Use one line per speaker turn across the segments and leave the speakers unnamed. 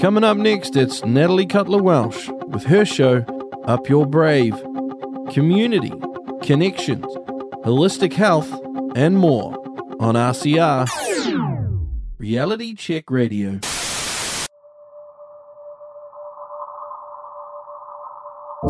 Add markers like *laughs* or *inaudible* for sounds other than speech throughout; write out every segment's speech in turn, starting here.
Coming up next, it's Natalie Cutler Welsh with her show, Up Your Brave. Community, connections, holistic health, and more on RCR. Reality Check Radio.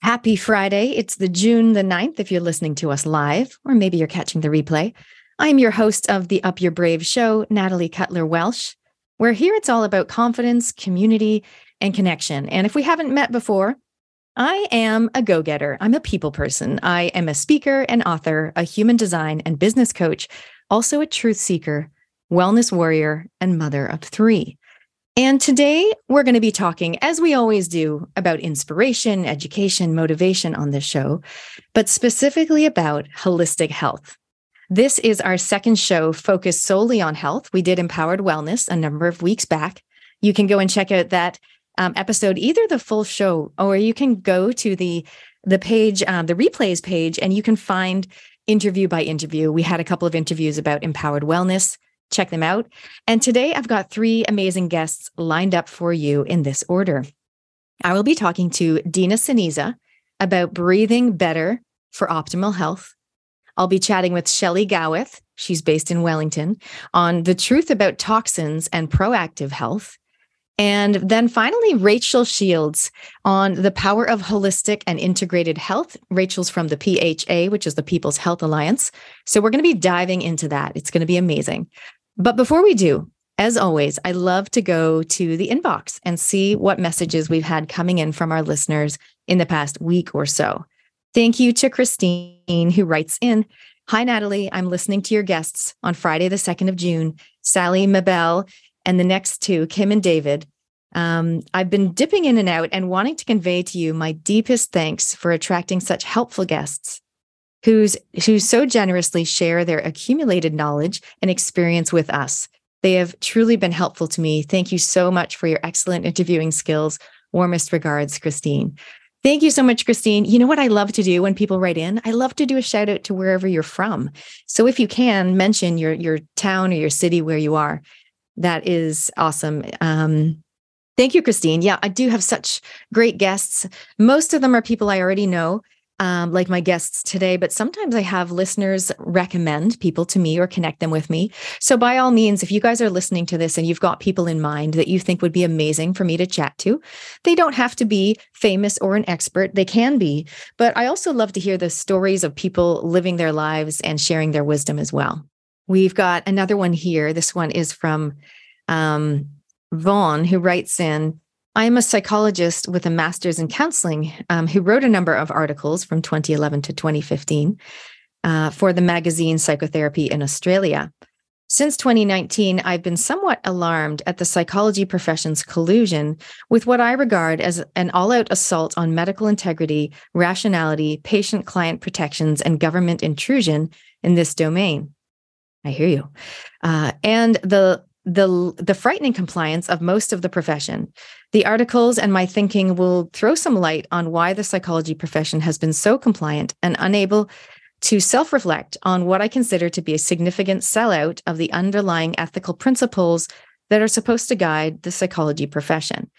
Happy Friday. It's the June the 9th if you're listening to us live, or maybe you're catching the replay. I'm your host of the Up Your Brave show, Natalie Cutler Welsh, where here it's all about confidence, community, and connection. And if we haven't met before, I am a go getter. I'm a people person. I am a speaker and author, a human design and business coach, also a truth seeker, wellness warrior, and mother of three. And today we're going to be talking, as we always do, about inspiration, education, motivation on this show, but specifically about holistic health. This is our second show focused solely on health. We did empowered wellness a number of weeks back. You can go and check out that um, episode, either the full show or you can go to the the page, um, the replays page, and you can find interview by interview. We had a couple of interviews about empowered wellness check them out. And today I've got three amazing guests lined up for you in this order. I will be talking to Dina Siniza about breathing better for optimal health. I'll be chatting with Shelley Gawith, she's based in Wellington, on the truth about toxins and proactive health. And then finally, Rachel Shields on the power of holistic and integrated health. Rachel's from the PHA, which is the People's Health Alliance. So we're going to be diving into that. It's going to be amazing. But before we do, as always, I love to go to the inbox and see what messages we've had coming in from our listeners in the past week or so. Thank you to Christine, who writes in Hi, Natalie. I'm listening to your guests on Friday, the 2nd of June, Sally Mabel, and the next two, Kim and David. Um, I've been dipping in and out and wanting to convey to you my deepest thanks for attracting such helpful guests who's who so generously share their accumulated knowledge and experience with us. They have truly been helpful to me. Thank you so much for your excellent interviewing skills. Warmest regards, Christine. Thank you so much, Christine. You know what I love to do when people write in? I love to do a shout out to wherever you're from. So if you can mention your your town or your city where you are, that is awesome. Um, thank you, Christine. Yeah, I do have such great guests. Most of them are people I already know um, like my guests today, but sometimes I have listeners recommend people to me or connect them with me. So, by all means, if you guys are listening to this and you've got people in mind that you think would be amazing for me to chat to, they don't have to be famous or an expert. They can be. But I also love to hear the stories of people living their lives and sharing their wisdom as well. We've got another one here. This one is from um, Vaughn, who writes in I am a psychologist with a master's in counseling um, who wrote a number of articles from 2011 to 2015 uh, for the magazine Psychotherapy in Australia. Since 2019, I've been somewhat alarmed at the psychology profession's collusion with what I regard as an all out assault on medical integrity, rationality, patient client protections, and government intrusion in this domain. I hear you. Uh, and the the the frightening compliance of most of the profession. The articles and my thinking will throw some light on why the psychology profession has been so compliant and unable to self-reflect on what I consider to be a significant sellout of the underlying ethical principles that are supposed to guide the psychology profession.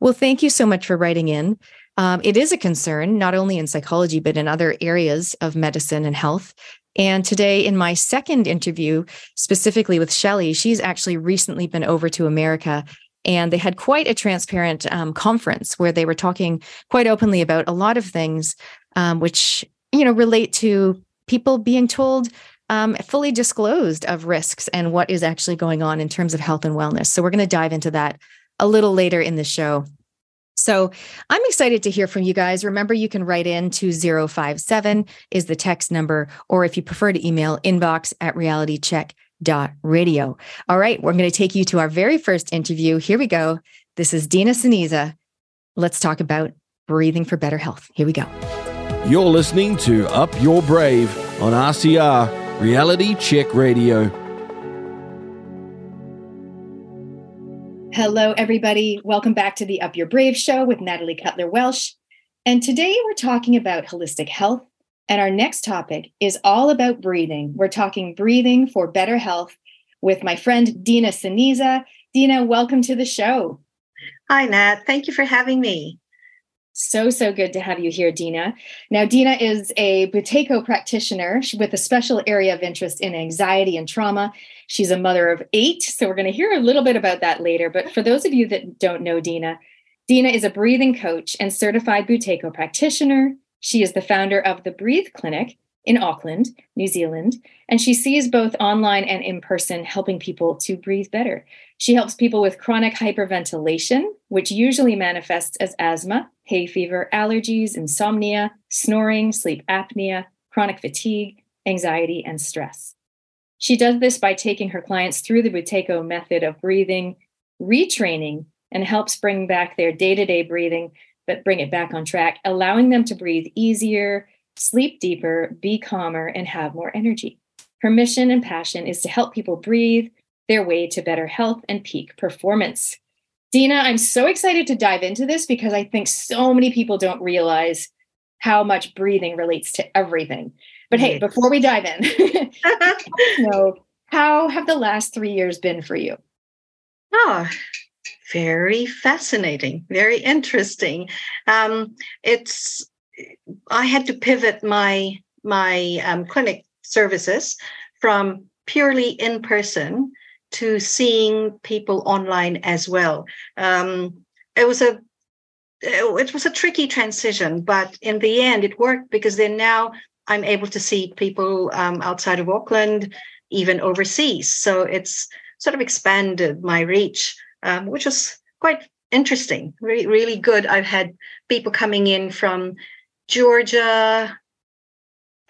Well, thank you so much for writing in. Um, it is a concern, not only in psychology, but in other areas of medicine and health. And today, in my second interview, specifically with Shelley, she's actually recently been over to America and they had quite a transparent um, conference where they were talking quite openly about a lot of things um, which you know relate to people being told um, fully disclosed of risks and what is actually going on in terms of health and wellness. So we're going to dive into that a little later in the show so I'm excited to hear from you guys. Remember, you can write in to 057 is the text number, or if you prefer to email inbox at realitycheck.radio. All right, we're going to take you to our very first interview. Here we go. This is Dina Seniza. Let's talk about breathing for better health. Here we go.
You're listening to Up Your Brave on RCR Reality Check Radio.
Hello, everybody. Welcome back to the Up Your Brave show with Natalie Cutler Welsh. And today we're talking about holistic health. And our next topic is all about breathing. We're talking breathing for better health with my friend Dina Seniza. Dina, welcome to the show.
Hi, Nat. Thank you for having me.
So, so good to have you here, Dina. Now, Dina is a Buteyko practitioner with a special area of interest in anxiety and trauma. She's a mother of eight. So, we're going to hear a little bit about that later. But for those of you that don't know Dina, Dina is a breathing coach and certified Buteyko practitioner. She is the founder of the Breathe Clinic in Auckland, New Zealand, and she sees both online and in person helping people to breathe better. She helps people with chronic hyperventilation, which usually manifests as asthma, hay fever, allergies, insomnia, snoring, sleep apnea, chronic fatigue, anxiety, and stress. She does this by taking her clients through the Buteyko method of breathing, retraining, and helps bring back their day to day breathing, but bring it back on track, allowing them to breathe easier, sleep deeper, be calmer, and have more energy. Her mission and passion is to help people breathe their way to better health and peak performance. Dina, I'm so excited to dive into this because I think so many people don't realize how much breathing relates to everything. But hey, before we dive in, *laughs* *laughs* know, how have the last three years been for you?
Oh, very fascinating, very interesting. Um, it's I had to pivot my my um, clinic services from purely in person to seeing people online as well. Um, it was a it was a tricky transition, but in the end, it worked because then now I'm able to see people um, outside of Auckland, even overseas. So it's sort of expanded my reach, um, which was quite interesting, really, really good. I've had people coming in from Georgia,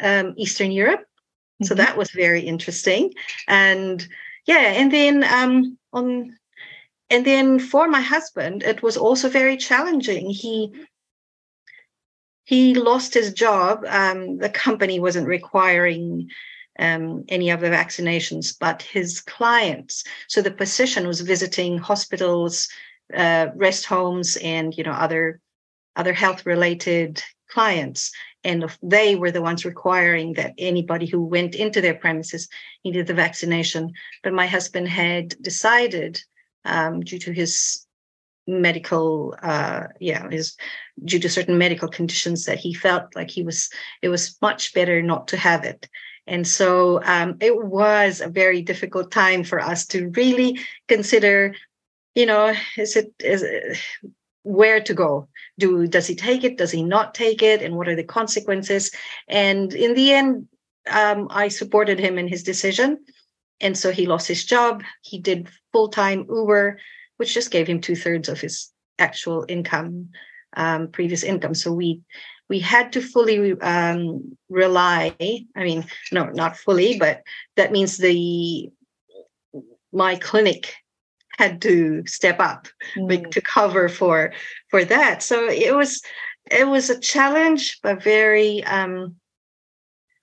um, Eastern Europe. Mm-hmm. So that was very interesting. And yeah and then um on and then for my husband it was also very challenging he he lost his job. Um, the company wasn't requiring um, any of the vaccinations but his clients. So the position was visiting hospitals uh, rest homes and you know other other health related clients. And they were the ones requiring that anybody who went into their premises needed the vaccination. But my husband had decided, um, due to his medical, uh, yeah, is due to certain medical conditions, that he felt like he was it was much better not to have it. And so um, it was a very difficult time for us to really consider, you know, is it is it, where to go? Do does he take it? Does he not take it? And what are the consequences? And in the end um, i supported him in his decision. And so he lost his job. He did full-time uber which just gave him two-thirds of his actual income um, previous income so we we had to fully um, rely i mean no not fully but that means the my clinic had to step up mm. to cover for for that so it was it was a challenge but very um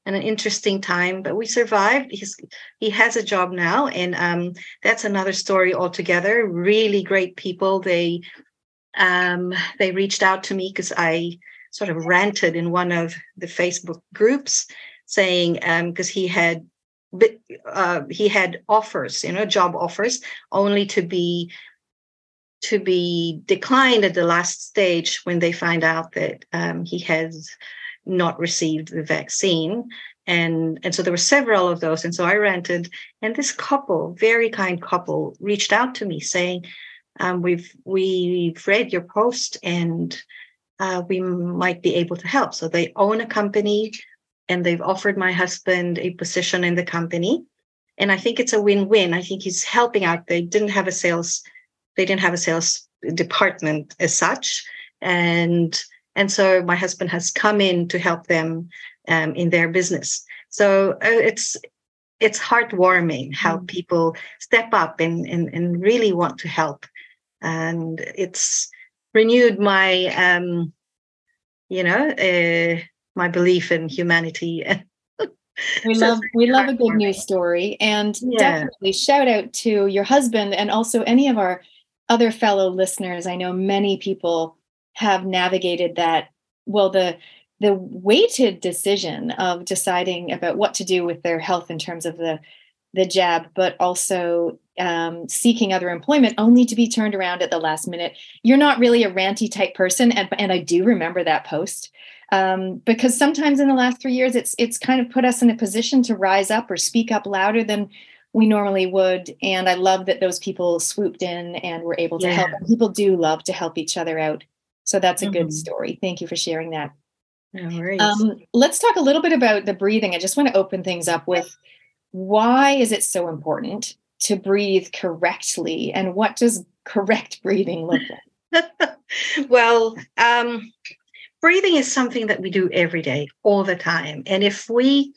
and an interesting time, but we survived. He's he has a job now, and um, that's another story altogether. Really great people. They um, they reached out to me because I sort of ranted in one of the Facebook groups, saying because um, he had uh, he had offers, you know, job offers, only to be to be declined at the last stage when they find out that um, he has not received the vaccine. And and so there were several of those. And so i rented and this couple very kind couple reached out to me saying um, we've we've read your post and uh, we might be able to help. So they own a company and they've offered my husband a position in the company. And i think it's a win-win. I think he's helping out. They didn't have a sales they didn't have a sales department as such. And and so my husband has come in to help them um, in their business. So uh, it's it's heartwarming how mm. people step up and, and and really want to help, and it's renewed my um, you know uh, my belief in humanity. *laughs*
we so love we love a good news story, and yeah. definitely shout out to your husband and also any of our other fellow listeners. I know many people have navigated that well the the weighted decision of deciding about what to do with their health in terms of the the jab but also um, seeking other employment only to be turned around at the last minute. You're not really a ranty type person and, and i do remember that post um, because sometimes in the last three years it's it's kind of put us in a position to rise up or speak up louder than we normally would and i love that those people swooped in and were able to yeah. help people do love to help each other out so that's a mm-hmm. good story. Thank you for sharing that.
No
um, let's talk a little bit about the breathing. I just want to open things up with why is it so important to breathe correctly and what does correct breathing look like? *laughs*
well, um, breathing is something that we do every day, all the time. And if we,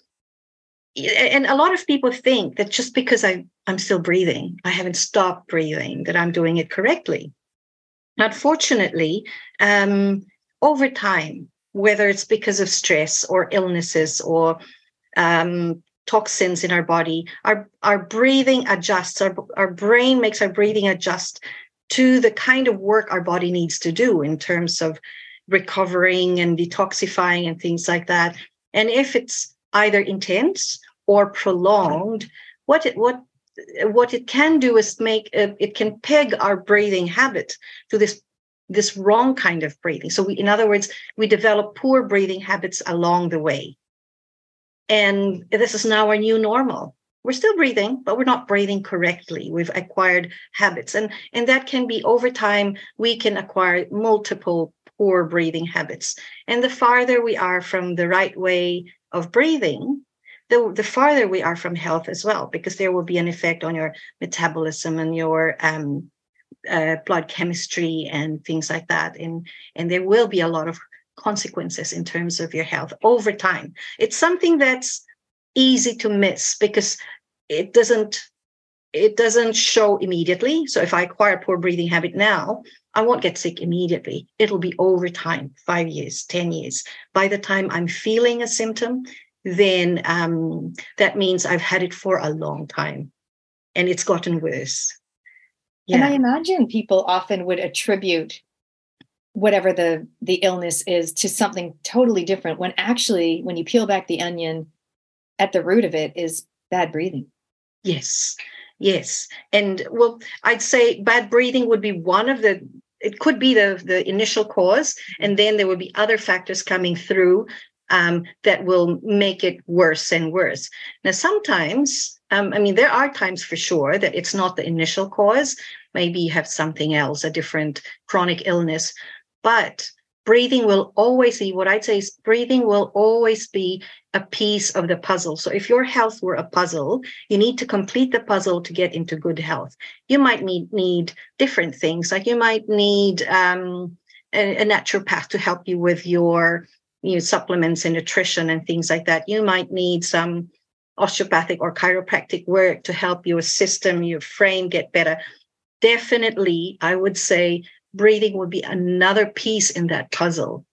and a lot of people think that just because I, I'm still breathing, I haven't stopped breathing, that I'm doing it correctly. Unfortunately, um, over time, whether it's because of stress or illnesses or um, toxins in our body, our, our breathing adjusts, our, our brain makes our breathing adjust to the kind of work our body needs to do in terms of recovering and detoxifying and things like that. And if it's either intense or prolonged, what it, what what it can do is make uh, it can peg our breathing habit to this this wrong kind of breathing. So we in other words we develop poor breathing habits along the way. And this is now our new normal. We're still breathing but we're not breathing correctly. We've acquired habits. And and that can be over time we can acquire multiple poor breathing habits. And the farther we are from the right way of breathing the, the farther we are from health as well, because there will be an effect on your metabolism and your um, uh, blood chemistry and things like that. And, and there will be a lot of consequences in terms of your health over time. It's something that's easy to miss because it doesn't it doesn't show immediately. So if I acquire poor breathing habit now, I won't get sick immediately. It'll be over time, five years, 10 years. By the time I'm feeling a symptom, then um, that means I've had it for a long time and it's gotten worse.
Yeah. And I imagine people often would attribute whatever the the illness is to something totally different when actually when you peel back the onion at the root of it is bad breathing.
Yes. Yes. And well, I'd say bad breathing would be one of the it could be the the initial cause and then there would be other factors coming through um, that will make it worse and worse. Now, sometimes, um, I mean, there are times for sure that it's not the initial cause. Maybe you have something else, a different chronic illness, but breathing will always be what I'd say is breathing will always be a piece of the puzzle. So if your health were a puzzle, you need to complete the puzzle to get into good health. You might need, need different things, like you might need um, a, a naturopath to help you with your you know, supplements and nutrition and things like that. You might need some osteopathic or chiropractic work to help your system, your frame get better. Definitely, I would say breathing would be another piece in that puzzle.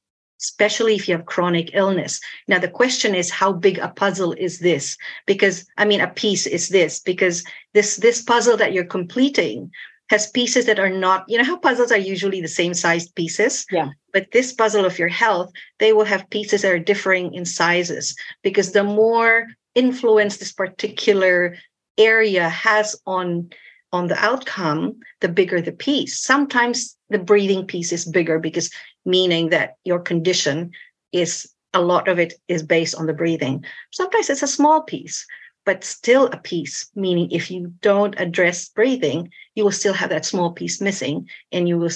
especially if you have chronic illness. Now, the question is, how big a puzzle is this? Because, I mean, a piece is this, because this, this puzzle that you're completing has pieces that are not, you know, how puzzles are usually the same sized pieces.
Yeah.
But this puzzle of your health, they will have pieces that are differing in sizes because the more influence this particular area has on on the outcome, the bigger the piece. Sometimes the breathing piece is bigger because meaning that your condition is a lot of it is based on the breathing. Sometimes it's a small piece, but still a piece, meaning if you don't address breathing, you will still have that small piece missing and you will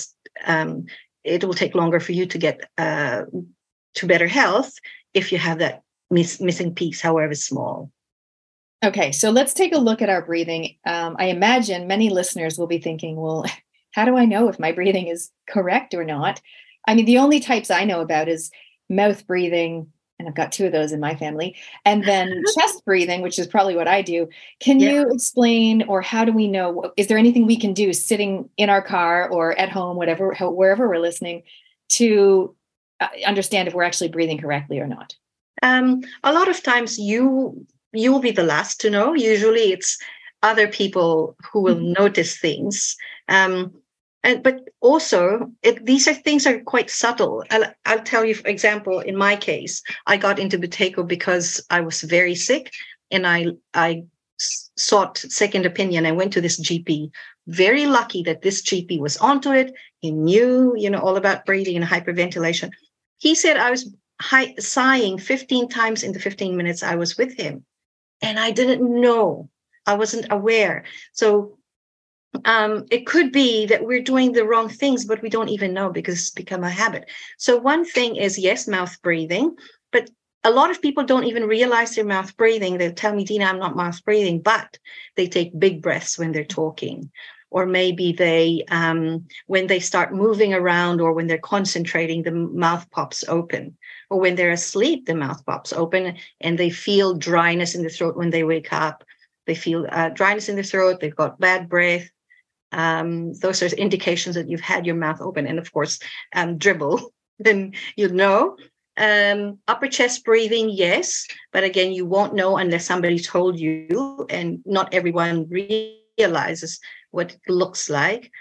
um, it will take longer for you to get uh, to better health if you have that miss, missing piece, however small.
Okay, so let's take a look at our breathing. Um, I imagine many listeners will be thinking, well, *laughs* how do I know if my breathing is correct or not? I mean, the only types I know about is mouth breathing, and I've got two of those in my family, and then *laughs* chest breathing, which is probably what I do. Can yeah. you explain, or how do we know? Is there anything we can do sitting in our car or at home, whatever, wherever we're listening, to uh, understand if we're actually breathing correctly or not?
Um, a lot of times you you will be the last to know. Usually it's other people who will mm-hmm. notice things. Um, and but also it, these are things are quite subtle. I'll, I'll tell you, for example, in my case, I got into Buteyko because I was very sick, and I I sought second opinion. I went to this GP. Very lucky that this GP was onto it. He knew, you know, all about breathing and hyperventilation. He said I was high, sighing 15 times in the 15 minutes I was with him and I didn't know. I wasn't aware. So um, it could be that we're doing the wrong things, but we don't even know because it's become a habit. So one thing is yes, mouth breathing, but a lot of people don't even realize they're mouth breathing. They'll tell me, Dina, I'm not mouth breathing, but they take big breaths when they're talking. Or maybe they, um, when they start moving around or when they're concentrating, the mouth pops open or when they're asleep, the mouth pops open and they feel dryness in the throat when they wake up. They feel uh, dryness in the throat, they've got bad breath. Um, those are indications that you've had your mouth open. And of course, um, dribble, *laughs* then you'll know. Um, upper chest breathing, yes, but again, you won't know unless somebody told you, and not everyone realizes what it looks like.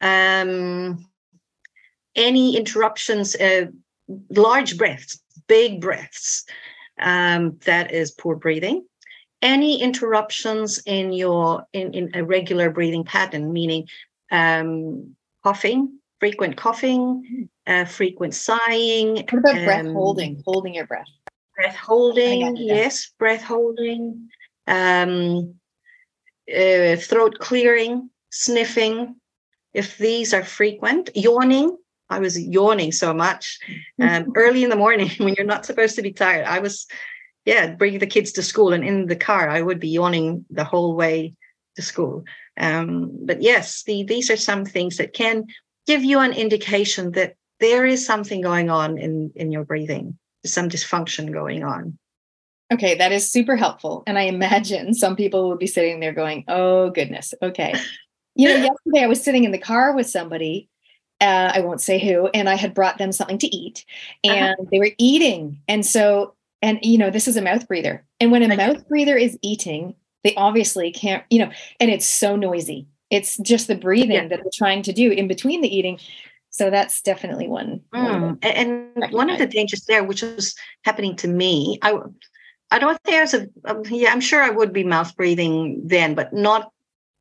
Um, any interruptions, uh, large breaths, big breaths, um, that is poor breathing. Any interruptions in your in, in a regular breathing pattern, meaning um, coughing, frequent coughing, uh, frequent sighing.
What about um, breath holding? Holding your breath.
Breath holding, yes, breath holding. Um, uh, throat clearing, sniffing. If these are frequent, yawning, I was yawning so much um, early in the morning *laughs* when you're not supposed to be tired. I was, yeah, bring the kids to school and in the car, I would be yawning the whole way to school. Um, but yes, the, these are some things that can give you an indication that there is something going on in, in your breathing, some dysfunction going on.
Okay, that is super helpful. And I imagine some people will be sitting there going, oh, goodness. Okay. You know, *laughs* yesterday I was sitting in the car with somebody uh, I won't say who, and I had brought them something to eat, uh-huh. and uh-huh. they were eating. And so, and you know, this is a mouth breather. And when a mouth breather is eating, they obviously can't, you know, and it's so noisy. It's just the breathing yeah. that they're trying to do in between the eating. So that's definitely one.
Mm. one and one of the dangers there, which was happening to me, I, I don't think I was a, um, yeah, I'm sure I would be mouth breathing then, but not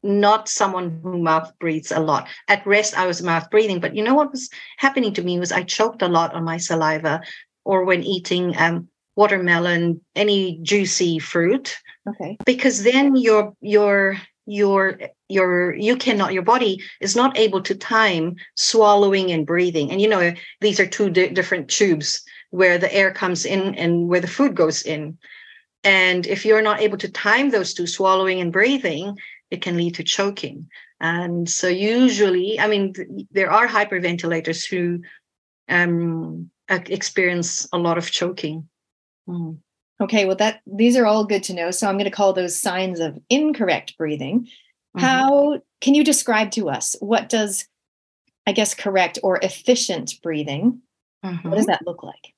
not someone who mouth breathes a lot. At rest, I was mouth breathing, but you know what was happening to me was I choked a lot on my saliva, or when eating um, watermelon, any juicy fruit.
Okay.
Because then your your your your you cannot your body is not able to time swallowing and breathing and you know these are two di- different tubes where the air comes in and where the food goes in and if you're not able to time those two swallowing and breathing it can lead to choking. And so, usually, I mean, th- there are hyperventilators who um, experience a lot of choking.
Mm. Okay, well, that these are all good to know. So, I'm going to call those signs of incorrect breathing. Mm-hmm. How can you describe to us what does, I guess, correct or efficient breathing
Mm-hmm. What does that look like?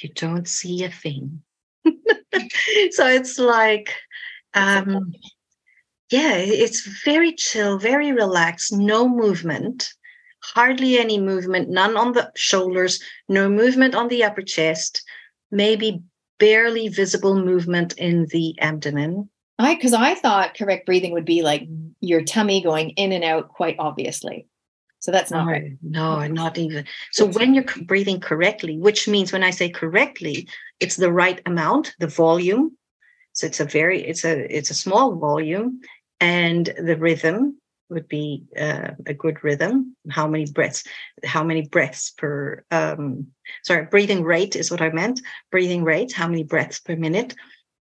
You don't see a thing. *laughs* so it's like, um, yeah, it's very chill, very relaxed, no movement, hardly any movement, none on the shoulders, no movement on the upper chest, maybe barely visible movement in the abdomen.
I because I thought correct breathing would be like your tummy going in and out quite obviously. So that's not
no,
right.
No, not even. So when you're breathing correctly, which means when I say correctly, it's the right amount, the volume. So it's a very it's a it's a small volume, and the rhythm would be uh, a good rhythm. How many breaths? How many breaths per? Um, sorry, breathing rate is what I meant. Breathing rate. How many breaths per minute?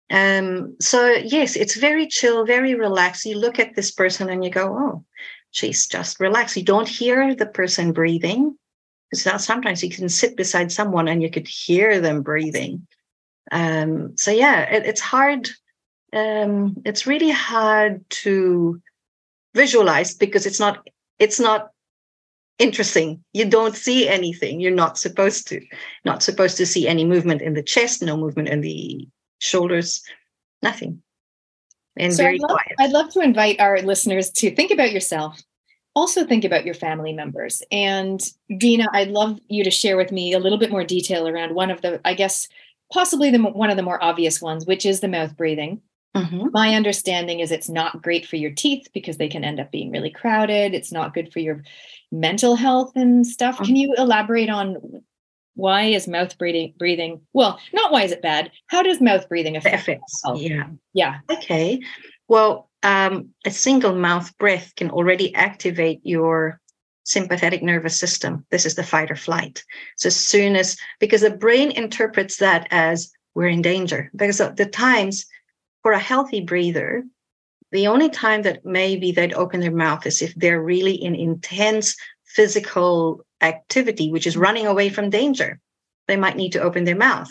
Um, so yes, it's very chill, very relaxed. You look at this person and you go, oh, she's just relaxed. You don't hear the person breathing. Because sometimes you can sit beside someone and you could hear them breathing. Um, so yeah, it, it's hard. Um, it's really hard to visualize because it's not it's not interesting. You don't see anything. You're not supposed to not supposed to see any movement in the chest no movement in the shoulders nothing. And
so
very
I'd love,
quiet.
I'd love to invite our listeners to think about yourself. Also think about your family members. And dina i'd love you to share with me a little bit more detail around one of the i guess possibly the one of the more obvious ones which is the mouth breathing Mm-hmm. My understanding is it's not great for your teeth because they can end up being really crowded. It's not good for your mental health and stuff. Mm-hmm. Can you elaborate on why is mouth breathing breathing well, not why is it bad? How does mouth breathing affect?
Yeah.
Yeah.
Okay. Well, um, a single mouth breath can already activate your sympathetic nervous system. This is the fight or flight. So as soon as because the brain interprets that as we're in danger. Because the times for a healthy breather, the only time that maybe they'd open their mouth is if they're really in intense physical activity, which is running away from danger. They might need to open their mouth.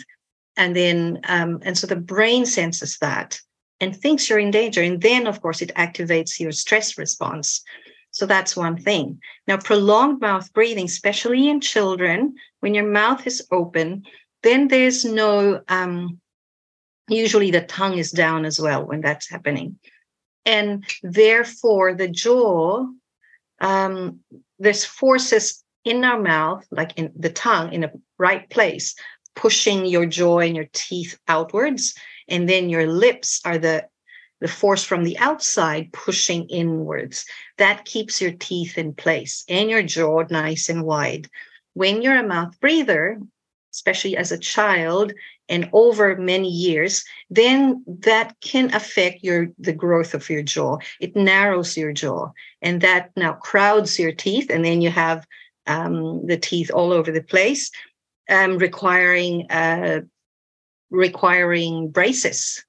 And then, um, and so the brain senses that and thinks you're in danger. And then, of course, it activates your stress response. So that's one thing. Now, prolonged mouth breathing, especially in children, when your mouth is open, then there's no um, usually the tongue is down as well when that's happening. And therefore the jaw um, there's forces in our mouth like in the tongue in the right place pushing your jaw and your teeth outwards. And then your lips are the the force from the outside pushing inwards. That keeps your teeth in place and your jaw nice and wide. When you're a mouth breather especially as a child and over many years then that can affect your the growth of your jaw. It narrows your jaw and that now crowds your teeth and then you have um, the teeth all over the place um, requiring uh, requiring braces.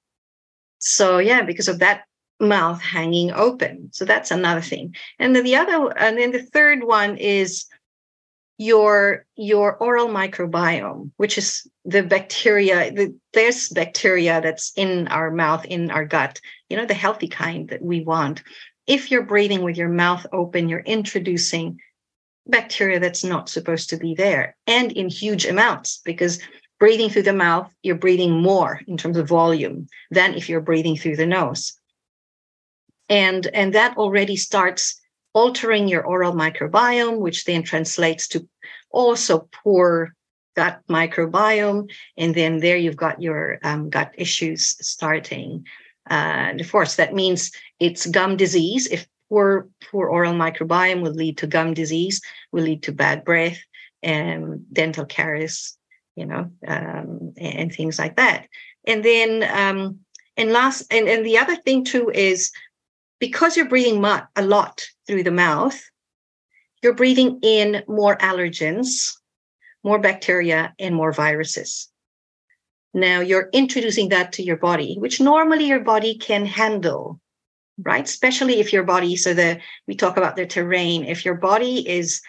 So yeah because of that mouth hanging open. So that's another thing. And then the other and then the third one is your your oral microbiome which is the bacteria the, there's bacteria that's in our mouth in our gut you know the healthy kind that we want. If you're breathing with your mouth open you're introducing bacteria that's not supposed to be there and in huge amounts because breathing through the mouth you're breathing more in terms of volume than if you're breathing through the nose. And and that already starts altering your oral microbiome, which then translates to also poor gut microbiome. And then there you've got your um, gut issues starting. Uh, and of course, that means it's gum disease. If poor, poor oral microbiome will lead to gum disease, will lead to bad breath and dental caries, you know, um, and, and, things like that. And then, um, and last, and, and the other thing too is because you're breathing a lot through the mouth, you're breathing in more allergens, more bacteria, and more viruses. Now you're introducing that to your body, which normally your body can handle, right? Especially if your body, so the we talk about the terrain, if your body is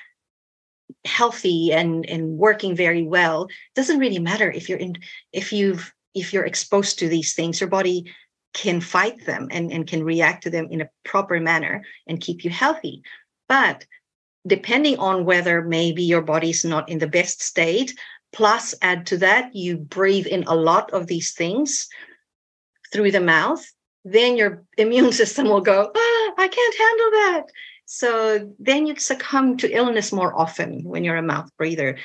healthy and and working very well, doesn't really matter if you're in if you've if you're exposed to these things, your body can fight them and, and can react to them in a proper manner and keep you healthy. But depending on whether maybe your body's not in the best state, plus add to that, you breathe in a lot of these things through the mouth, then your *laughs* immune system will go, ah, I can't handle that. So then you succumb to illness more often when you're a mouth breather.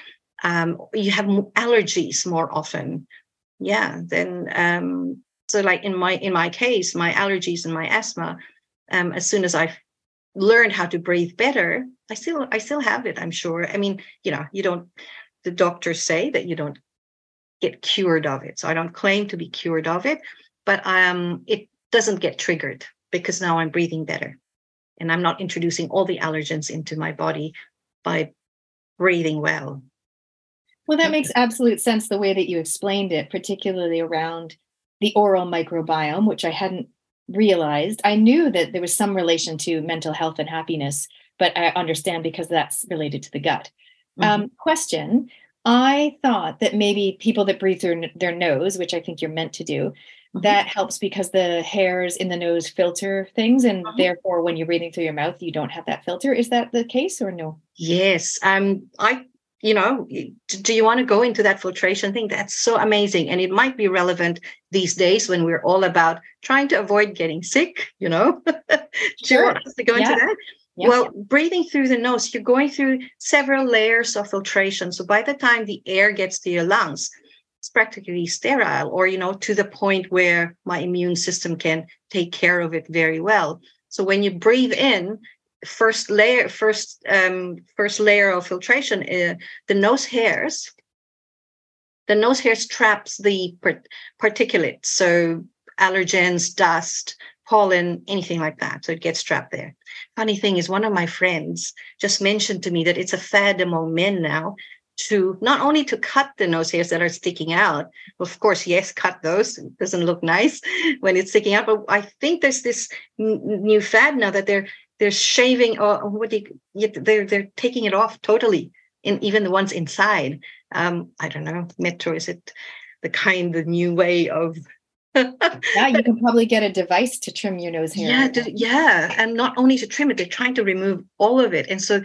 Um, you have allergies more often. Yeah. Then um, so like in my in my case, my allergies and my asthma. Um, as soon as I learned how to breathe better, I still I still have it. I'm sure. I mean, you know, you don't. The doctors say that you don't get cured of it. So I don't claim to be cured of it, but um, it doesn't get triggered because now I'm breathing better and I'm not introducing all the allergens into my body by breathing well.
Well, that makes absolute sense the way that you explained it, particularly around the oral microbiome, which I hadn't realized. I knew that there was some relation to mental health and happiness, but I understand because that's related to the gut. Mm-hmm. Um, question I thought that maybe people that breathe through their nose, which I think you're meant to do, Mm-hmm. that helps because the hairs in the nose filter things and uh-huh. therefore when you're breathing through your mouth you don't have that filter is that the case or no
yes um i you know do you want to go into that filtration thing that's so amazing and it might be relevant these days when we're all about trying to avoid getting sick you know *laughs* do sure. you want us to go yeah. into that yeah. Well, breathing through the nose, you're going through several layers of filtration. So by the time the air gets to your lungs, it's practically sterile or you know to the point where my immune system can take care of it very well so when you breathe in first layer first um, first layer of filtration uh, the nose hairs the nose hairs traps the particulates so allergens dust pollen anything like that. So it gets trapped there. Funny thing is one of my friends just mentioned to me that it's a fad among men now to not only to cut the nose hairs that are sticking out of course yes cut those it doesn't look nice *laughs* when it's sticking out but i think there's this new fad now that they're they're shaving or what do you, they're they're taking it off totally and even the ones inside um i don't know metro is it the kind the new way of *laughs*
yeah, you can probably get a device to trim your nose hair.
Yeah, to, yeah, and not only to trim it, they're trying to remove all of it, and so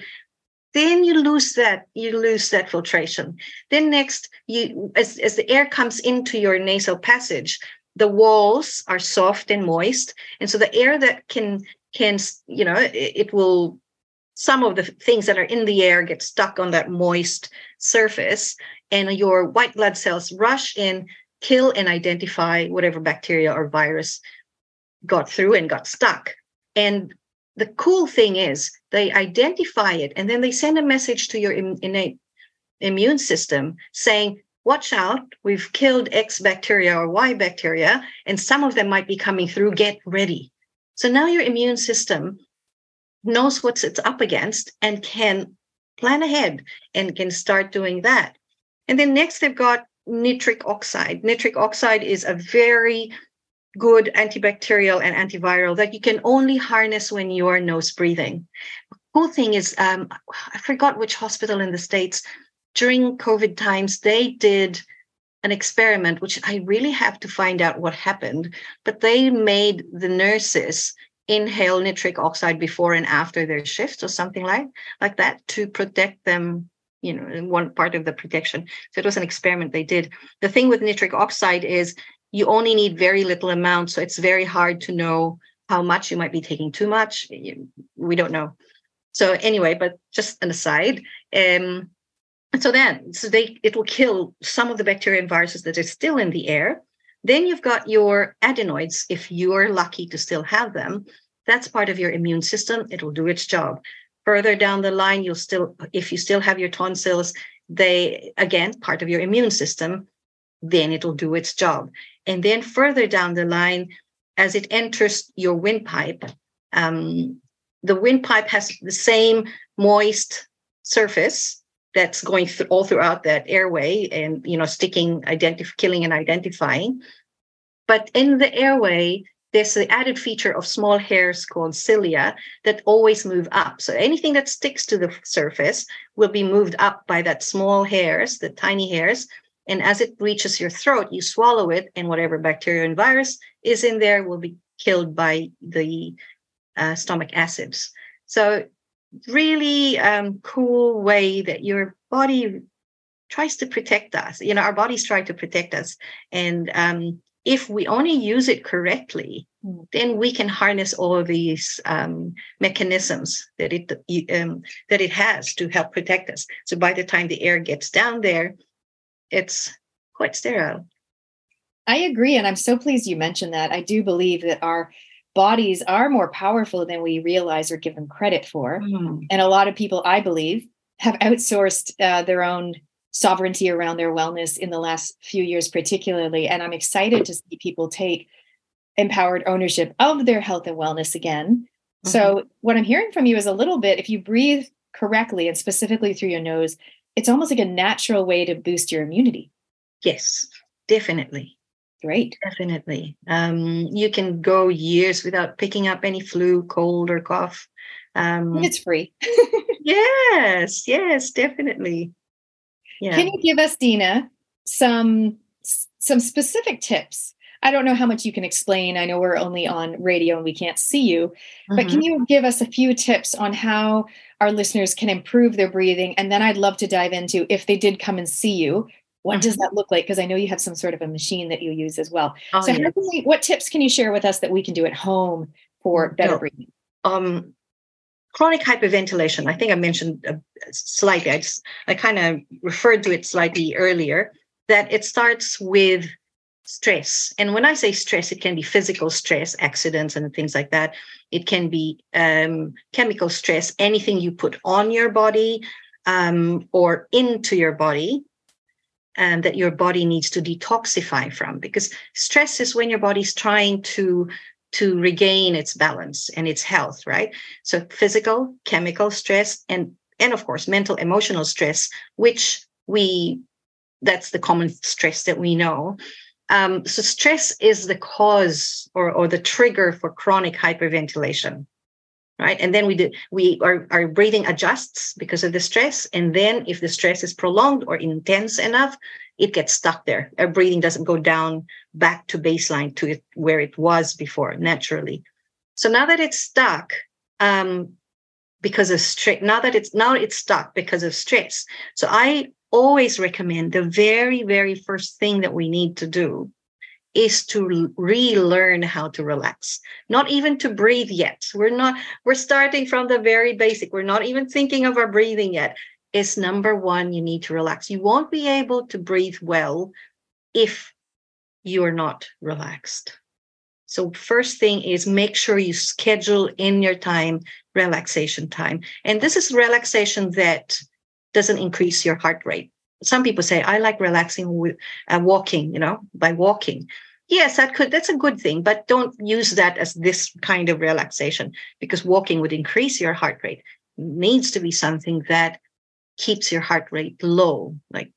then you lose that you lose that filtration then next you as, as the air comes into your nasal passage the walls are soft and moist and so the air that can can you know it, it will some of the things that are in the air get stuck on that moist surface and your white blood cells rush in kill and identify whatever bacteria or virus got through and got stuck. And the cool thing is they identify it and then they send a message to your innate immune system saying watch out we've killed x bacteria or y bacteria and some of them might be coming through. Get ready so now your immune system knows what it's up against and can plan ahead and can start doing that and then next they've got nitric oxide nitric oxide is a very good antibacterial and antiviral that you can only harness when you are nose breathing. Cool thing is, um, I forgot which hospital in the States during COVID times, they did an experiment, which I really have to find out what happened, but they made the nurses inhale nitric oxide before and after their shifts or something like, like that to protect them you know one part of the protection so it was an experiment they did the thing with nitric oxide is you only need very little amount. So it's very hard to know how much you might be taking too much. We don't know. So anyway, but just an aside. Um, so then, so they it will kill some of the bacteria and viruses that are still in the air. Then you've got your adenoids, if you are lucky to still have them. That's part of your immune system. It will do its job. Further down the line, you'll still, if you still have your tonsils, they again part of your immune system then it'll do its job. And then further down the line, as it enters your windpipe, um, the windpipe has the same moist surface that's going all throughout that airway and you know sticking identif- killing and identifying. But in the airway there's the added feature of small hairs called cilia that always move up. So anything that sticks to the surface will be moved up by that small hairs the tiny hairs. And as it reaches your throat, you swallow it, and whatever bacteria and virus is in there will be killed by the uh, stomach acids. So really um, cool way that your body tries to protect us. You know, our bodies try to protect us. And um, if we only use it correctly, mm. then we can harness all of these um, mechanisms that it um, that it has to help protect us. So by the time the air gets down there, it's quite sterile.
I agree, and I'm so pleased you mentioned that. I do believe that our bodies are more powerful than we realize or give them credit for. Mm. And a lot of people, I believe, have outsourced uh, their own sovereignty around their wellness in the last few years, particularly. And I'm excited to see people take empowered ownership of their health and wellness again. Mm-hmm. So, what I'm hearing from you is a little bit if you breathe correctly and specifically through your nose, it's almost like a natural way to boost your immunity.
Yes, definitely.
Great.
Definitely. Um, you can go years without picking up any flu, cold, or cough.
Um, it's free. *laughs*
yes, yes, definitely.
Yeah. Can you give us, Dina, some some specific tips? I don't know how much you can explain. I know we're only on radio and we can't see you, mm-hmm. but can mm-hmm. you give us a few tips on how our listeners can improve their breathing? And then I'd love to dive into if they did come and see you, what mm-hmm. does that look like? Because I know you have some sort of a machine that you use as well. Oh, so, yes. we, what tips can you share with us that we can do at home for better no. breathing?
Um, chronic hyperventilation. I think I mentioned uh, slightly. I just I kind of referred to it slightly earlier. That it starts with stress, and when I say stress, it can be physical stress, accidents, and things like that. It can be um, chemical stress, anything you put on your body um, or into your body and that your body needs to detoxify from because stress is when your body's trying to to regain its balance and its health right? So physical chemical stress and and of course mental emotional stress which we that's the common stress that we know. Um, so stress is the cause or, or the trigger for chronic hyperventilation right? And then we do we our, our breathing adjusts because of the stress. And then if the stress is prolonged or intense enough it gets stuck there. Our breathing doesn't go down back to baseline to it where it was before naturally. So now that it's stuck um, because of stress now that it's now it's stuck because of stress. So i always recommend the very very first thing that we need to do is to relearn how to relax. Not even to breathe yet. We're not we're starting from the very basic. We're not even thinking of our breathing yet. Is number one you need to relax. You won't be able to breathe well if you're not relaxed. So first thing is make sure you schedule in your time relaxation time. And this is relaxation that doesn't increase your heart rate some people say i like relaxing with uh, walking you know by walking. Yes that could that's a good thing but don't use that as this kind of relaxation because walking would increase your heart rate. It needs to be something that keeps your heart rate low like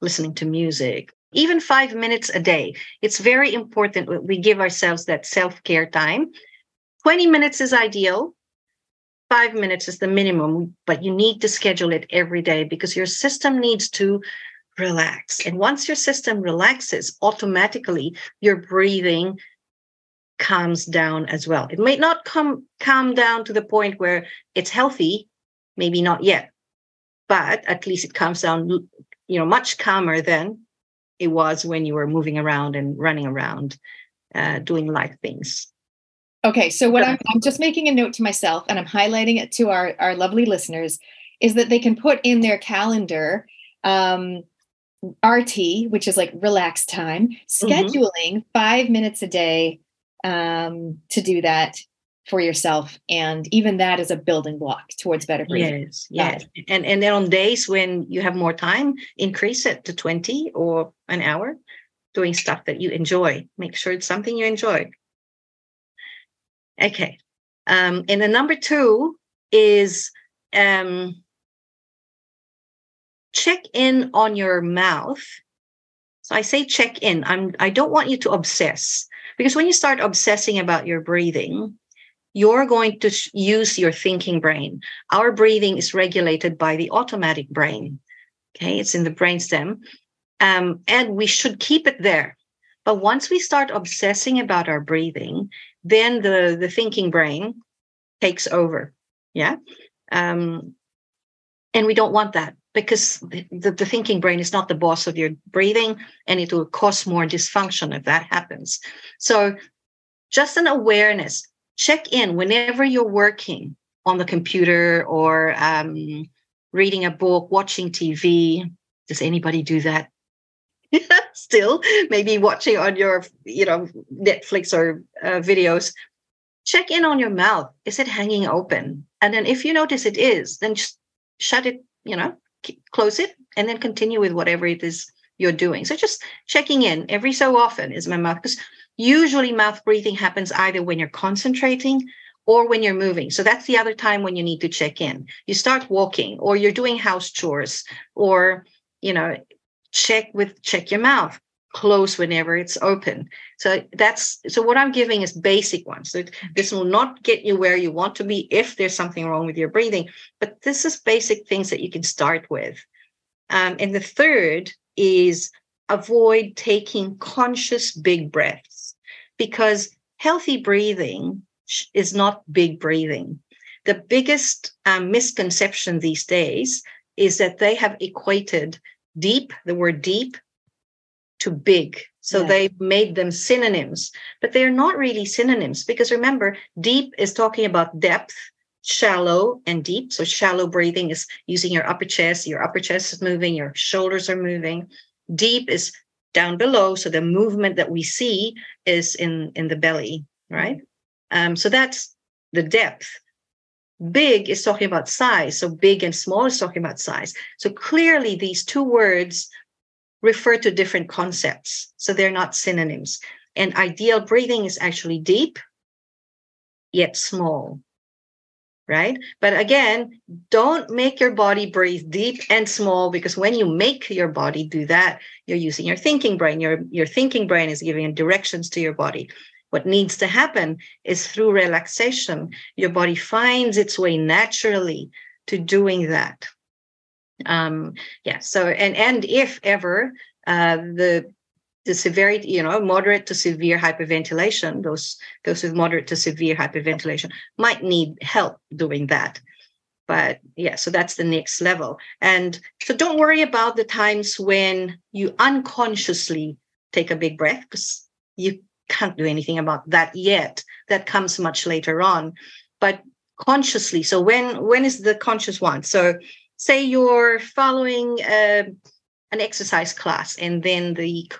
listening to music even 5 minutes a day. It's very important we give ourselves that self-care time. 20 minutes is ideal five minutes is the minimum, but you need to schedule it every day because your system needs to relax. And once your system relaxes, automatically your breathing calms down as well. It may not come calm down to the point where it's healthy, maybe not yet, but at least it calms down, you know, much calmer than it was when you were moving around and running around, uh, doing life things.
Okay, so what I'm, I'm just making a note to myself and I'm highlighting it to our, our lovely listeners is that they can put in their calendar um, RT, which is like relax time, mm-hmm. scheduling mm-hmm. five minutes a day um, to do that for yourself. And even that is a building block towards better breathing.
Yes, yes. And and then on days when you have more time, increase it to 20 or an hour doing stuff that you enjoy. Make sure it's something you enjoy. Okay. Um, and the number two is um, check in on your mouth. So I say check in. I'm I don't want you to obsess because when you start obsessing about your breathing, you're going to sh- use your thinking brain. Our breathing is regulated by the automatic brain. Okay, it's in the brainstem. Um, and we should keep it there. But once we start obsessing about our breathing, then the, the thinking brain takes over. Yeah. Um, and we don't want that because the, the, thinking brain is not the boss of your breathing and it will cause more dysfunction if that happens. So, just an awareness check in whenever you're working on the computer or um, reading a book, watching TV. Does anybody do that? *laughs* Still, maybe watching on your, you know, Netflix or uh, videos. Check in on your mouth. Is it hanging open? And then, if you notice it is, then just shut it. You know, close it, and then continue with whatever it is you're doing. So just checking in every so often is my mouth because usually mouth breathing happens either when you're concentrating or when you're moving. So that's the other time when you need to check in. You start walking or you're doing house chores or, you know, check with check your mouth close whenever it's open. So that's so what I'm giving is basic ones. So this will not get you where you want to be if there's something wrong with your breathing, but this is basic things that you can start with. Um, and the third is avoid taking conscious big breaths because healthy breathing is not big breathing. The biggest um, misconception these days is that they have equated deep, the word deep, to big. So yeah. they've made them synonyms, but they're not really synonyms because remember, deep is talking about depth, shallow, and deep. So shallow breathing is using your upper chest, your upper chest is moving, your shoulders are moving. Deep is down below. So the movement that we see is in, in the belly, right? Um, so that's the depth. Big is talking about size. So big and small is talking about size. So clearly, these two words refer to different concepts. So they're not synonyms. And ideal breathing is actually deep, yet small. Right. But again, don't make your body breathe deep and small because when you make your body do that, you're using your thinking brain. Your, your thinking brain is giving directions to your body. What needs to happen is through relaxation, your body finds its way naturally to doing that. Um, yeah. So and and if ever uh, the the severity, you know, moderate to severe hyperventilation, those those with moderate to severe hyperventilation might need help doing that. But yeah, so that's the next level. And so don't worry about the times when you unconsciously take a big breath because you can't do anything about that yet. That comes much later on. But consciously, so when when is the conscious one? So say you're following uh, an exercise class, and then the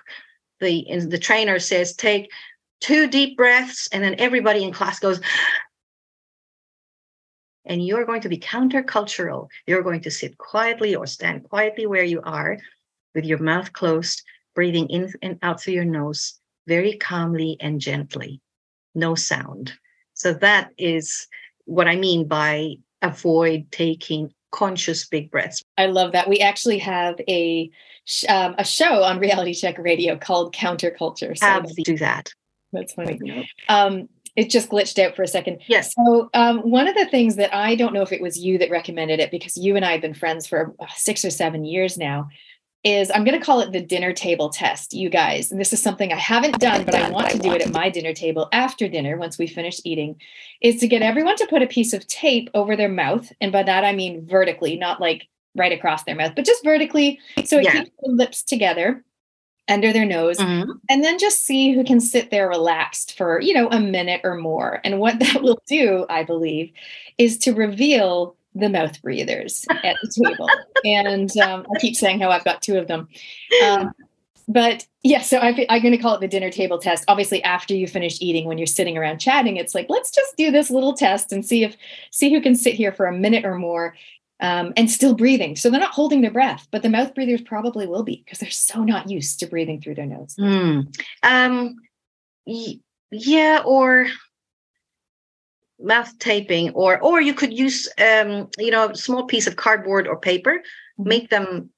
the the trainer says take two deep breaths, and then everybody in class goes. *gasps* And you're going to be countercultural. You're going to sit quietly or stand quietly where you are with your mouth closed, breathing in and out through your nose very calmly and gently, no sound. So that is what I mean by avoid taking conscious big breaths.
I love that. We actually have a um, a show on Reality Check Radio called Counterculture.
So have do that.
That's funny. Um, it just glitched out for a second.
Yes.
So um, one of the things that I don't know if it was you that recommended it because you and I have been friends for uh, six or seven years now is I'm going to call it the dinner table test, you guys. And this is something I haven't done, but I want to do it at my dinner table after dinner once we finish eating, is to get everyone to put a piece of tape over their mouth. And by that, I mean vertically, not like right across their mouth, but just vertically. So it yeah. keeps the lips together under their nose mm-hmm. and then just see who can sit there relaxed for you know a minute or more and what *laughs* that will do i believe is to reveal the mouth breathers at the table. and um, I keep saying how I've got two of them. Um, but yeah, so I, am going to call it the dinner table test. Obviously, after you finish eating, when you're sitting around chatting, it's like let's just do this little test and see if see who can sit here for a minute or more um, and still breathing. So they're not holding their breath, but the mouth breathers probably will be because they're so not used to breathing through their nose.
Mm. Um, y- yeah, or mouth taping or or you could use um you know a small piece of cardboard or paper mm-hmm. make them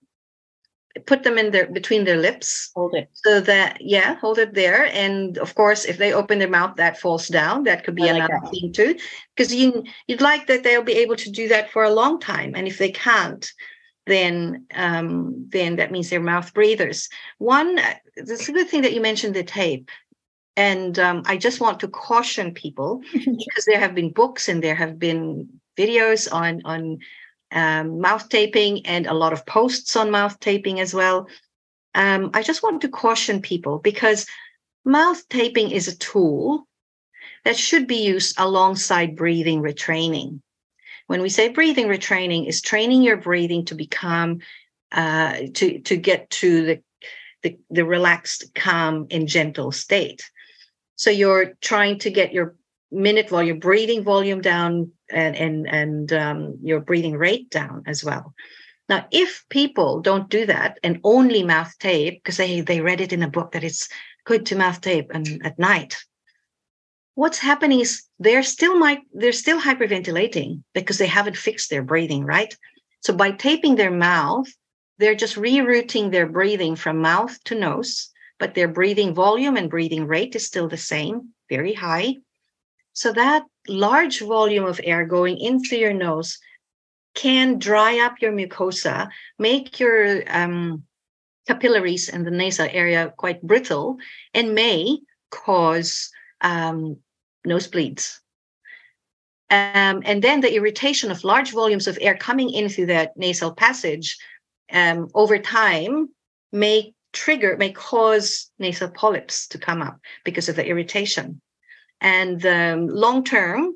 put them in their between their lips.
Hold it.
So that yeah hold it there. And of course if they open their mouth that falls down. That could be like another that. thing too because you you'd like that they'll be able to do that for a long time. And if they can't then um, then that means they're mouth breathers. One it's a good thing that you mentioned the tape and um, I just want to caution people *laughs* because there have been books and there have been videos on on um, mouth taping and a lot of posts on mouth taping as well. Um, I just want to caution people because mouth taping is a tool that should be used alongside breathing retraining. When we say breathing retraining, is training your breathing to become uh, to to get to the, the the relaxed, calm, and gentle state. So you're trying to get your minute volume, breathing volume down, and and and um, your breathing rate down as well. Now, if people don't do that and only mouth tape because they they read it in a book that it's good to mouth tape and at night, what's happening is they're still they're still hyperventilating because they haven't fixed their breathing right. So by taping their mouth, they're just rerouting their breathing from mouth to nose, but their breathing volume and breathing rate is still the same, very high. So that large volume of air going in through your nose can dry up your mucosa, make your um, capillaries in the nasal area quite brittle, and may cause um, nosebleeds. Um, and then the irritation of large volumes of air coming in through that nasal passage um, over time may trigger, may cause nasal polyps to come up because of the irritation. And um, long term,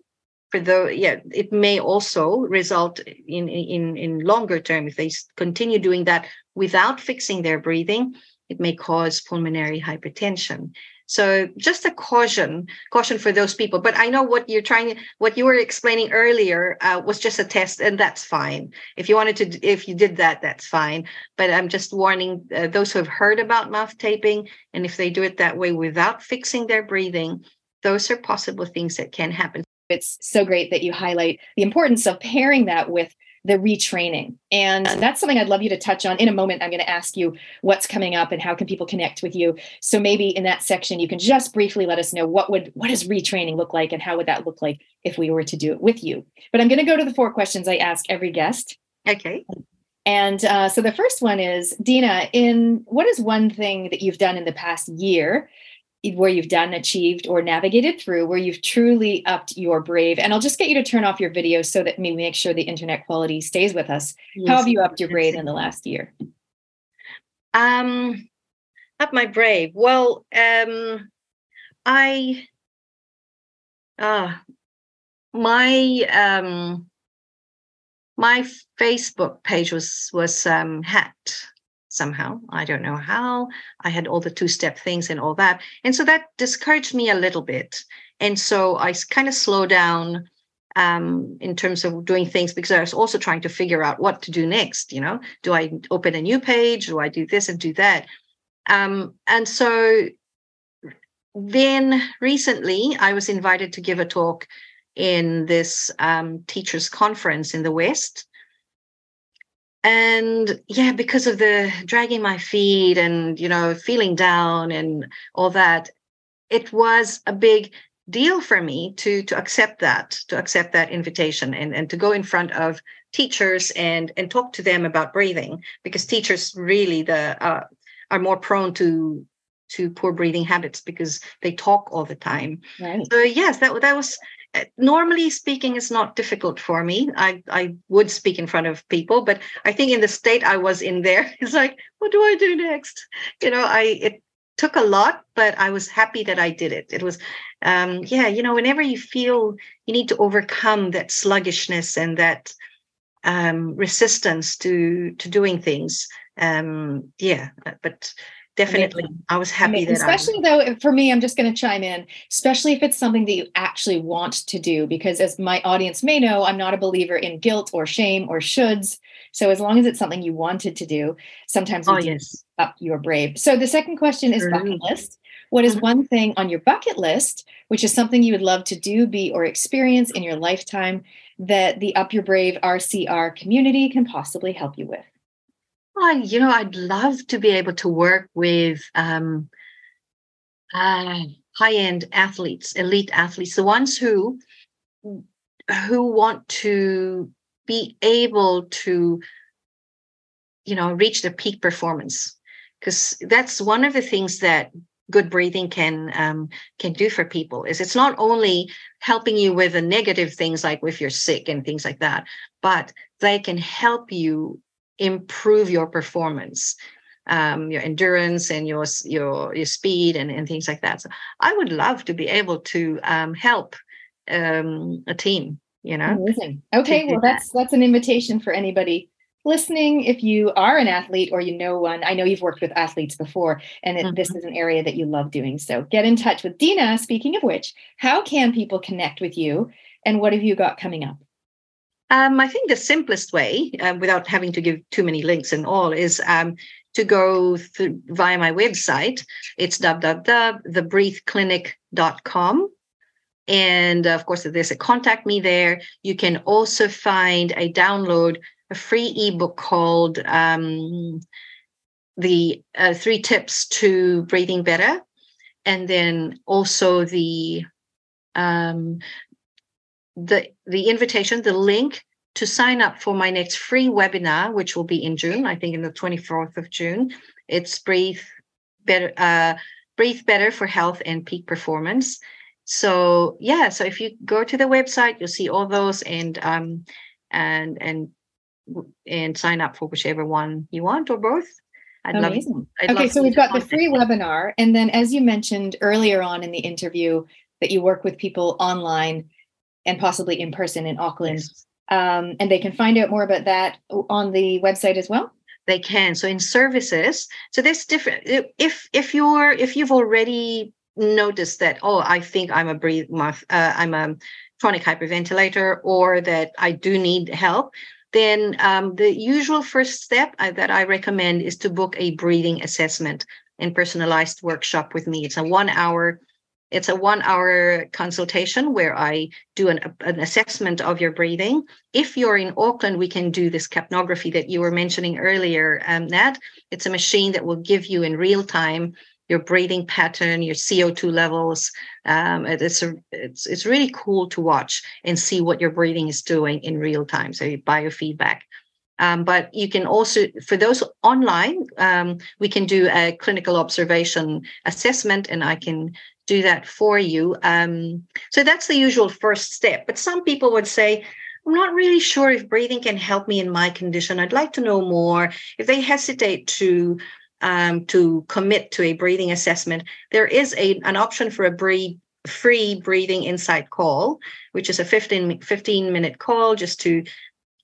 for the yeah, it may also result in in in longer term if they continue doing that without fixing their breathing, it may cause pulmonary hypertension. So just a caution, caution for those people. But I know what you're trying, what you were explaining earlier uh, was just a test, and that's fine. If you wanted to, if you did that, that's fine. But I'm just warning uh, those who have heard about mouth taping, and if they do it that way without fixing their breathing, those are possible things that can happen.
It's so great that you highlight the importance of pairing that with the retraining. And that's something I'd love you to touch on. In a moment, I'm going to ask you what's coming up and how can people connect with you. So maybe in that section, you can just briefly let us know what would what does retraining look like and how would that look like if we were to do it with you. But I'm going to go to the four questions I ask every guest.
Okay.
And uh, so the first one is Dina, in what is one thing that you've done in the past year where you've done, achieved, or navigated through where you've truly upped your brave. And I'll just get you to turn off your video so that we make sure the internet quality stays with us. Yes. How have you upped your brave in the last year?
Um, up my brave. Well, um, I, uh, my um, my Facebook page was was um, hacked somehow. I don't know how. I had all the two step things and all that. And so that discouraged me a little bit. And so I kind of slowed down um, in terms of doing things because I was also trying to figure out what to do next. You know, do I open a new page? Do I do this and do that? Um, and so then recently I was invited to give a talk in this um, teachers conference in the West and yeah because of the dragging my feet and you know feeling down and all that it was a big deal for me to to accept that to accept that invitation and and to go in front of teachers and and talk to them about breathing because teachers really the uh, are more prone to to poor breathing habits because they talk all the time right. so yes that that was normally speaking is not difficult for me. I i would speak in front of people but i think in the state i was in there *laughs* it's like what do i do next? You know i it took a lot but i was happy that i did it. It was um yeah you know whenever you feel you need to overcome that sluggishness and that um resistance to to doing things um yeah but definitely. I was happy I mean,
especially I, though for me i'm just going to chime in especially if it's something that you actually want to do because as my audience may know i'm not a believer in guilt or shame or shoulds. So as long as it's something you wanted to do sometimes
oh, yes.
up you're brave. So the second question is bucket list. What is mm-hmm. one thing on your bucket list which is something you would love to do be or experience in your lifetime that the up your brave rcr community can possibly help you with
I, you know, I'd love to be able to work with um, uh, high-end athletes, elite athletes, the ones who who want to be able to, you know, reach their peak performance, because that's one of the things that good breathing can um, can do for people is it's not only helping you with the negative things like if you're sick and things like that but they can help you improve your performance um, your endurance and your your your speed and, and things like that. So i would love to be able to um, help um, a team you know
amazing. okay well that's that's an invitation for anybody listening. If you are an athlete or you know one i know you've worked with athletes before and mm-hmm. this is an area that you love doing. So get in touch with dina speaking of which how can people connect with you and what have you got coming up
um, i think the simplest way uh, without having to give too many links and all is um, to go through, via my website it's www.thebreatheclinic.com and of course, there's a contact me there. You can also find a download, a free ebook called um, The uh, Three Tips to Breathing Better. And then also the um, the the invitation, the link to sign up for my next free webinar, which will be in June, I think in the 24th of June. It's breathe better, uh, breathe better for health and peak performance so yeah so if you go to the website you'll see all those and um and and and sign up for whichever one you want or both
I'd Amazing. Love, I'd okay, so we've got the free webinar, and then as you mentioned earlier on in the interview, that you work with people online and possibly in person in Auckland, yes. um, and they can find out more about that on the website as well.
They can. So in services, so there's different. If if you're if you've already noticed that oh i think i'm a breathe uh, i'm a chronic hyperventilator or that i do need help then um, the usual first step I, that i recommend is to book a breathing assessment and personalized workshop with me it's a one hour it's a one hour consultation where i do an, an assessment of your breathing if you're in auckland we can do this capnography that you were mentioning earlier um, nat it's a machine that will give you in real time your breathing pattern, your CO2 levels. Um, it's a, it's it's really cool to watch and see what your breathing is doing in real time. So biofeedback. Um, but you can also, for those online, um, we can do a clinical observation assessment, and I can do that for you. Um, so that's the usual first step. But some people would say, I'm not really sure if breathing can help me in my condition. I'd like to know more. If they hesitate to um, to commit to a breathing assessment, there is a, an option for a breathe, free breathing insight call, which is a 15, 15 minute call just to,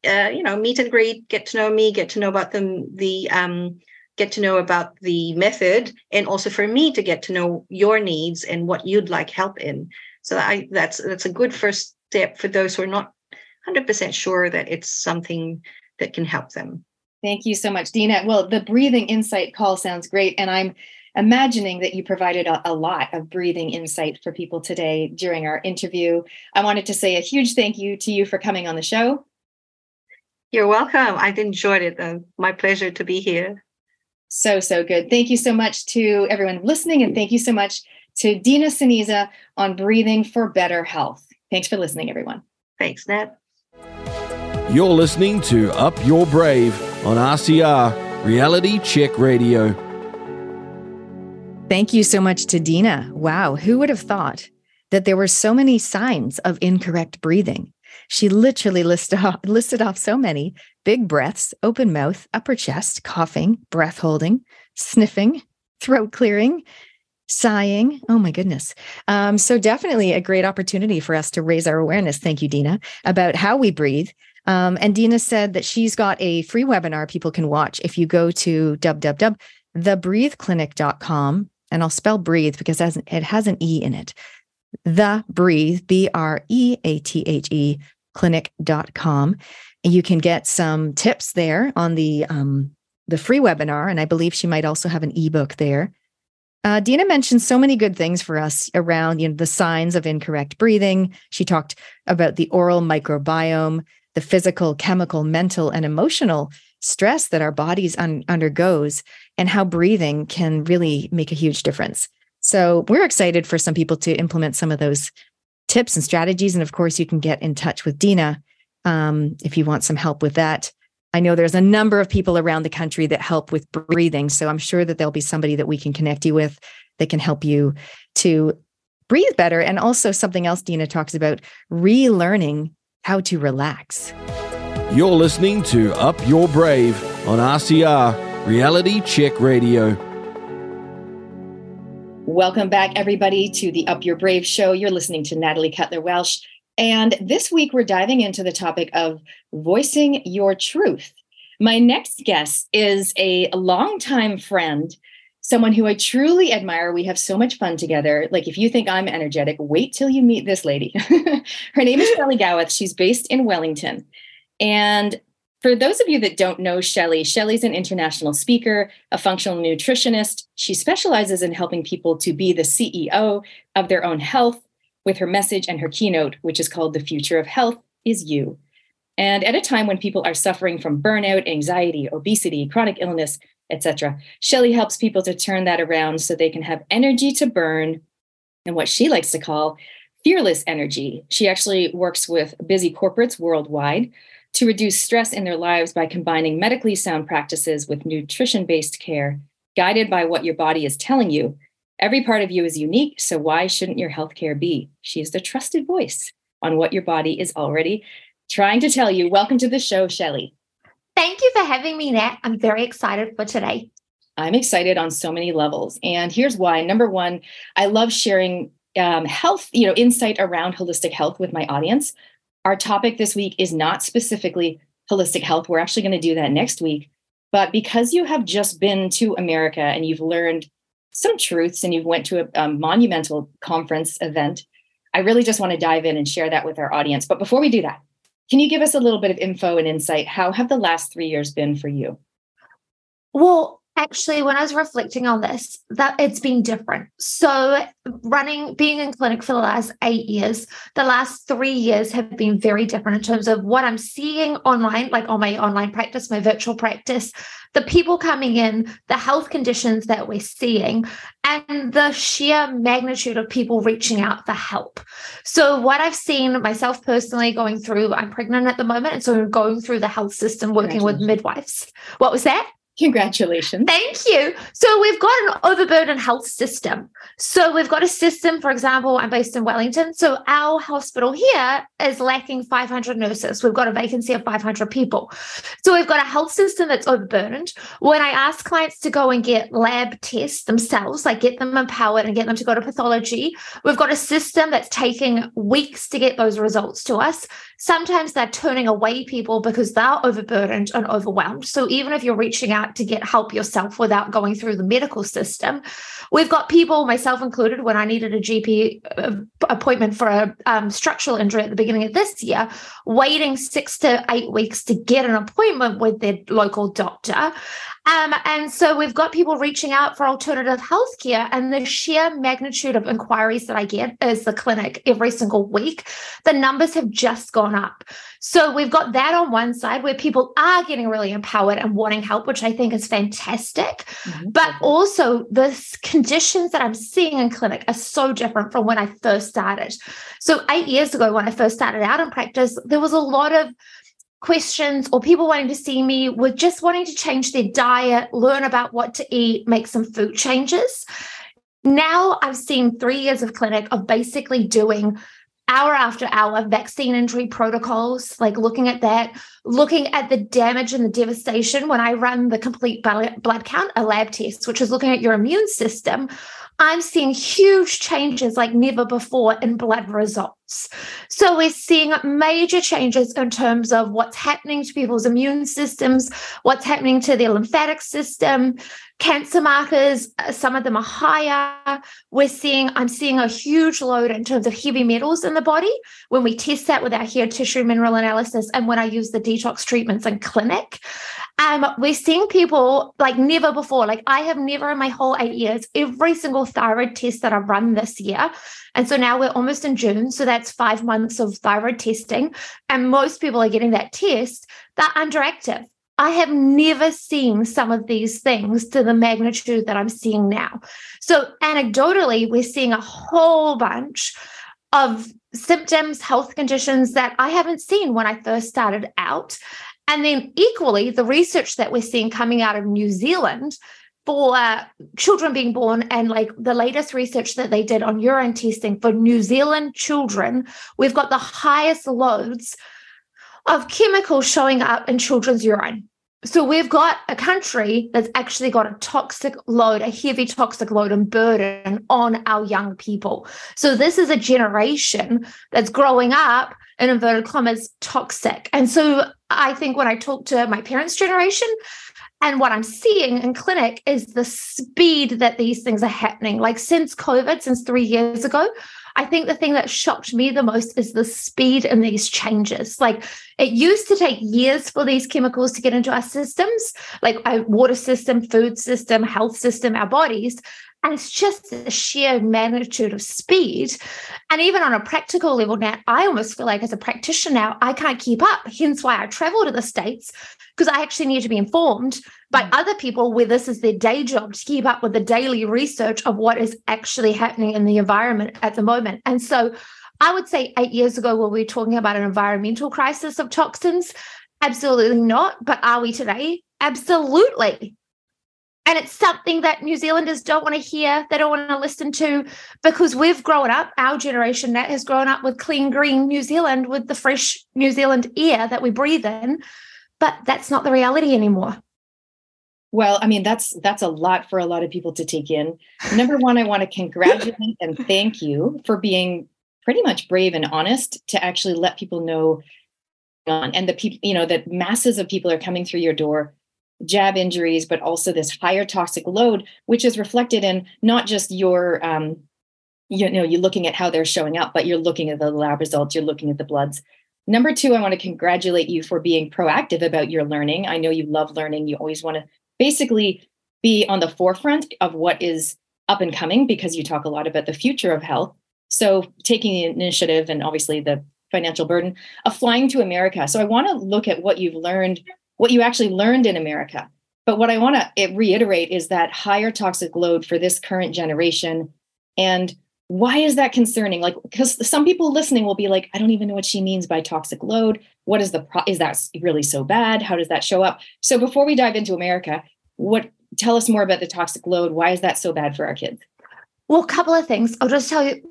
uh, you know, meet and greet, get to know me, get to know about the, the um, get to know about the method, and also for me to get to know your needs and what you'd like help in. So I, that's that's a good first step for those who are not 100% sure that it's something that can help them.
Thank you so much, Dina. Well, the breathing insight call sounds great. And I'm imagining that you provided a, a, lot of breathing insight for people today during our interview. I wanted to say a huge thank you to you for coming on the show.
You're welcome. I've enjoyed it. Uh, my pleasure to be here.
So, so good. Thank you so much to everyone listening. And thank you so much to Dina Siniza on breathing for better health. Thanks for listening, everyone.
Thanks, Ned.
You're listening to Up Your Brave on RCR Reality Check Radio.
Thank you so much to Dina. Wow, who would have thought that there were so many signs of incorrect breathing? She literally listed off, *laughs* listed off so many big breaths, open mouth, upper chest, coughing, breath holding, sniffing, throat clearing, sighing. Oh my goodness. Um, so, definitely a great opportunity for us to raise our awareness. Thank you, Dina, about how we breathe um, and Dina said that she's got a free webinar people can watch if you go to www.thebreatheclinic.com. And I'll spell breathe because it has an E in it. The breathe, B R E A T H E, clinic.com. You can get some tips there on the um, the free webinar. And I believe she might also have an ebook there. Uh, Dina mentioned so many good things for us around you know, the signs of incorrect breathing. She talked about the oral microbiome, the physical, chemical, mental, and emotional stress that our bodies un- undergoes and how breathing can really make a huge difference. So we're excited for some people to implement some of those tips and strategies. And of course, you can get in touch with Dina um, if you want some help with that.
I know there's a number of people around the country that help with breathing. So I'm sure that there'll be somebody that we can connect you with that can help you to breathe better. And also, something else Dina talks about relearning how to relax.
You're listening to Up Your Brave on RCR Reality Check Radio.
Welcome back, everybody, to the Up Your Brave show. You're listening to Natalie Cutler Welsh. And this week, we're diving into the topic of voicing your truth. My next guest is a longtime friend, someone who I truly admire. We have so much fun together. Like, if you think I'm energetic, wait till you meet this lady. *laughs* Her name is Shelley Gawith. She's based in Wellington. And for those of you that don't know Shelley, Shelley's an international speaker, a functional nutritionist. She specializes in helping people to be the CEO of their own health with her message and her keynote, which is called The Future of Health is You. And at a time when people are suffering from burnout, anxiety, obesity, chronic illness, etc., Shelley helps people to turn that around so they can have energy to burn and what she likes to call fearless energy. She actually works with busy corporates worldwide to reduce stress in their lives by combining medically sound practices with nutrition based care, guided by what your body is telling you Every part of you is unique, so why shouldn't your healthcare be? She is the trusted voice on what your body is already trying to tell you. Welcome to the show, Shelley.
Thank you for having me, Nat. I'm very excited for today.
I'm excited on so many levels. And here's why. Number one, I love sharing um, health, you know, insight around holistic health with my audience. Our topic this week is not specifically holistic health. We're actually going to do that next week. But because you have just been to America and you've learned some truths and you went to a, a monumental conference event, I really just want to dive in and share that with our audience. But before we do that, can you give us a little bit of info and insight? How have the last three years been for you?
Well, actually when i was reflecting on this that it's been different. So running being in clinic for the last eight years the last three years have been very different in terms of what i'm seeing online like on my online practice my virtual practice the people coming in the health conditions that we're seeing and the sheer magnitude of people reaching out for help. So what i've seen myself personally going through i'm pregnant at the moment and so i'm going through the health system working with midwives. What was that
Congratulations.
Thank you. So we've got an overburdened health system. So we've got a system, for example, I'm based in Wellington. So our hospital here is lacking 500 nurses. We've got a vacancy of 500 people. So we've got a health system that's overburdened. When I ask clients to go and get lab tests themselves, like get them empowered and get them to go to pathology, we've got a system that's taking weeks to get those results to us. Sometimes they're turning away people because they're overburdened and overwhelmed. So even if you're reaching out to get help yourself without going through the medical system. We've got people, myself included, when I needed a GP uh, appointment for a um, structural injury at the beginning of this year, waiting six to eight weeks to get an appointment with their local doctor. Um, and so we've got people reaching out for alternative healthcare, and the sheer magnitude of inquiries that I get as the clinic every single week, the numbers have just gone up. So we've got that on one side where people are getting really empowered and wanting help, which I think is fantastic. Mm-hmm. But also the conditions that I'm seeing in clinic are so different from when I first started. So eight years ago, when I first started out in practice, there was a lot of questions or people wanting to see me were just wanting to change their diet, learn about what to eat, make some food changes. Now I've seen three years of clinic of basically doing hour after hour vaccine injury protocols, like looking at that, looking at the damage and the devastation when I run the complete blood count, a lab test, which is looking at your immune system. I'm seeing huge changes like never before in blood results. So we're seeing major changes in terms of what's happening to people's immune systems, what's happening to their lymphatic system, cancer markers, uh, some of them are higher. We're seeing, I'm seeing a huge load in terms of heavy metals in the body when we test that with our hair tissue mineral analysis and when I use the detox treatments in clinic. Um, we're seeing people like never before. Like I have never in my whole eight years, every single thyroid test that I've run this year. And so now we're almost in June. So that's five months of thyroid testing. And most people are getting that test. They're underactive. I have never seen some of these things to the magnitude that I'm seeing now. So, anecdotally, we're seeing a whole bunch of symptoms, health conditions that I haven't seen when I first started out. And then, equally, the research that we're seeing coming out of New Zealand for uh, children being born and like the latest research that they did on urine testing for New Zealand children, we've got the highest loads of chemicals showing up in children's urine. So we've got a country that's actually got a toxic load, a heavy toxic load and burden on our young people. So this is a generation that's growing up in inverted commas toxic. And so I think when I talk to my parents' generation, and what I'm seeing in clinic is the speed that these things are happening. Like since COVID, since three years ago, I think the thing that shocked me the most is the speed in these changes. Like it used to take years for these chemicals to get into our systems, like our water system, food system, health system, our bodies. And it's just the sheer magnitude of speed. And even on a practical level now, I almost feel like as a practitioner now, I can't keep up. Hence why I travel to the States, because I actually need to be informed by mm. other people where this is their day job to keep up with the daily research of what is actually happening in the environment at the moment. And so I would say eight years ago, were we were talking about an environmental crisis of toxins? Absolutely not. But are we today? Absolutely. And it's something that New Zealanders don't want to hear, they don't want to listen to, because we've grown up, our generation that has grown up with clean, green New Zealand, with the fresh New Zealand air that we breathe in. But that's not the reality anymore.
Well, I mean, that's that's a lot for a lot of people to take in. Number one, I want to congratulate and thank you for being pretty much brave and honest to actually let people know on and the people, you know, that masses of people are coming through your door jab injuries, but also this higher toxic load, which is reflected in not just your, um, you know, you're looking at how they're showing up, but you're looking at the lab results, you're looking at the bloods. Number two, I want to congratulate you for being proactive about your learning. I know you love learning. You always want to basically be on the forefront of what is up and coming because you talk a lot about the future of health. So taking the initiative and obviously the financial burden of flying to America. So I want to look at what you've learned what you actually learned in America. But what I want to reiterate is that higher toxic load for this current generation. And why is that concerning? Like, because some people listening will be like, I don't even know what she means by toxic load. What is the, pro- is that really so bad? How does that show up? So before we dive into America, what, tell us more about the toxic load. Why is that so bad for our kids?
Well, a couple of things. I'll just tell you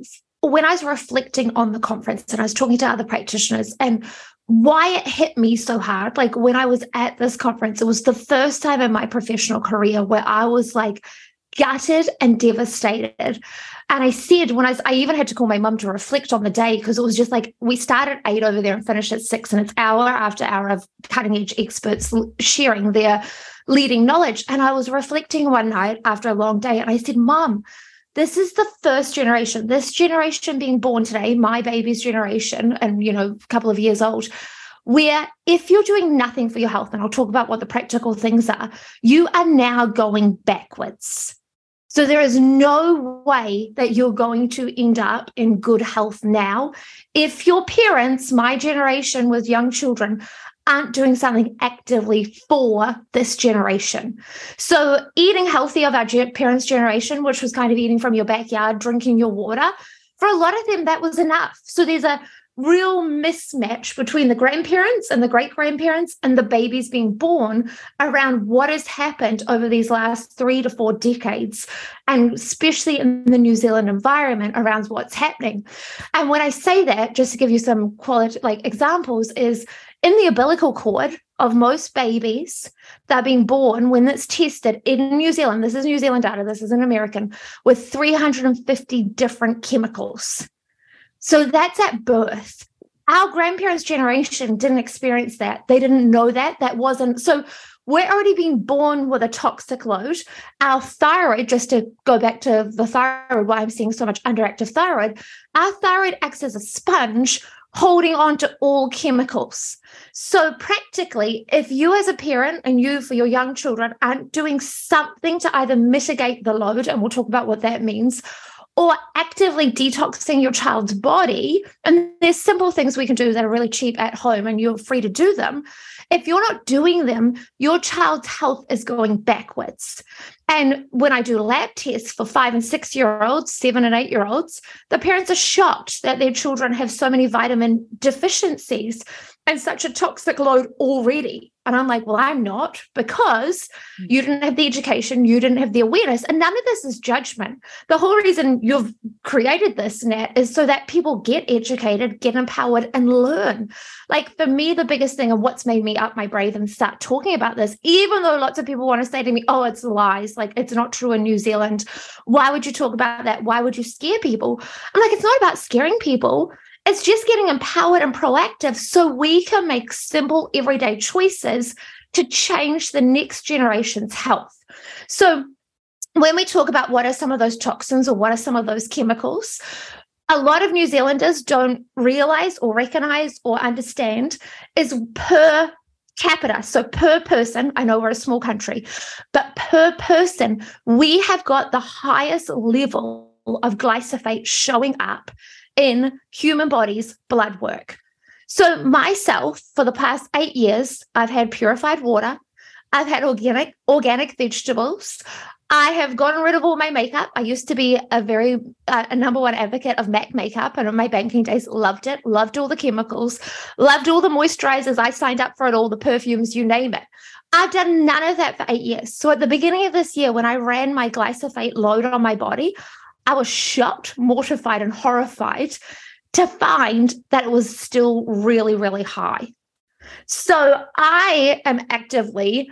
when I was reflecting on the conference and I was talking to other practitioners, and why it hit me so hard. Like when I was at this conference, it was the first time in my professional career where I was like gutted and devastated. And I said, when I was, I even had to call my mum to reflect on the day because it was just like we started eight over there and finished at six, and it's hour after hour of cutting edge experts sharing their leading knowledge. And I was reflecting one night after a long day, and I said, Mum, this is the first generation this generation being born today my baby's generation and you know a couple of years old where if you're doing nothing for your health and i'll talk about what the practical things are you are now going backwards so there is no way that you're going to end up in good health now if your parents my generation with young children aren't doing something actively for this generation. So, eating healthy of our parents' generation, which was kind of eating from your backyard, drinking your water, for a lot of them, that was enough. So, there's a real mismatch between the grandparents and the great grandparents and the babies being born around what has happened over these last three to four decades, and especially in the New Zealand environment around what's happening. And when I say that, just to give you some quality like examples, is in the umbilical cord of most babies that are being born when it's tested in New Zealand, this is New Zealand data, this is an American, with 350 different chemicals. So that's at birth. Our grandparents' generation didn't experience that. They didn't know that. That wasn't so. We're already being born with a toxic load. Our thyroid, just to go back to the thyroid, why I'm seeing so much underactive thyroid, our thyroid acts as a sponge holding on to all chemicals. So, practically, if you as a parent and you for your young children aren't doing something to either mitigate the load, and we'll talk about what that means, or actively detoxing your child's body, and there's simple things we can do that are really cheap at home and you're free to do them. If you're not doing them, your child's health is going backwards. And when I do lab tests for five and six year olds, seven and eight year olds, the parents are shocked that their children have so many vitamin deficiencies. And such a toxic load already. And I'm like, well, I'm not because mm. you didn't have the education, you didn't have the awareness. And none of this is judgment. The whole reason you've created this, Nat, is so that people get educated, get empowered, and learn. Like for me, the biggest thing of what's made me up my brave and start talking about this, even though lots of people want to say to me, oh, it's lies, like it's not true in New Zealand. Why would you talk about that? Why would you scare people? I'm like, it's not about scaring people it's just getting empowered and proactive so we can make simple everyday choices to change the next generation's health. So, when we talk about what are some of those toxins or what are some of those chemicals, a lot of New Zealanders don't realize or recognize or understand is per capita. So, per person, I know we're a small country, but per person, we have got the highest level of glyphosate showing up in human bodies blood work. So, myself, for the past eight years, I've had purified water, I've had organic organic vegetables. I have gotten rid of all my makeup. I used to be a very uh, a number one advocate of MAC makeup, and in my banking days, loved it. Loved all the chemicals, loved all the moisturizers. I signed up for it, all the perfumes, you name it. I've done none of that for eight years. So at the beginning of this year, when I ran my glyphosate load on my body, I was shocked, mortified, and horrified to find that it was still really, really high. So I am actively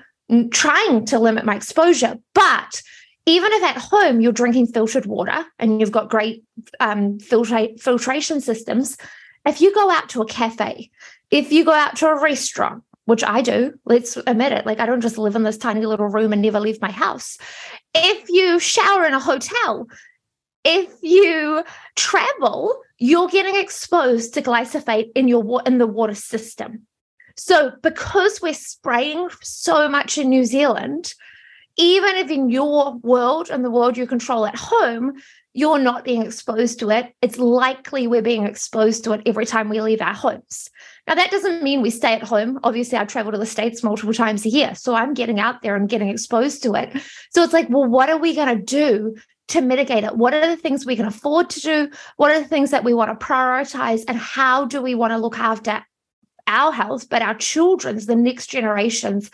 trying to limit my exposure. But even if at home you're drinking filtered water and you've got great um, filtra- filtration systems, if you go out to a cafe, if you go out to a restaurant, which I do, let's admit it, like I don't just live in this tiny little room and never leave my house. If you shower in a hotel, if you travel, you're getting exposed to glyphosate in your in the water system. So because we're spraying so much in New Zealand, even if in your world and the world you control at home, you're not being exposed to it, it's likely we're being exposed to it every time we leave our homes. Now, that doesn't mean we stay at home. Obviously, I travel to the States multiple times a year. So I'm getting out there and getting exposed to it. So it's like, well, what are we going to do to mitigate it? What are the things we can afford to do? What are the things that we want to prioritize? And how do we want to look after our health, but our children's, the next generation's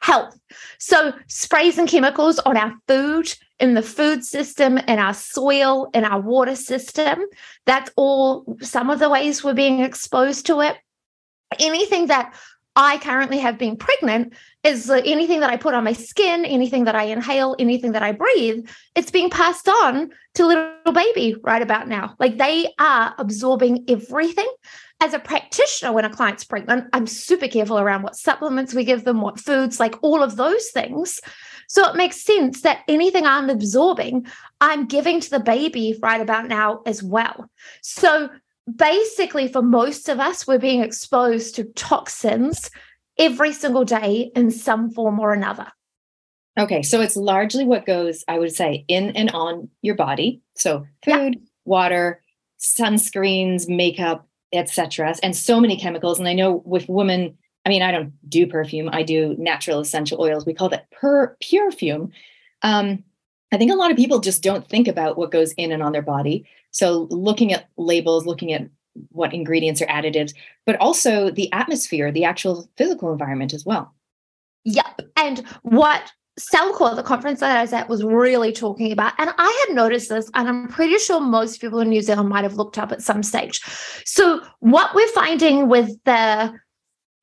health? So, sprays and chemicals on our food, in the food system, in our soil, in our water system, that's all some of the ways we're being exposed to it. Anything that I currently have been pregnant is anything that I put on my skin, anything that I inhale, anything that I breathe, it's being passed on to little baby right about now. Like they are absorbing everything. As a practitioner, when a client's pregnant, I'm super careful around what supplements we give them, what foods, like all of those things. So it makes sense that anything I'm absorbing, I'm giving to the baby right about now as well. So basically, for most of us, we're being exposed to toxins every single day in some form or another.
Okay, so it's largely what goes, I would say, in and on your body. So food, yeah. water, sunscreens, makeup, etc., and so many chemicals. And I know with women, I mean, I don't do perfume; I do natural essential oils. We call that per perfume. Um, I think a lot of people just don't think about what goes in and on their body. So looking at labels, looking at what ingredients are additives, but also the atmosphere, the actual physical environment as well.
Yep. And what Cellcore, the conference that I was at, was really talking about, and I had noticed this, and I'm pretty sure most people in New Zealand might have looked up at some stage. So, what we're finding with the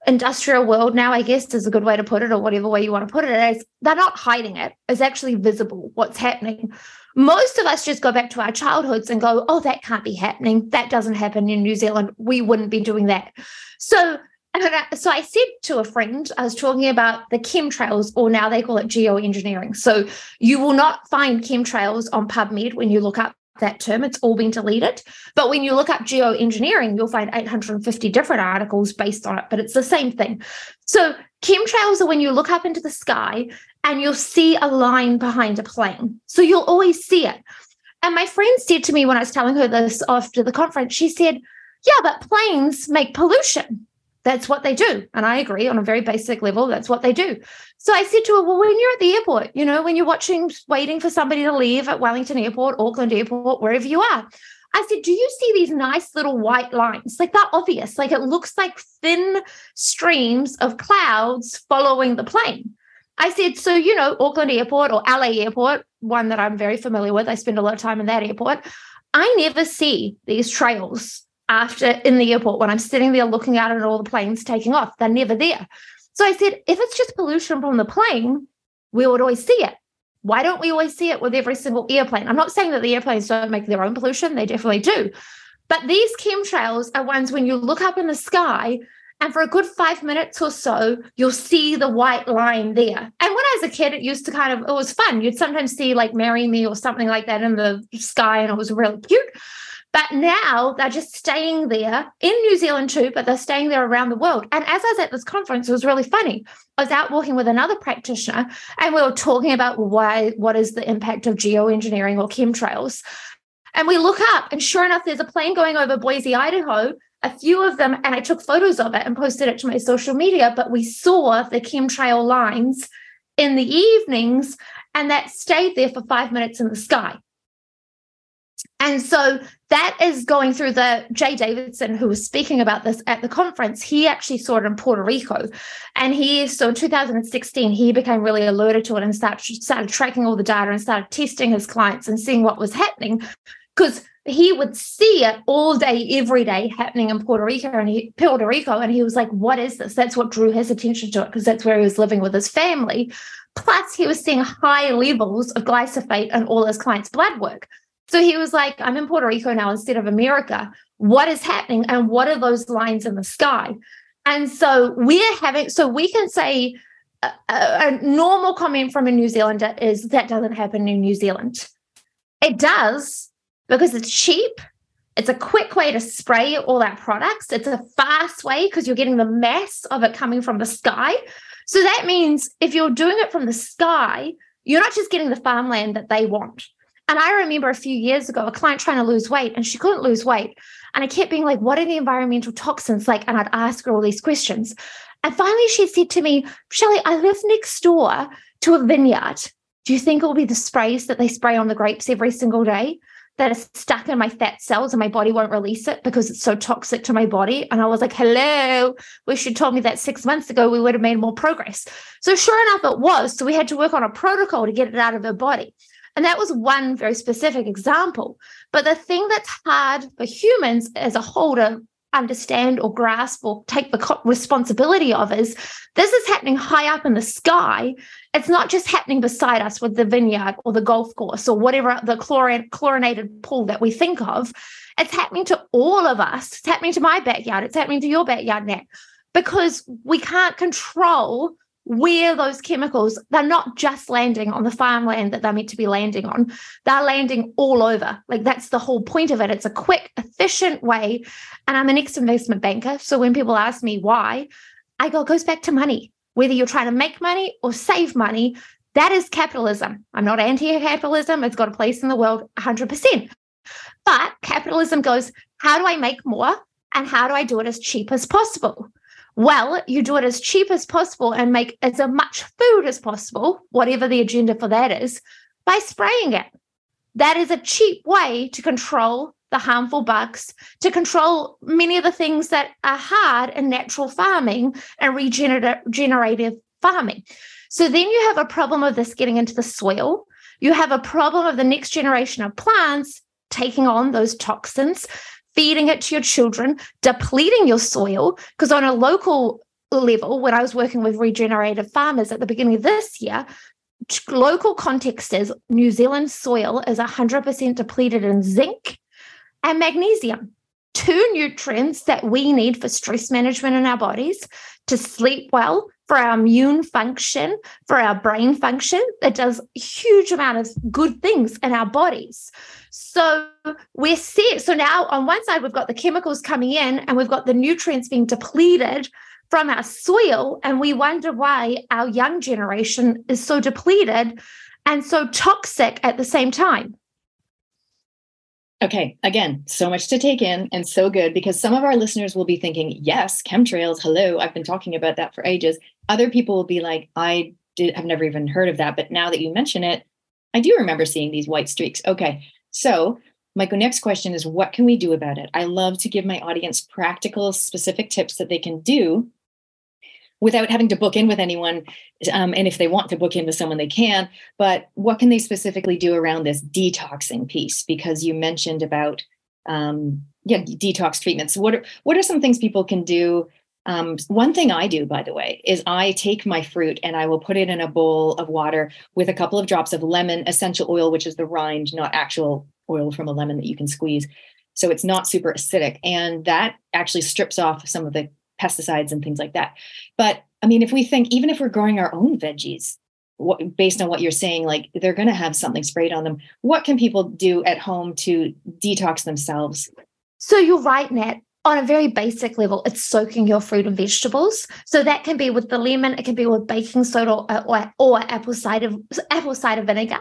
industrial world now, I guess is a good way to put it, or whatever way you want to put it, is they're not hiding it. It's actually visible what's happening. Most of us just go back to our childhoods and go, oh, that can't be happening. That doesn't happen in New Zealand. We wouldn't be doing that. So, so I said to a friend, I was talking about the chemtrails, or now they call it geoengineering. So you will not find chemtrails on PubMed when you look up that term. It's all been deleted. But when you look up geoengineering, you'll find 850 different articles based on it, but it's the same thing. So chemtrails are when you look up into the sky and you'll see a line behind a plane. So you'll always see it. And my friend said to me when I was telling her this after the conference, she said, Yeah, but planes make pollution. That's what they do. And I agree on a very basic level, that's what they do. So I said to her, Well, when you're at the airport, you know, when you're watching, waiting for somebody to leave at Wellington Airport, Auckland Airport, wherever you are, I said, Do you see these nice little white lines? Like they're obvious. Like it looks like thin streams of clouds following the plane. I said, So, you know, Auckland Airport or LA Airport, one that I'm very familiar with, I spend a lot of time in that airport. I never see these trails after in the airport when I'm sitting there looking out at all the planes taking off. They're never there. So I said, if it's just pollution from the plane, we would always see it. Why don't we always see it with every single airplane? I'm not saying that the airplanes don't make their own pollution, they definitely do. But these chemtrails are ones when you look up in the sky and for a good five minutes or so, you'll see the white line there. And when I was a kid, it used to kind of, it was fun. You'd sometimes see like Marry Me or something like that in the sky, and it was really cute. But now they're just staying there in New Zealand too, but they're staying there around the world. And as I was at this conference, it was really funny. I was out walking with another practitioner and we were talking about why, what is the impact of geoengineering or chemtrails. And we look up, and sure enough, there's a plane going over Boise, Idaho, a few of them, and I took photos of it and posted it to my social media. But we saw the chemtrail lines in the evenings, and that stayed there for five minutes in the sky. And so that is going through the Jay Davidson, who was speaking about this at the conference. He actually saw it in Puerto Rico. And he, so in 2016, he became really alerted to it and started, started tracking all the data and started testing his clients and seeing what was happening. Because he would see it all day, every day happening in Puerto Rico and he, Puerto Rico. And he was like, what is this? That's what drew his attention to it, because that's where he was living with his family. Plus, he was seeing high levels of glyphosate in all his clients' blood work. So he was like, I'm in Puerto Rico now instead of America. What is happening? And what are those lines in the sky? And so we're having, so we can say a, a, normal comment from a New Zealander is that doesn't happen in New Zealand. It does because it's cheap. It's a quick way to spray all our products. It's a fast way because you're getting the mass of it coming from the sky. So that means if you're doing it from the sky, you're not just getting the farmland that they want. And I remember a few years ago, a client trying to lose weight and she couldn't lose weight. And I kept being like, what are the environmental toxins like? And I'd ask her all these questions. And finally, she said to me, Shelly, I live next door to a vineyard. Do you think it will be the sprays that they spray on the grapes every single day that are stuck in my fat cells and my body won't release it because it's so toxic to my body? And I was like, hello, we should told me that six months ago, we would have made more progress. So sure enough, it was. So we had to work on a protocol to get it out of her body. And that was one very specific example. But the thing that's hard for humans as a whole to understand or grasp or take the responsibility of is this is happening high up in the sky. It's not just happening beside us with the vineyard or the golf course or whatever the chlor- chlorinated pool that we think of. It's happening to all of us. It's happening to my backyard. It's happening to your backyard now because we can't control where those chemicals they're not just landing on the farmland that they're meant to be landing on. They're landing all over. Like that's the whole point of it. It's a quick efficient way. And i'm an ex-investment banker so when people ask me why i go it goes back to money. Whether you're trying to make money or save money that is capitalism. I'm not anti-capitalism. It's got a place in the world 100% but capitalism goes how do i make more? And how do i do it as cheap as possible well, you do it as cheap as possible and make as much food as possible, whatever the agenda for that is, by spraying it. That is a cheap way to control the harmful bugs, to control many of the things that are hard in natural farming and regenerative farming. So then you have a problem of this getting into the soil. You have a problem of the next generation of plants taking on those toxins feeding it to your children, depleting your soil. Because on a local level, when I was working with regenerative farmers at the beginning of this year, local context is New Zealand soil is 100% depleted in zinc and magnesium, two nutrients that we need for stress management in our bodies, to sleep well, for our immune function, for our brain function, that does a huge amount of good things in our bodies. So we're set. So now on one side, we've got the chemicals coming in and we've got the nutrients being depleted from our soil. And we wonder why our young generation is so depleted and so toxic at the same time.
Okay, again, so much to take in and so good because some of our listeners will be thinking, yes, chemtrails, hello, I've been talking about that for ages. Other people will be like, I did, I've never even heard of that. But now that you mention it, I do remember seeing these white streaks. Okay, so my next question is what can we do about it? I love to give my audience practical, specific tips that they can do without having to book in with anyone. Um, and if they want to book in with someone, they can. But what can they specifically do around this detoxing piece? Because you mentioned about um, yeah, detox treatments. What are what are some things people can do? Um, one thing I do, by the way, is I take my fruit and I will put it in a bowl of water with a couple of drops of lemon essential oil, which is the rind, not actual oil from a lemon that you can squeeze. So it's not super acidic. And that actually strips off some of the pesticides and things like that. But I mean, if we think, even if we're growing our own veggies, what, based on what you're saying, like they're going to have something sprayed on them. What can people do at home to detox themselves?
So you're right, Nat. On a very basic level, it's soaking your fruit and vegetables. So that can be with the lemon, it can be with baking soda or, or, or apple cider apple cider vinegar.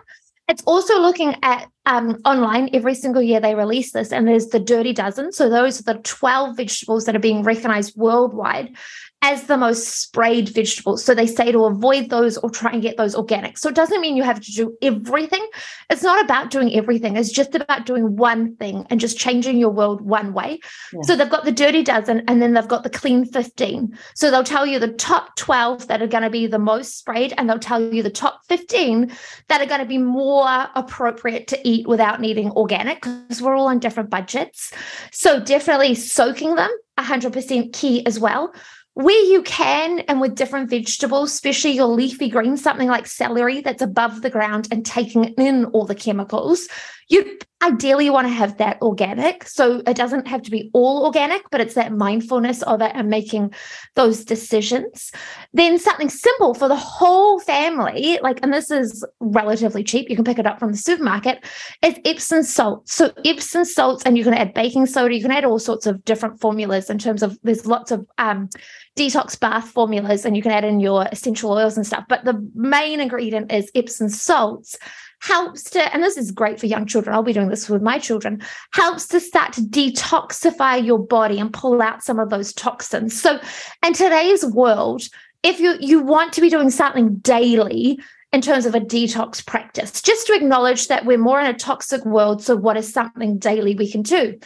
It's also looking at um, online every single year they release this, and there's the Dirty Dozen. So those are the 12 vegetables that are being recognized worldwide as the most sprayed vegetables. So they say to avoid those or try and get those organic. So it doesn't mean you have to do everything. It's not about doing everything. It's just about doing one thing and just changing your world one way. Yeah. So they've got the dirty dozen and then they've got the clean 15. So they'll tell you the top 12 that are going to be the most sprayed and they'll tell you the top 15 that are going to be more appropriate to eat without needing organic because we're all on different budgets. So definitely soaking them 100% key as well where you can and with different vegetables, especially your leafy greens, something like celery that's above the ground and taking in all the chemicals, you ideally want to have that organic. So it doesn't have to be all organic, but it's that mindfulness of it and making those decisions. Then something simple for the whole family, like, and this is relatively cheap, you can pick it up from the supermarket, is Epsom salt. So Epsom salts, and you can add baking soda, you can add all sorts of different formulas in terms of there's lots of um, detox bath formulas, and you can add in your essential oils and stuff. But the main ingredient is Epsom salts helps to, and this is great for young children, I'll be doing this with my children, helps to start to detoxify your body and pull out some of those toxins. So, in today's world, if you you want to be doing something daily in terms of a detox practice, just to acknowledge that we're more in a toxic world. So, what is something daily we can do?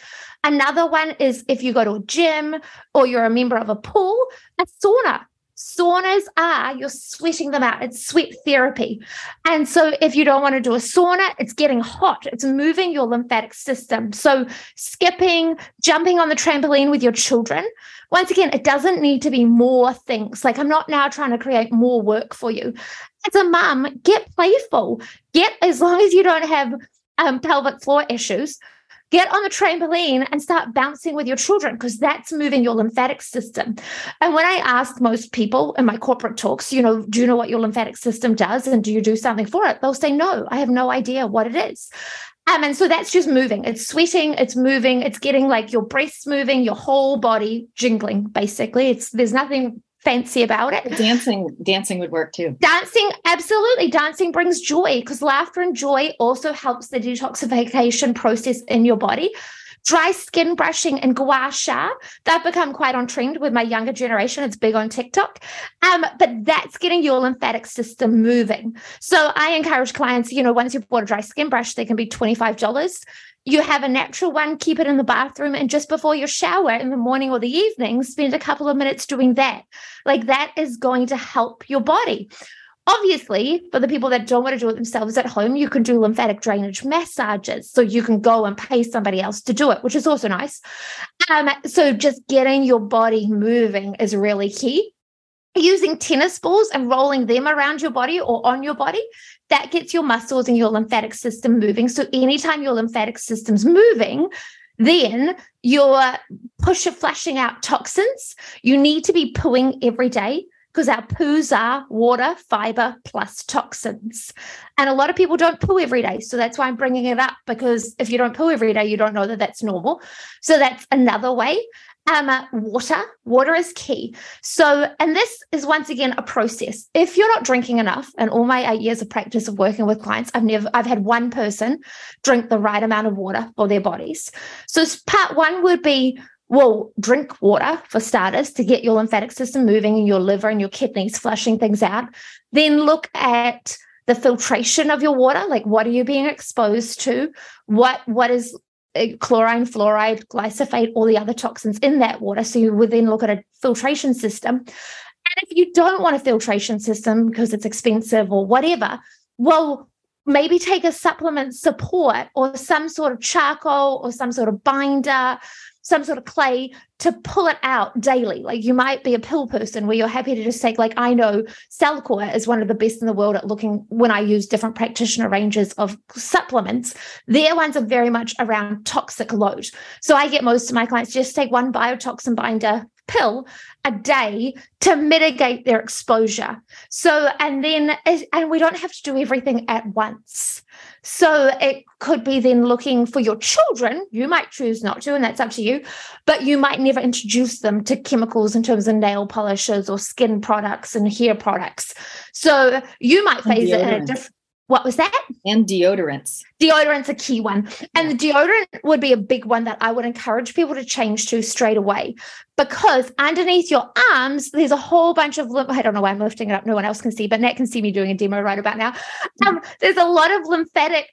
Another one is if you go to a gym or you're a member of a pool, a sauna saunas are you're sweating them out. It's sweat therapy. And so if you don't want to do a sauna it's getting hot. It's moving your lymphatic system. So skipping jumping on the trampoline with your children once again it doesn't need to be more things. Like i'm not now trying to create more work for you. As a mum get playful. Get as long as you don't have um, pelvic floor issues get on the trampoline and start bouncing with your children because that's moving your lymphatic system. And when I ask most people in my corporate talks, you know, do you know what your lymphatic system does and do you do something for it? They'll say, no, I have no idea what it is. Um, and so that's just moving. It's sweating, it's moving, it's getting like your breasts moving, your whole body jingling, basically. It's there's nothing fancy about it.
Dancing, dancing would work too.
Dancing, absolutely. Dancing brings joy because laughter and joy also helps the detoxification process in your body. Dry skin brushing and gua sha, they've become quite on trend with my younger generation. It's big on TikTok. Um, but that's getting your lymphatic system moving. So I encourage clients, you know, once you've bought a dry skin brush, they can be $25 you have a natural one, keep it in the bathroom, and just before your shower in the morning or the evening, spend a couple of minutes doing that. Like that is going to help your body. Obviously, for the people that don't want to do it themselves at home, you can do lymphatic drainage massages. So you can go and pay somebody else to do it, which is also nice. Um, so just getting your body moving is really key using tennis balls and rolling them around your body or on your body, that gets your muscles and your lymphatic system moving. So anytime your lymphatic system's moving, then you're push flushing out toxins. You need to be pooing every day because our poos are water, fiber plus toxins. And a lot of people don't poo every day. So that's why I'm bringing it up because if you don't poo every day, you don't know that that's normal. So that's another way um, water. Water is key. So, and this is once again a process. If you're not drinking enough, and all my eight years of practice of working with clients, I've never, I've had one person drink the right amount of water for their bodies. So, part one would be well, drink water for starters to get your lymphatic system moving and your liver and your kidneys flushing things out. Then look at the filtration of your water like what are you being exposed to what what is Uh, chlorine, fluoride, glyphosate, all the other toxins in that water. So you would then look at a filtration system. And if you don't want a filtration system because it's expensive or whatever, well, maybe take a supplement support or some sort of charcoal or some sort of binder some sort of clay to pull it out daily. Like you might be a pill person where you're happy to just take, like I know Cellcore is one of the best in the world at looking when I use different practitioner ranges of supplements. Their ones are very much around toxic load. So I get most of my clients just take one biotoxin binder pill a day to mitigate their exposure. So, and then, and we don't have to do everything at once. So it could be then looking for your children. You might choose not to, and that's up to you, but you might never introduce them to chemicals in terms of nail polishes or skin products and hair products. So you might phase it in a different what was that?
And deodorants.
Deodorant's a key one. And the deodorant would be a big one that I would encourage people to change to straight away because underneath your arms, there's a whole bunch of, I don't know why I'm lifting it up. No one else can see, but Nat can see me doing a demo right about now. Um, there's a lot of lymphatic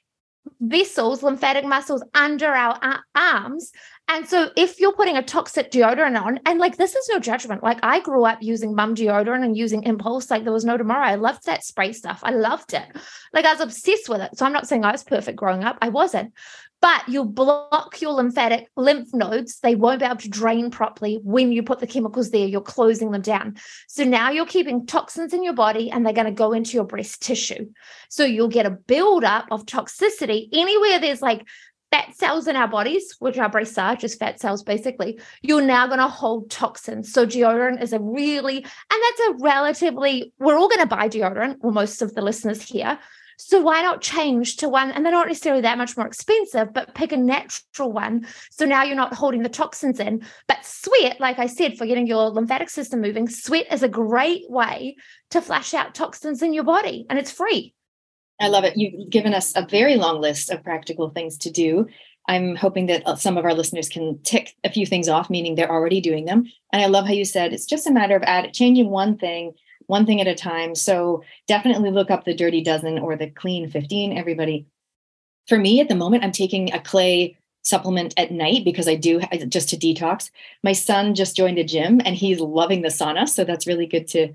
vessels, lymphatic muscles under our arms. And so if you're putting a toxic deodorant on, and like this is no judgment. Like I grew up using mum deodorant and using impulse like there was no tomorrow. I loved that spray stuff. I loved it. Like I was obsessed with it. So I'm not saying I was perfect growing up. I wasn't but you'll block your lymphatic lymph nodes. They won't be able to drain properly when you put the chemicals there. You're closing them down. So now you're keeping toxins in your body and they're going to go into your breast tissue. So you'll get a buildup of toxicity anywhere there's like fat cells in our bodies, which our breasts are, just fat cells basically, you're now going to hold toxins. So deodorant is a really, and that's a relatively, we're all going to buy deodorant, or most of the listeners here. So why not change to one? And they're not necessarily that much more expensive, but pick a natural one. So now you're not holding the toxins in. But sweat, like I said, for getting your lymphatic system moving, sweat is a great way to flush out toxins in your body and it's free.
I love it. You've given us a very long list of practical things to do. I'm hoping that uh, some of our listeners can tick a few things off, meaning they're already doing them. And I love how you said it's just a matter of add, changing one thing one thing at a time. So definitely look up the Dirty Dozen or the Clean 15, everybody. For me at the moment, I'm taking a clay supplement at night because I do just to detox. My son just joined a gym and he's loving the sauna. So that's really good to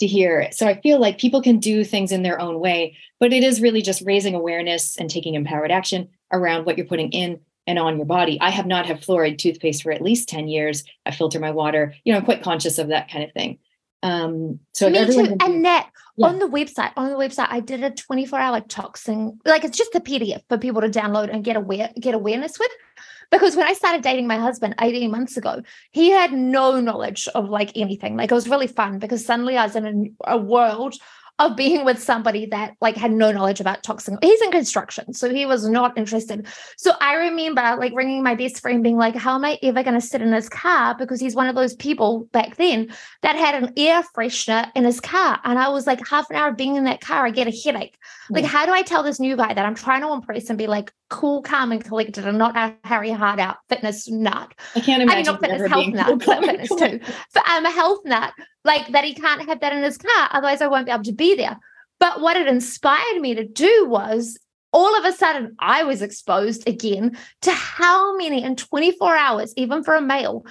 to hear. So I feel like people can do things in their own way, but it is really just raising awareness and taking empowered action around what you're putting in and on your body. I have not had fluoride toothpaste for at least 10 years. I filter my water. You know, I'm quite conscious of that kind of thing. Um, so
me too. And yeah. on the website, on the website, I did a 24 hour toxin, like it's just a PDF for people to download and get aware, get awareness with. Because when I started dating my husband 18 months ago, he had no knowledge of like anything. Like it was really fun because suddenly I was in a, a world of being with somebody that like had no knowledge about toxic. He's in construction, so he was not interested. So I remember like ringing my best friend, being like, "How am I ever going to sit in his car?" Because he's one of those people back then that had an air freshener in his car, and I was like, half an hour being in that car, I get a headache. Like, how do I tell this new guy that I'm trying to impress and be like cool, calm, and collected, and not a Harry hard out fitness nut?
I can't imagine. I mean, not
fitness health nut, cool, fitness too. But I'm a health nut like that he can't have that in his car otherwise i won't be able to be there but what it inspired me to do was all of a sudden i was exposed again to how many in 24 hours even for a male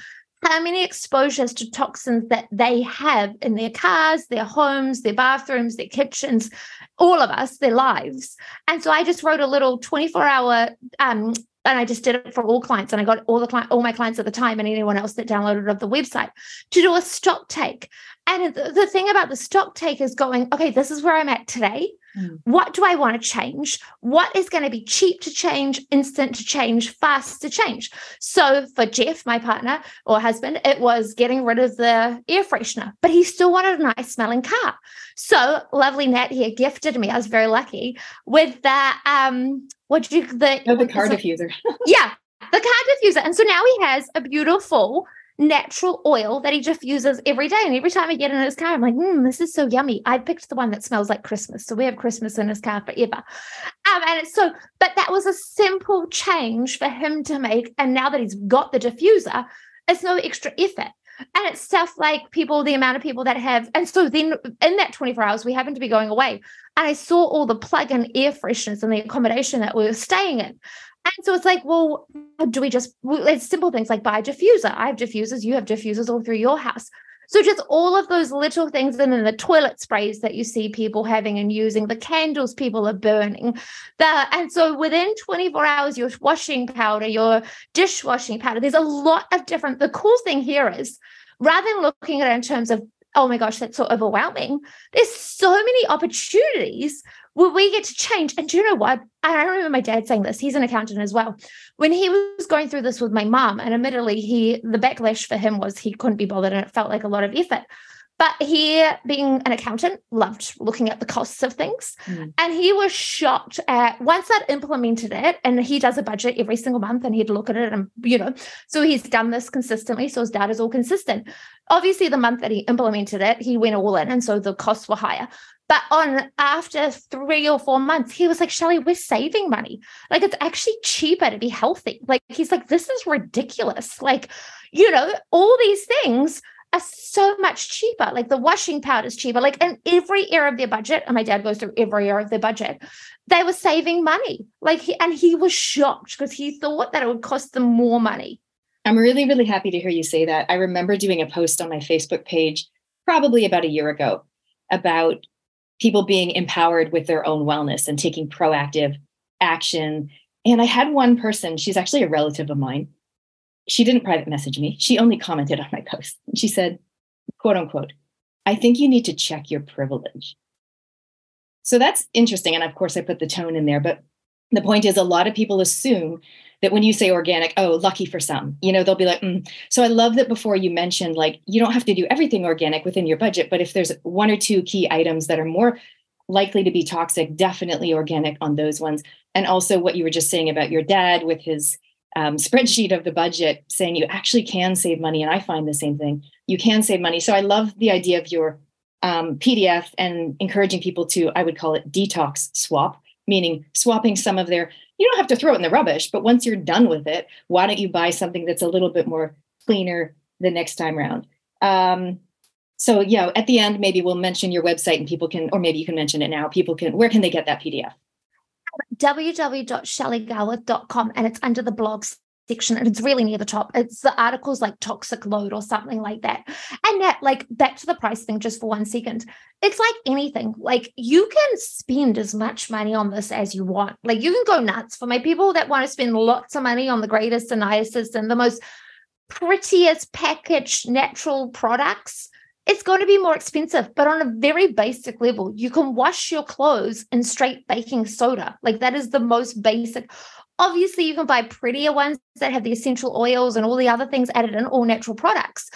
how many exposures to toxins that they have in their cars, their homes, their bathrooms, their kitchens, all of us, their lives. And so I just wrote a little 24 hour um, and I just did it for all clients, and I got all the client, all my clients at the time, and anyone else that downloaded of the website to do a stock take. And the, the thing about the stock take is going, okay, this is where I'm at today. Mm. What do I want to change? What is going to be cheap to change, instant to change, fast to change? So for Jeff, my partner or husband, it was getting rid of the air freshener, but he still wanted a nice smelling car. So lovely Nat here gifted me. I was very lucky with the um what you the
oh, the car diffuser. *laughs*
yeah, the car diffuser. And so now he has a beautiful natural oil that he just uses every day. And every time I get in his car, I'm like, mm, this is so yummy. I picked the one that smells like Christmas. So we have Christmas in his car forever. Um, and it's so, but that was a simple change for him to make. And now that he's got the diffuser, it's no extra effort. And it's stuff like people, the amount of people that have, and so then in that 24 hours, we happen to be going away. And I saw all the plug in air fresheners in the accommodation that we were staying in. And so it's like, well, do we just, it's simple things like buy a diffuser. I have diffusers, you have diffusers all through your house. So just all of those little things, and then the toilet sprays that you see people having and using, the candles people are burning, the and so within 24 hours, your washing powder, your dishwashing powder, there's a lot of different. The cool thing here is rather than looking at it in terms of oh my gosh, that's so overwhelming. There's so many opportunities where we get to change. And do you know what? I remember my dad saying this. He's an accountant as well. When he was going through this with my mom, and admittedly, he the backlash for him was he couldn't be bothered and it felt like a lot of effort. But he, being an accountant, loved looking at the costs of things. Mm. And he was shocked at once that implemented it, and he does a budget every single month and he'd look at it and, you know, so he's done this consistently. So his data's all consistent. Obviously, the month that he implemented it, he went all in. And so the costs were higher. But on after three or four months, he was like, Shelly, we're saving money. Like it's actually cheaper to be healthy. Like he's like, this is ridiculous. Like, you know, all these things are so much cheaper. Like the washing powder is cheaper. Like in every area of their budget, and my dad goes through every area of their budget, they were saving money. Like he, and he was shocked because he thought that it would cost them more money.
I'm really, really happy to hear you say that. I remember doing a post on my Facebook page probably about a year ago about people being empowered with their own wellness and taking proactive action. And I had one person, she's actually a relative of mine, she didn't private message me. She only commented on my post. She said, quote unquote, I think you need to check your privilege. So that's interesting. And of course, I put the tone in there. But the point is, a lot of people assume that when you say organic, oh, lucky for some, you know, they'll be like, mm. so I love that before you mentioned, like, you don't have to do everything organic within your budget, but if there's one or two key items that are more likely to be toxic, definitely organic on those ones. And also what you were just saying about your dad with his um, spreadsheet of the budget saying you actually can save money. And I find the same thing. You can save money. So I love the idea of your um, PDF and encouraging people to, I would call it detox swap, meaning swapping some of their, you don't have to throw it in the rubbish, but once you're done with it, why don't you buy something that's a little bit more cleaner the next time around? Um, so yeah, at the end, maybe we'll mention your website and people can, or maybe you can mention it now. People can, where can they get that PDF?
www.shellygarwood.com and it's under the blogs section and it's really near the top. It's the articles like toxic load or something like that. And that, like, back to the price thing just for one second. It's like anything. Like, you can spend as much money on this as you want. Like, you can go nuts. For my people that want to spend lots of money on the greatest and nicest and the most prettiest packaged natural products, it's going to be more expensive, but on a very basic level, you can wash your clothes in straight baking soda. Like that is the most basic. Obviously, you can buy prettier ones that have the essential oils and all the other things added in, all natural products.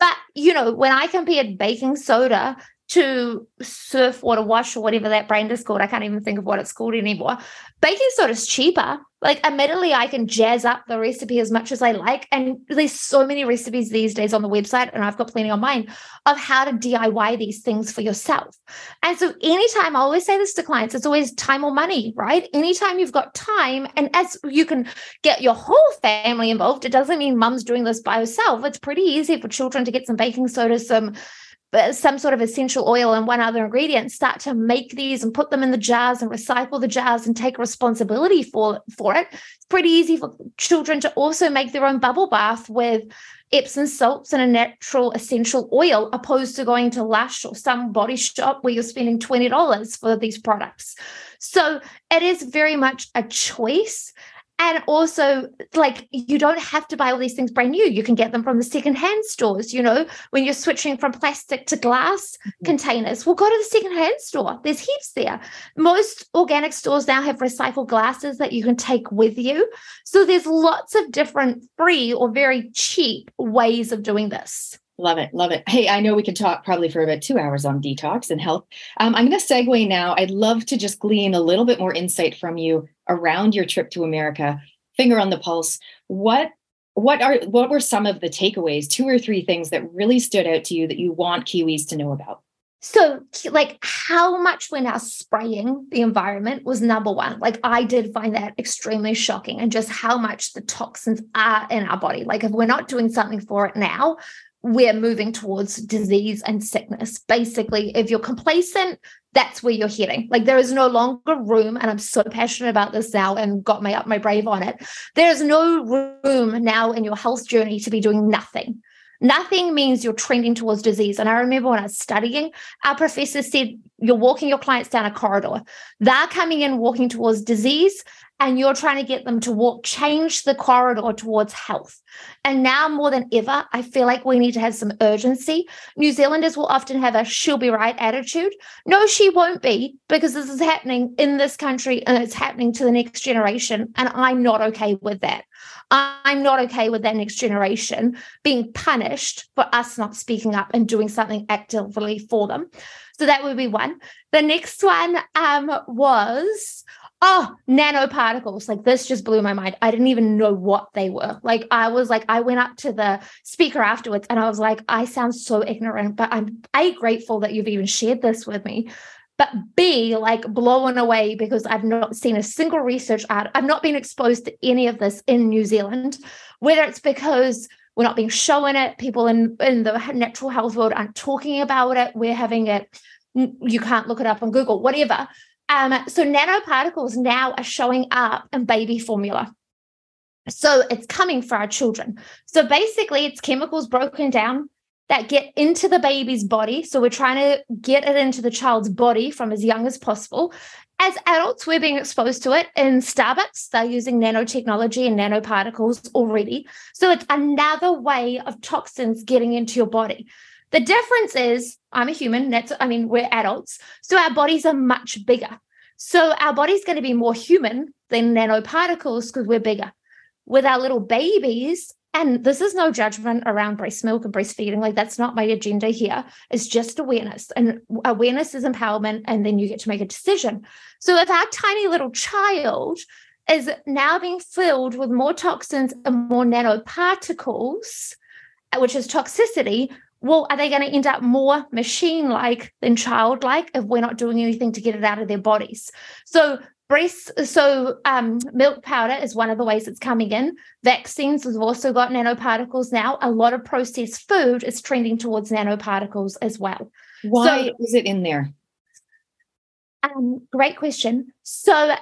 But, you know, when I compared baking soda to surf water wash or whatever that brand is called. I can't even think of what it's called anymore. Baking soda is cheaper. Like, admittedly, I can jazz up the recipe as much as I like. And there's so many recipes these days on the website, and I've got plenty on mine of how to DIY these things for yourself. And so, anytime I always say this to clients, it's always time or money, right? Anytime you've got time, and as you can get your whole family involved, it doesn't mean mum's doing this by herself. It's pretty easy for children to get some baking soda, some some sort of essential oil and one other ingredient start to make these and put them in the jars and recycle the jars and take responsibility for for it. It's pretty easy for children to also make their own bubble bath with epsom salts and a natural essential oil opposed to going to lush or some body shop where you're spending $20 for these products. So it is very much a choice and also, like, you don't have to buy all these things brand new. You can get them from the secondhand stores, you know, when you're switching from plastic to glass mm-hmm. containers. Well, go to the secondhand store. There's heaps there. Most organic stores now have recycled glasses that you can take with you. So there's lots of different free or very cheap ways of doing this.
Love it. Love it. Hey, I know we can talk probably for about two hours on detox and health. Um, I'm going to segue now. I'd love to just glean a little bit more insight from you around your trip to America. Finger on the pulse. What what are what were some of the takeaways, two or three things that really stood out to you that you want Kiwis to know about?
So, like, how much we're now spraying the environment was number one. Like, I did find that extremely shocking, and just how much the toxins are in our body. Like, if we're not doing something for it now, we're moving towards disease and sickness. Basically, if you're complacent, that's where you're heading. Like there is no longer room, and I'm so passionate about this now and got my up my brave on it. There's no room now in your health journey to be doing nothing. Nothing means you're trending towards disease. And I remember when I was studying, our professor said, You're walking your clients down a corridor. They're coming in walking towards disease, and you're trying to get them to walk, change the corridor towards health. And now more than ever, I feel like we need to have some urgency. New Zealanders will often have a she'll be right attitude. No, she won't be, because this is happening in this country and it's happening to the next generation. And I'm not okay with that. I'm not okay with that next generation being punished for us not speaking up and doing something actively for them. So that would be one. The next one um, was oh, nanoparticles. Like this just blew my mind. I didn't even know what they were. Like I was like, I went up to the speaker afterwards and I was like, I sound so ignorant, but I'm A, grateful that you've even shared this with me. But B, like blown away because I've not seen a single research art. I've not been exposed to any of this in New Zealand, whether it's because we're not being shown it, people in, in the natural health world aren't talking about it, we're having it, you can't look it up on Google, whatever um, so nanoparticles now are showing up in baby formula. So it's coming for our children. So basically, it's chemicals broken down that get into the baby's body. So we're trying to get it into the child's body from as young as possible. As adults, we're being exposed to it in Starbucks. They're using nanotechnology and nanoparticles already. So it's another way of toxins getting into your body. The difference is I'm a human. That's, I mean, we're adults. So our bodies are much bigger. So our body's going to be more human than nanoparticles because we're bigger. With our little babies, and this is no judgment around breast milk and breastfeeding. Like that's not my agenda here. It's just awareness. And awareness is empowerment. And then you get to make a decision. So if our tiny little child is now being filled with more toxins and more nanoparticles, uh, which is toxicity, well, are they going to end up more machine like than childlike if we're not doing anything to get it out of their bodies? So, breast, so um, milk powder is one of the ways it's coming in. Vaccines have also got nanoparticles now. A lot of processed food is trending towards nanoparticles as well.
Why so, is it in there?
Um, great question. So,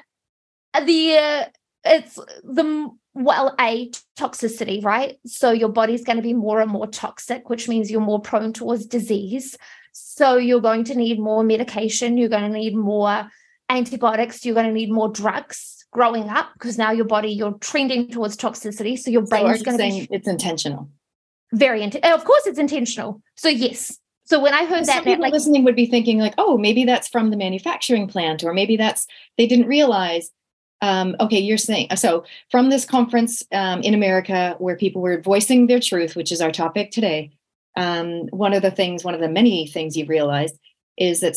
the uh, it's the well a toxicity right? So your body's going to be more and more toxic which means you're more prone towards disease. So you're going to need more medication you're going to need more antibiotics you're going to need more drugs growing up because now your body you're trending towards toxicity so your brain
so
is going to
be it's intentional?
Very int- of course it's intentional. So yes. So when I heard
Some
that,
people
like,
listening would be thinking like, oh, maybe that's from the manufacturing plant, or maybe that's they didn't realize um, okay, you're saying so from this conference um, in America where people were voicing their truth, which is our topic today. Um, one of the things, one of the many things you've realized is that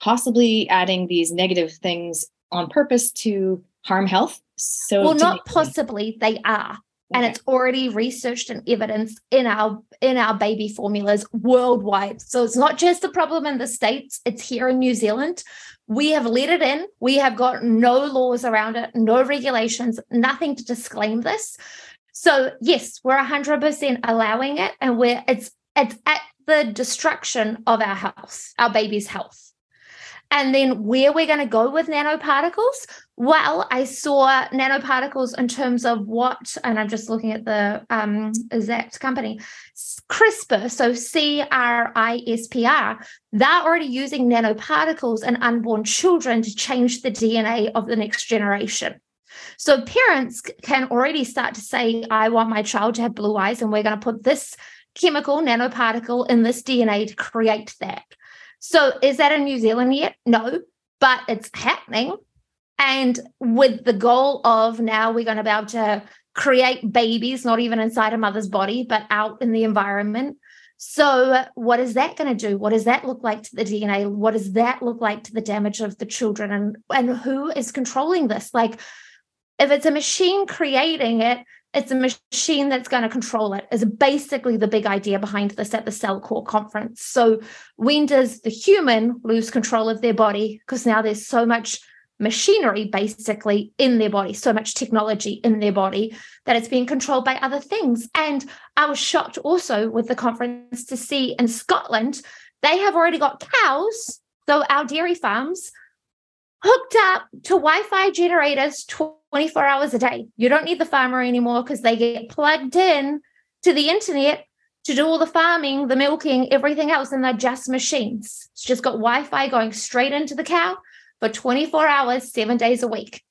possibly adding these negative things on purpose to harm health. So,
well, not possibly, they are. Okay. and it's already researched and evidenced in our in our baby formulas worldwide so it's not just a problem in the states it's here in new zealand we have let it in. We have got no laws around it, no regulations, nothing to disclaim this. So yes, we're 100% allowing it and we're it's it's at the destruction of our health, our baby's health. And then where we're going to go with nanoparticles? Well, I saw nanoparticles in terms of what, and I'm just looking at the um, exact company, CRISPR, so C R I S P R, they're already using nanoparticles in unborn children to change the DNA of the next generation. So parents can already start to say, I want my child to have blue eyes, and we're going to put this chemical nanoparticle in this DNA to create that. So is that in New Zealand yet? No, but it's happening. And with the goal of now we're going to be able to create babies, not even inside a mother's body, but out in the environment. So, what is that going to do? What does that look like to the DNA? What does that look like to the damage of the children? And, and who is controlling this? Like, if it's a machine creating it, it's a machine that's going to control it is basically the big idea behind this at the Cellcore conference so when does the human lose control of their body because now there's so much machinery basically in their body, so much technology in their body that it's being controlled by other things. And I was shocked also with the conference to see in Scotland, they have already got cows, so our dairy farms, hooked up to Wi Fi generators 24 hours a day. You don't need the farmer anymore because they get plugged in to the internet to do all the farming, the milking, everything else, and they're just machines. It's just got Wi Fi going straight into the cow for 24 hours, seven days a week.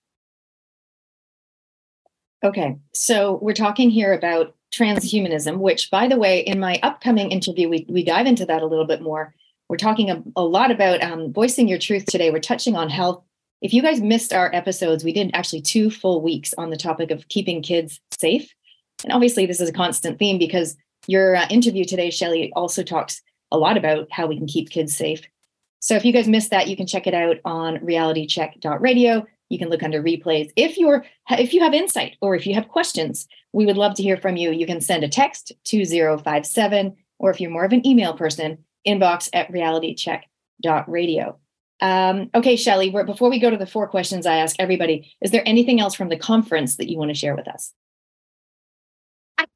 Okay, so we're talking here about transhumanism, which, by the way, in my upcoming interview, we, we dive into that a little bit more. We're talking a, a lot about um, voicing your truth today. We're touching on health. If you guys missed our episodes, we did actually two full weeks on the topic of keeping kids safe. And obviously, this is a constant theme because your uh, interview today, Shelly, also talks a lot about how we can keep kids safe. So if you guys missed that, you can check it out on realitycheck.radio. You can look under replays. If you're if you have insight or if you have questions, we would love to hear from you. You can send a text 2057 or if you're more of an email person, inbox at realitycheck.radio. Um, okay, Shelly, before we go to the four questions I ask everybody, is there anything else from the conference that you want to share with us?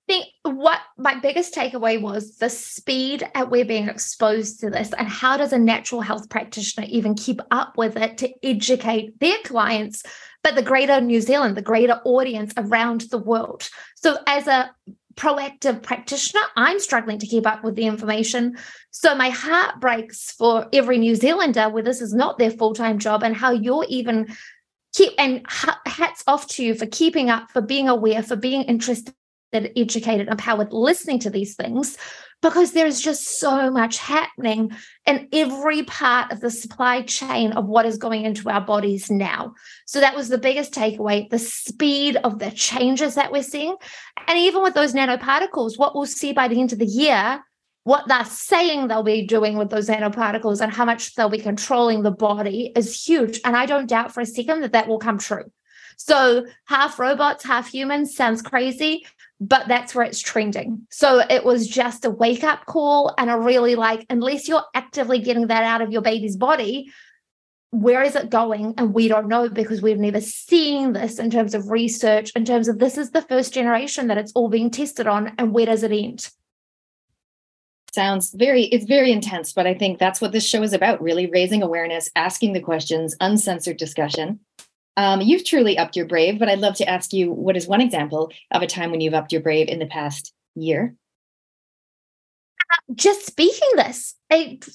Think what my biggest takeaway was the speed at we're being exposed to this and how does a natural health practitioner even keep up with it to educate their clients but the greater new zealand the greater audience around the world. So as a proactive practitioner i'm struggling to keep up with the information. So my heart breaks for every new zealander where this is not their full-time job and how you're even keep and hats off to you for keeping up for being aware for being interested that educated, and empowered, listening to these things because there's just so much happening in every part of the supply chain of what is going into our bodies now. So that was the biggest takeaway the speed of the changes that we're seeing. And even with those nanoparticles, what we'll see by the end of the year, what they're saying they'll be doing with those nanoparticles and how much they'll be controlling the body is huge. And I don't doubt for a second that that will come true. So, half robots, half humans sounds crazy but that's where it's trending. So it was just a wake up call and a really like, unless you're actively getting that out of your baby's body, where is it going? And we don't know because we've never seen this in terms of research, in terms of this is the first generation that it's all being tested on. And where does it end?
Sounds very, it's very intense, but I think that's what this show is about really raising awareness, asking the questions, uncensored discussion. Um, you've truly upped your brave, but I'd love to ask you what is one example of a time when you've upped your brave in the past year?
Just speaking this.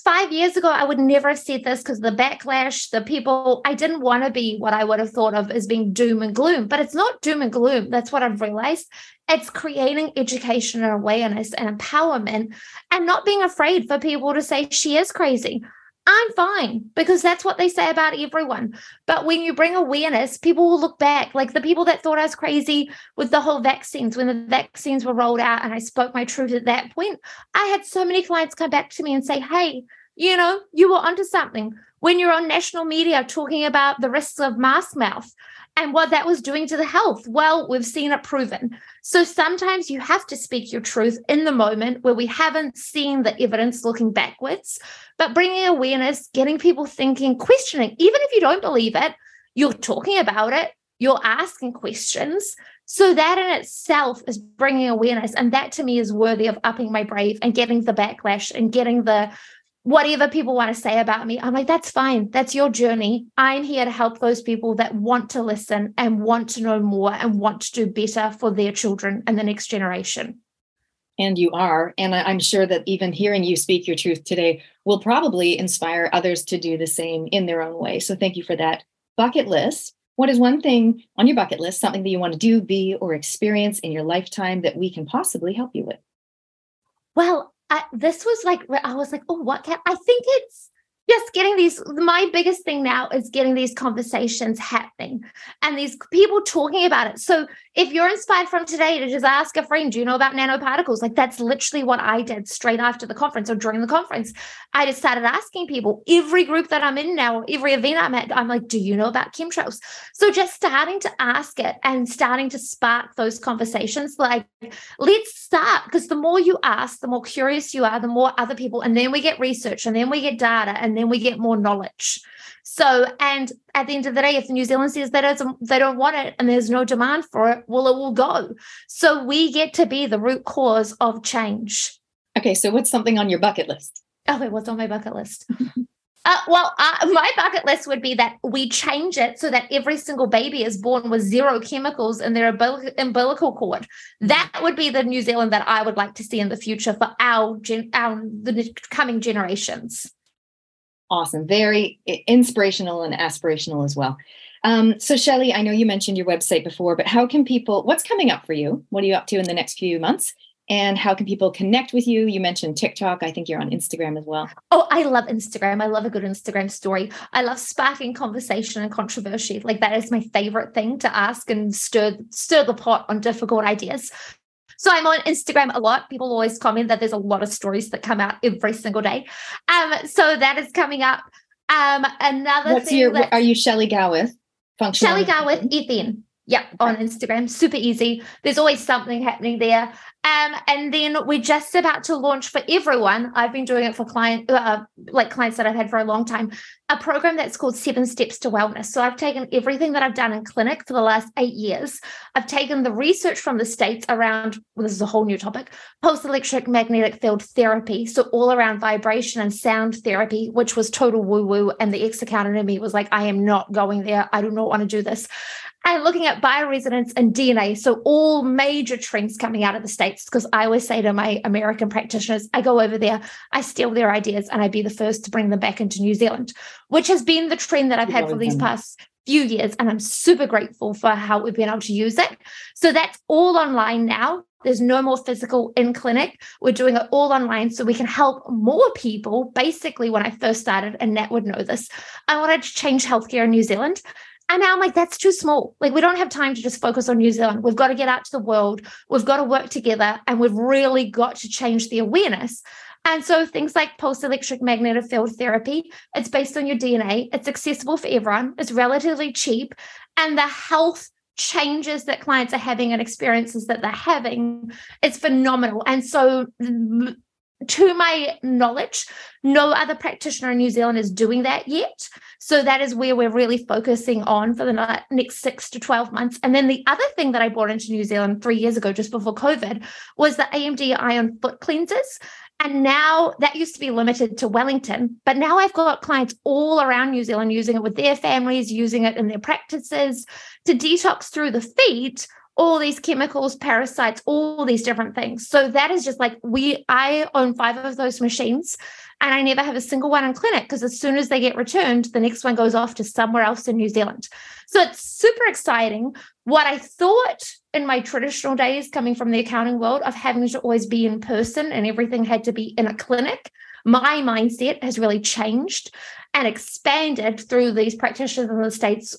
five years ago, I would never have said this because the backlash, the people, I didn't want to be what I would have thought of as being doom and gloom, but it's not doom and gloom. That's what I've realized. It's creating education and awareness and empowerment and not being afraid for people to say she is crazy I'm fine because that's what they say about everyone. But when you bring awareness, people will look back. Like the people that thought I was crazy with the whole vaccines, when the vaccines were rolled out and I spoke my truth at that point, I had so many clients come back to me and say, Hey, you know, you were onto something. When you're on national media talking about the risks of mask mouth, and what that was doing to the health. Well, we've seen it proven. So sometimes you have to speak your truth in the moment where we haven't seen the evidence looking backwards, but bringing awareness, getting people thinking, questioning, even if you don't believe it, you're talking about it, you're asking questions. So that in itself is bringing awareness. And that to me is worthy of upping my brave and getting the backlash and getting the whatever people want to say about me, I'm like, that's fine. That's your journey. I'm here to help those people that want to listen and want to know more and want to do better for their children and the next generation.
And you are. And I'm sure that even hearing you speak your truth today will probably inspire others to do the same in their own way. So thank you for that. Bucket list. What is one thing on your bucket list, something that you want to do, be, or experience in your lifetime that we can possibly help you with?
Well, I, this was like I was like, oh, what can I think it's just getting these my biggest thing now is getting these conversations happening and these people talking about it. So if you're inspired from today to just ask a friend do you know about nanoparticles? Like that's literally what i did straight after the conference or during the conference. I just started asking people every group that i'm in now every event i'm at i'm like do you know about chemtrails? So just starting to ask it and starting to spark those conversations like let's start because the more you ask the more curious you are the more other people and then we get research and then we get data and and then we get more knowledge. So, and at the end of the day, if New Zealand says they don't, they don't want it and there's no demand for it, well, it will go. So we get to be the root cause of change.
Okay, so what's something on your bucket list?
Okay, what's on my bucket list? *laughs* Uh, well, uh, my bucket list would be that we change it so that every single baby is born with zero chemicals in their umbilical cord. That would be the New Zealand that I would like to see in the future for our gen- our the coming generations.
Awesome, very inspirational and aspirational as well. Um, so, Shelly, I know you mentioned your website before, but how can people? What's coming up for you? What are you up to in the next few months? and how can people connect with you? You mentioned TikTok. I think you're on Instagram as well.
Oh, I love Instagram. I love a good Instagram story. I love sparking conversation and controversy. Like that is my favorite thing to ask and stir stir the pot on difficult ideas. So I'm on Instagram a lot. People always comment that there's a lot of stories that come out every single day. Um, so that is coming up. Um, another
What's your? Are you Shelley Gawith?
Shelley Gawith, Ethan. Yep, on Instagram. Super easy. There's always something happening there. Um, and then we're just about to launch for everyone. I've been doing it for client, uh, like clients that I've had for a long time, a program that's called Seven Steps to Wellness. So I've taken everything that I've done in clinic for the last eight years. I've taken the research from the states around. Well, this is a whole new topic: pulse electric magnetic field therapy. So all around vibration and sound therapy, which was total woo woo. And the ex accountant in me was like, I am not going there. I do not want to do this and looking at bioresonance and DNA. So, all major trends coming out of the States, because I always say to my American practitioners, I go over there, I steal their ideas, and I'd be the first to bring them back into New Zealand, which has been the trend that I've had for these past few years. And I'm super grateful for how we've been able to use it. So, that's all online now. There's no more physical in clinic. We're doing it all online so we can help more people. Basically, when I first started, and Nat would know this, I wanted to change healthcare in New Zealand. And now I'm like, that's too small. Like, we don't have time to just focus on New Zealand. We've got to get out to the world. We've got to work together and we've really got to change the awareness. And so things like pulse electric magnetic field therapy, it's based on your DNA. It's accessible for everyone. It's relatively cheap. And the health changes that clients are having and experiences that they're having, it's phenomenal. And so to my knowledge, no other practitioner in New Zealand is doing that yet. So that is where we're really focusing on for the next six to 12 months. And then the other thing that I brought into New Zealand three years ago, just before COVID, was the AMD ion foot cleansers. And now that used to be limited to Wellington, but now I've got clients all around New Zealand using it with their families, using it in their practices to detox through the feet all these chemicals, parasites, all these different things. So that is just like we I own five of those machines and I never have a single one in clinic because as soon as they get returned, the next one goes off to somewhere else in New Zealand. So it's super exciting. What I thought in my traditional days coming from the accounting world of having to always be in person and everything had to be in a clinic, my mindset has really changed and expanded through these practitioners in the States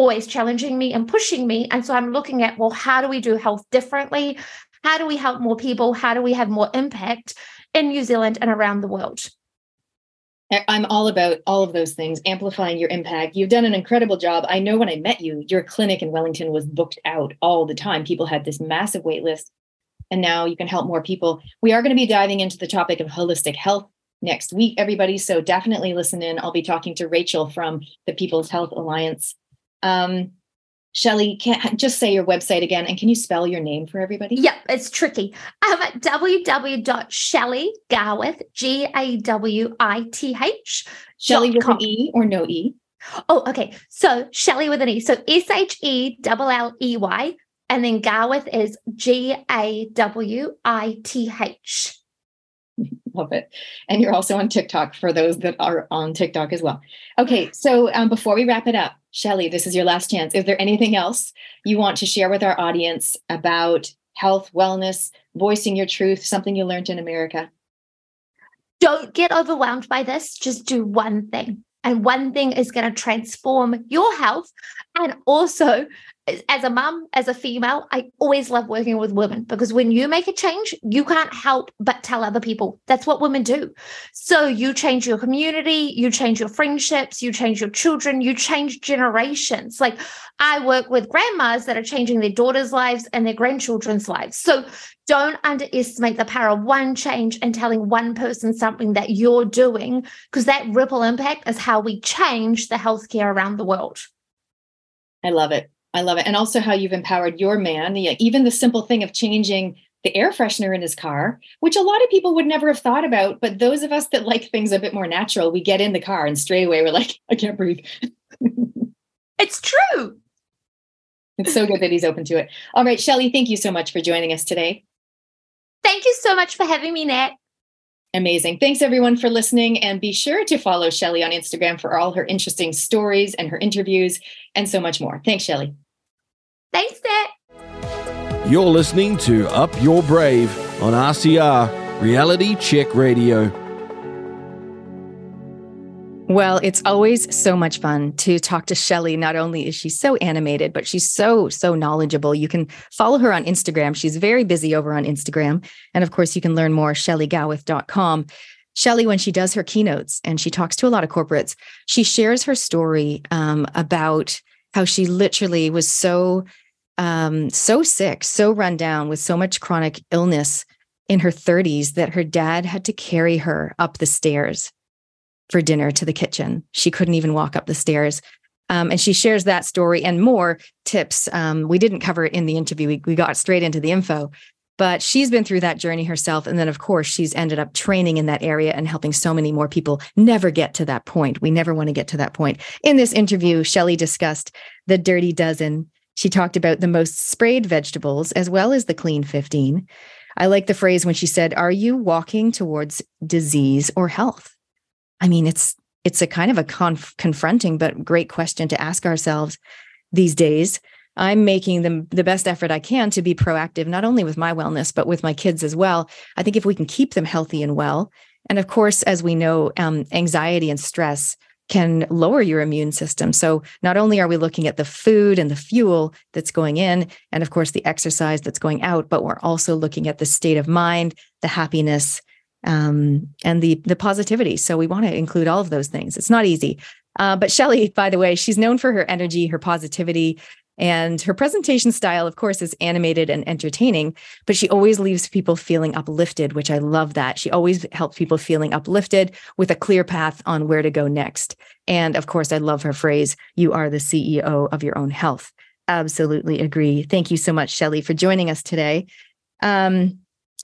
always challenging me and pushing me. And so I'm looking at, well, how do we do health differently? How do we help more people? How do we have more impact in New Zealand and around the world?
I'm all about all of those things, amplifying your impact. You've done an incredible job. I know when I met you, your clinic in Wellington was booked out all the time. People had this massive wait list, and now you can help more people. We are going to be diving into the topic of holistic health next week, everybody. So definitely listen in. I'll be talking to Rachel from the People's Health Alliance um, Shelley, can just say your website again, and can you spell your name for everybody?
Yep, it's tricky. Um, www.shelleygawith, G A W I T H.
Shelley with an E or no E?
Oh, okay. So Shelley with an E. So S H E L L E Y, and then Gawith is G A W I T H. *laughs*
Love it. And you're also on TikTok for those that are on TikTok as well. Okay, so um, before we wrap it up, Shelley, this is your last chance. Is there anything else you want to share with our audience about health, wellness, voicing your truth, something you learned in America?
Don't get overwhelmed by this. Just do one thing. And one thing is going to transform your health and also as a mum, as a female, I always love working with women because when you make a change, you can't help but tell other people. That's what women do. So you change your community, you change your friendships, you change your children, you change generations. Like I work with grandmas that are changing their daughters' lives and their grandchildren's lives. So don't underestimate the power of one change and telling one person something that you're doing because that ripple impact is how we change the healthcare around the world.
I love it. I love it. And also how you've empowered your man. Even the simple thing of changing the air freshener in his car, which a lot of people would never have thought about. But those of us that like things a bit more natural, we get in the car and straight away we're like, I can't breathe.
it's true.
It's so good that he's open to it. All right, Shelly, thank you so much for joining us today.
Thank you so much for having me, Nat.
Amazing. Thanks everyone for listening and be sure to follow Shelly on Instagram for all her interesting stories and her interviews and so much more. Thanks, Shelly.
Thanks, Nat.
You're listening to Up Your Brave on RCR Reality Check Radio.
Well, it's always so much fun to talk to Shelly. Not only is she so animated, but she's so, so knowledgeable. You can follow her on Instagram. She's very busy over on Instagram. And of course, you can learn more shellygawith.com. Shelly, when she does her keynotes and she talks to a lot of corporates, she shares her story um, about how she literally was so, um, so sick, so run down with so much chronic illness in her 30s that her dad had to carry her up the stairs for dinner to the kitchen. She couldn't even walk up the stairs. Um, and she shares that story and more tips. Um, we didn't cover it in the interview. We, we got straight into the info, but she's been through that journey herself. And then, of course, she's ended up training in that area and helping so many more people never get to that point. We never want to get to that point. In this interview, Shelly discussed the dirty dozen. She talked about the most sprayed vegetables as well as the clean 15. I like the phrase when she said, Are you walking towards disease or health? I mean, it's it's a kind of a conf- confronting but great question to ask ourselves these days. I'm making the, the best effort I can to be proactive, not only with my wellness, but with my kids as well. I think if we can keep them healthy and well, and of course, as we know, um, anxiety and stress can lower your immune system. So not only are we looking at the food and the fuel that's going in, and of course, the exercise that's going out, but we're also looking at the state of mind, the happiness, um, and the the positivity. So we want to include all of those things. It's not easy. Uh, but Shelly, by the way, she's known for her energy, her positivity, and her presentation style, of course, is animated and entertaining, but she always leaves people feeling uplifted, which I love that. She always helps people feeling uplifted with a clear path on where to go next. And of course, I love her phrase, you are the CEO of your own health. Absolutely agree. Thank you so much, Shelly, for joining us today. Um,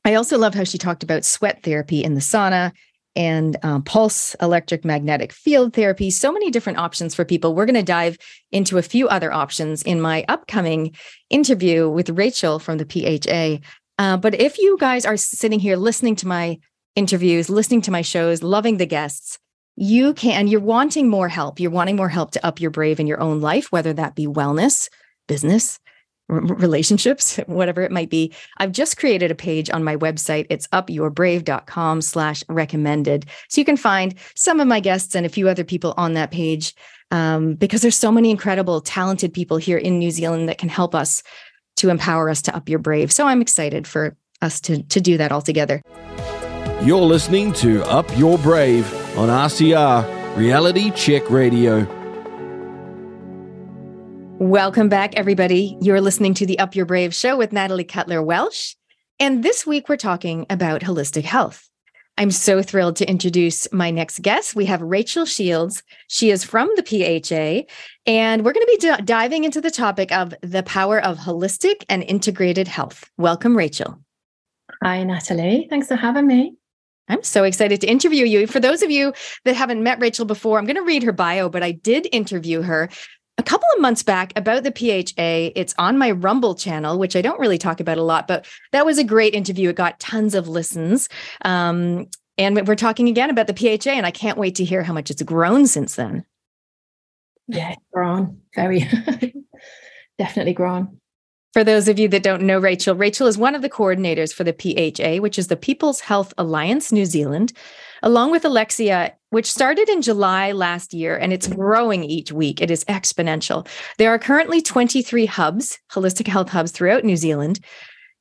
I also love how she talked about sweat therapy in the sauna and um, pulse electric magnetic field therapy. So many different options for people. We're going to dive into a few other options in my upcoming interview with Rachel from the PHA. Uh, but if you guys are sitting here listening to my interviews, listening to my shows, loving the guests, you can, you're wanting more help. You're wanting more help to up your brave in your own life, whether that be wellness, business, relationships *laughs* whatever it might be. I've just created a page on my website. It's upyourbrave.com slash recommended. So you can find some of my guests and a few other people on that page um, because there's so many incredible talented people here in new zealand that can help us to empower us to up your brave. So i'm excited for us to, to do that all together.
You're listening to up your brave on rcr reality check radio
Welcome back, everybody. You're listening to the Up Your Brave show with Natalie Cutler Welsh. And this week we're talking about holistic health. I'm so thrilled to introduce my next guest. We have Rachel Shields. She is from the PHA, and we're going to be d- diving into the topic of the power of holistic and integrated health. Welcome, Rachel.
Hi, Natalie. Thanks for having me.
I'm so excited to interview you. For those of you that haven't met Rachel before, I'm going to read her bio, but I did interview her a couple of months back about the PHA. It's on my Rumble channel, which I don't really talk about a lot, but that was a great interview. It got tons of listens. Um, and we're talking again about the PHA, and I can't wait to hear how much it's grown since then.
Yeah, grown very, *laughs* definitely grown.
For those of you that don't know Rachel, Rachel is one of the coordinators for the PHA, which is the People's Health Alliance New Zealand, along with Alexia, which started in July last year and it's growing each week. It is exponential. There are currently 23 hubs, holistic health hubs throughout New Zealand.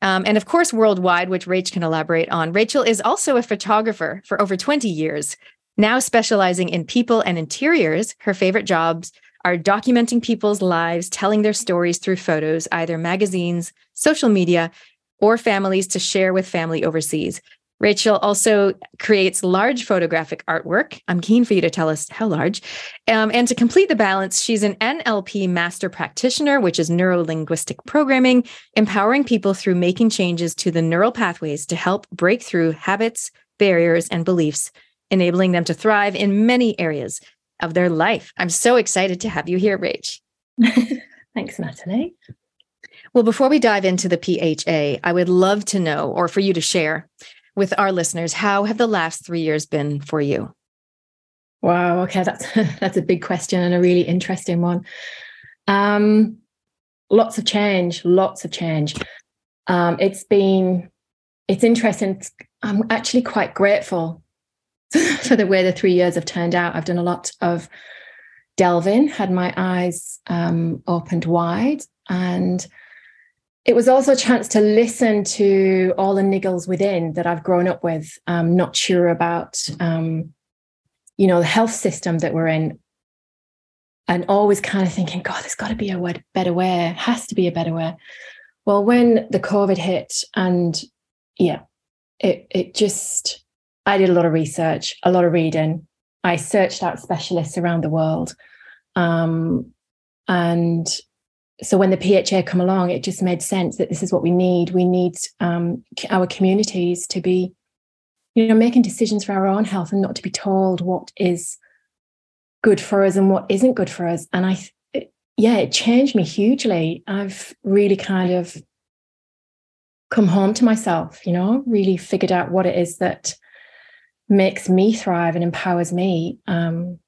Um, and of course, worldwide, which Rach can elaborate on. Rachel is also a photographer for over 20 years, now specializing in people and interiors. Her favorite jobs are documenting people's lives, telling their stories through photos, either magazines, social media, or families to share with family overseas. Rachel also creates large photographic artwork. I'm keen for you to tell us how large. Um, and to complete the balance, she's an NLP master practitioner, which is neuro linguistic programming, empowering people through making changes to the neural pathways to help break through habits, barriers, and beliefs, enabling them to thrive in many areas of their life. I'm so excited to have you here, Rach. *laughs*
Thanks, Natalie.
Well, before we dive into the PHA, I would love to know, or for you to share with our listeners, how have the last three years been for you?
Wow. Okay, that's *laughs* that's a big question and a really interesting one. Um, lots of change. Lots of change. Um, it's been it's interesting. I'm actually quite grateful *laughs* for the way the three years have turned out. I've done a lot of delving, had my eyes um, opened wide, and it was also a chance to listen to all the niggles within that I've grown up with. Um, not sure about, um, you know, the health system that we're in, and always kind of thinking, God, there's got to be a better way. Has to be a better way. Well, when the COVID hit, and yeah, it it just I did a lot of research, a lot of reading. I searched out specialists around the world. Um, and so when the PHA come along, it just made sense that this is what we need. We need um, our communities to be, you know, making decisions for our own health and not to be told what is good for us and what isn't good for us. And I, it, yeah, it changed me hugely. I've really kind of come home to myself, you know, really figured out what it is that makes me thrive and empowers me. Um,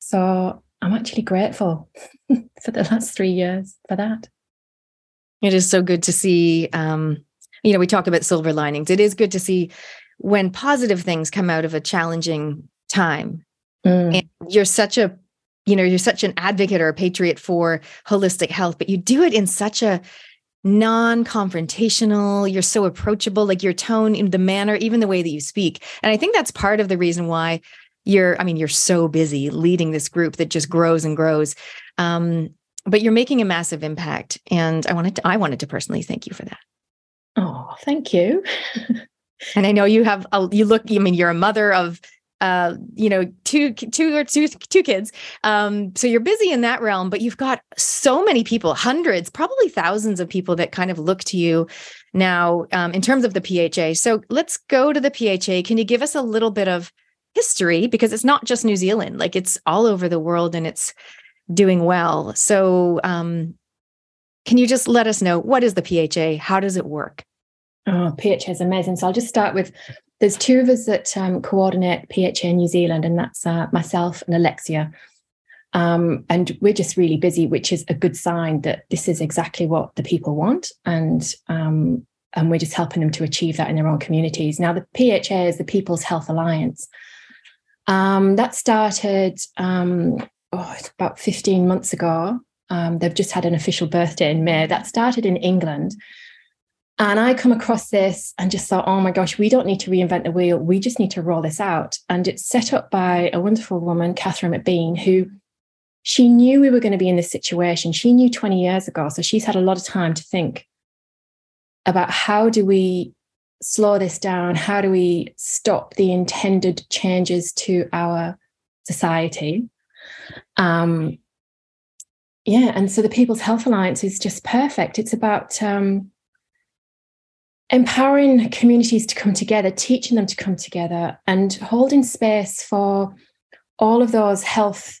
so I'm actually grateful *laughs* for the last three years for that.
It is so good to see. Um, you know, we talk about silver linings. It is good to see when positive things come out of a challenging time. Mm. And you're such a, you know, you're such an advocate or a patriot for holistic health, but you do it in such a non-confrontational you're so approachable like your tone in the manner even the way that you speak and i think that's part of the reason why you're i mean you're so busy leading this group that just grows and grows um, but you're making a massive impact and i wanted to i wanted to personally thank you for that
oh thank you *laughs*
and i know you have a, you look i mean you're a mother of uh, you know, two, two or two, two kids. Um, so you're busy in that realm, but you've got so many people, hundreds, probably thousands of people that kind of look to you now um, in terms of the PHA. So let's go to the PHA. Can you give us a little bit of history because it's not just New Zealand, like it's all over the world and it's doing well. So um, can you just let us know what is the PHA? How does it work?
Oh, PHA is amazing. So I'll just start with there's two of us that um, coordinate PHA New Zealand, and that's uh, myself and Alexia. Um, and we're just really busy, which is a good sign that this is exactly what the people want, and um, and we're just helping them to achieve that in their own communities. Now, the PHA is the People's Health Alliance. Um, that started um, oh, about 15 months ago. Um, they've just had an official birthday in May. That started in England and I come across this and just thought, oh my gosh, we don't need to reinvent the wheel. We just need to roll this out. And it's set up by a wonderful woman, Catherine McBean, who she knew we were going to be in this situation. She knew 20 years ago. So she's had a lot of time to think about how do we slow this down? How do we stop the intended changes to our society? Um, yeah, and so the People's Health Alliance is just perfect. It's about um, empowering communities to come together, teaching them to come together, and holding space for all of those health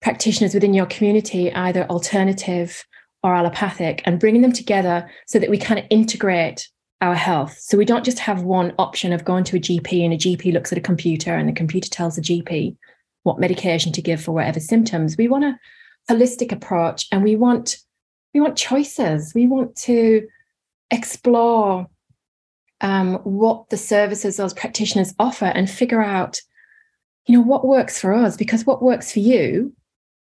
practitioners within your community, either alternative or allopathic, and bringing them together so that we kind of integrate our health. So we don't just have one option of going to a GP and a GP looks at a computer and the computer tells the GP what medication to give for whatever symptoms. We want a holistic approach and we want we want choices. We want to explore um, what the services those practitioners offer and figure out, you know, what works for us. Because what works for you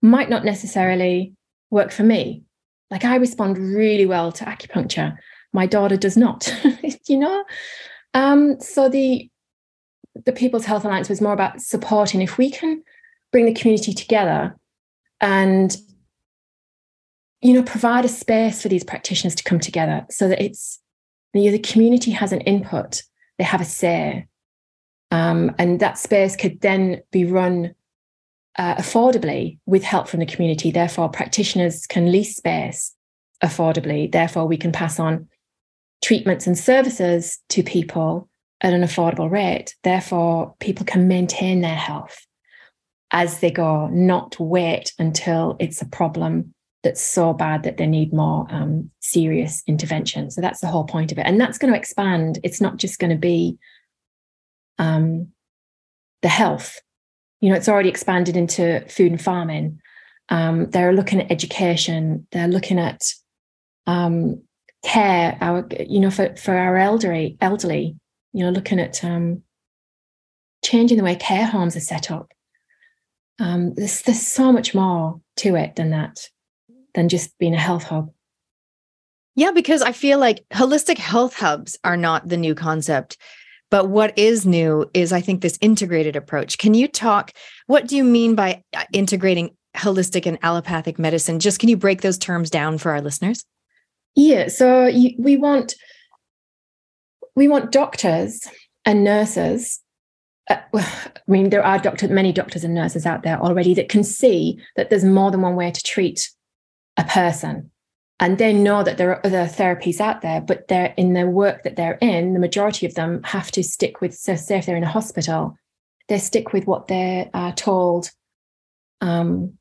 might not necessarily work for me. Like I respond really well to acupuncture. My daughter does not, *laughs* you know? Um, so the the People's Health Alliance was more about supporting if we can bring the community together and you know provide a space for these practitioners to come together so that it's know, the community has an input they have a say. Um, and that space could then be run uh, affordably with help from the community. Therefore practitioners can lease space affordably. Therefore we can pass on treatments and services to people at an affordable rate. Therefore, people can maintain their health as they go, not wait until it's a problem that's so bad that they need more um, serious intervention. So that's the whole point of it. And that's going to expand. It's not just going to be um, the health. You know, it's already expanded into food and farming. Um, they're looking at education. They're looking at um, care. Our, you know, for for our elderly, elderly, you know, looking at um, changing the way care homes are set up. Um, there's there's so much more to it than that, than just being a health hub.
Yeah, because I feel like holistic health hubs are not the new concept. But what is new is, I think, this integrated approach. Can you talk? What do you mean by uh, integrating holistic and allopathic medicine? Just can you break those terms down for our listeners?
Yeah, so you, we want we want doctors and nurses. Uh, *sighs* I mean, there are doctors, many doctors and nurses out there already that can see that there's more than one way to treat a person. And they know that there are other therapies out there, but they're in the work that they're in, the majority of them have to stick with, so say if they're in a hospital, they stick with what they're uh, told um,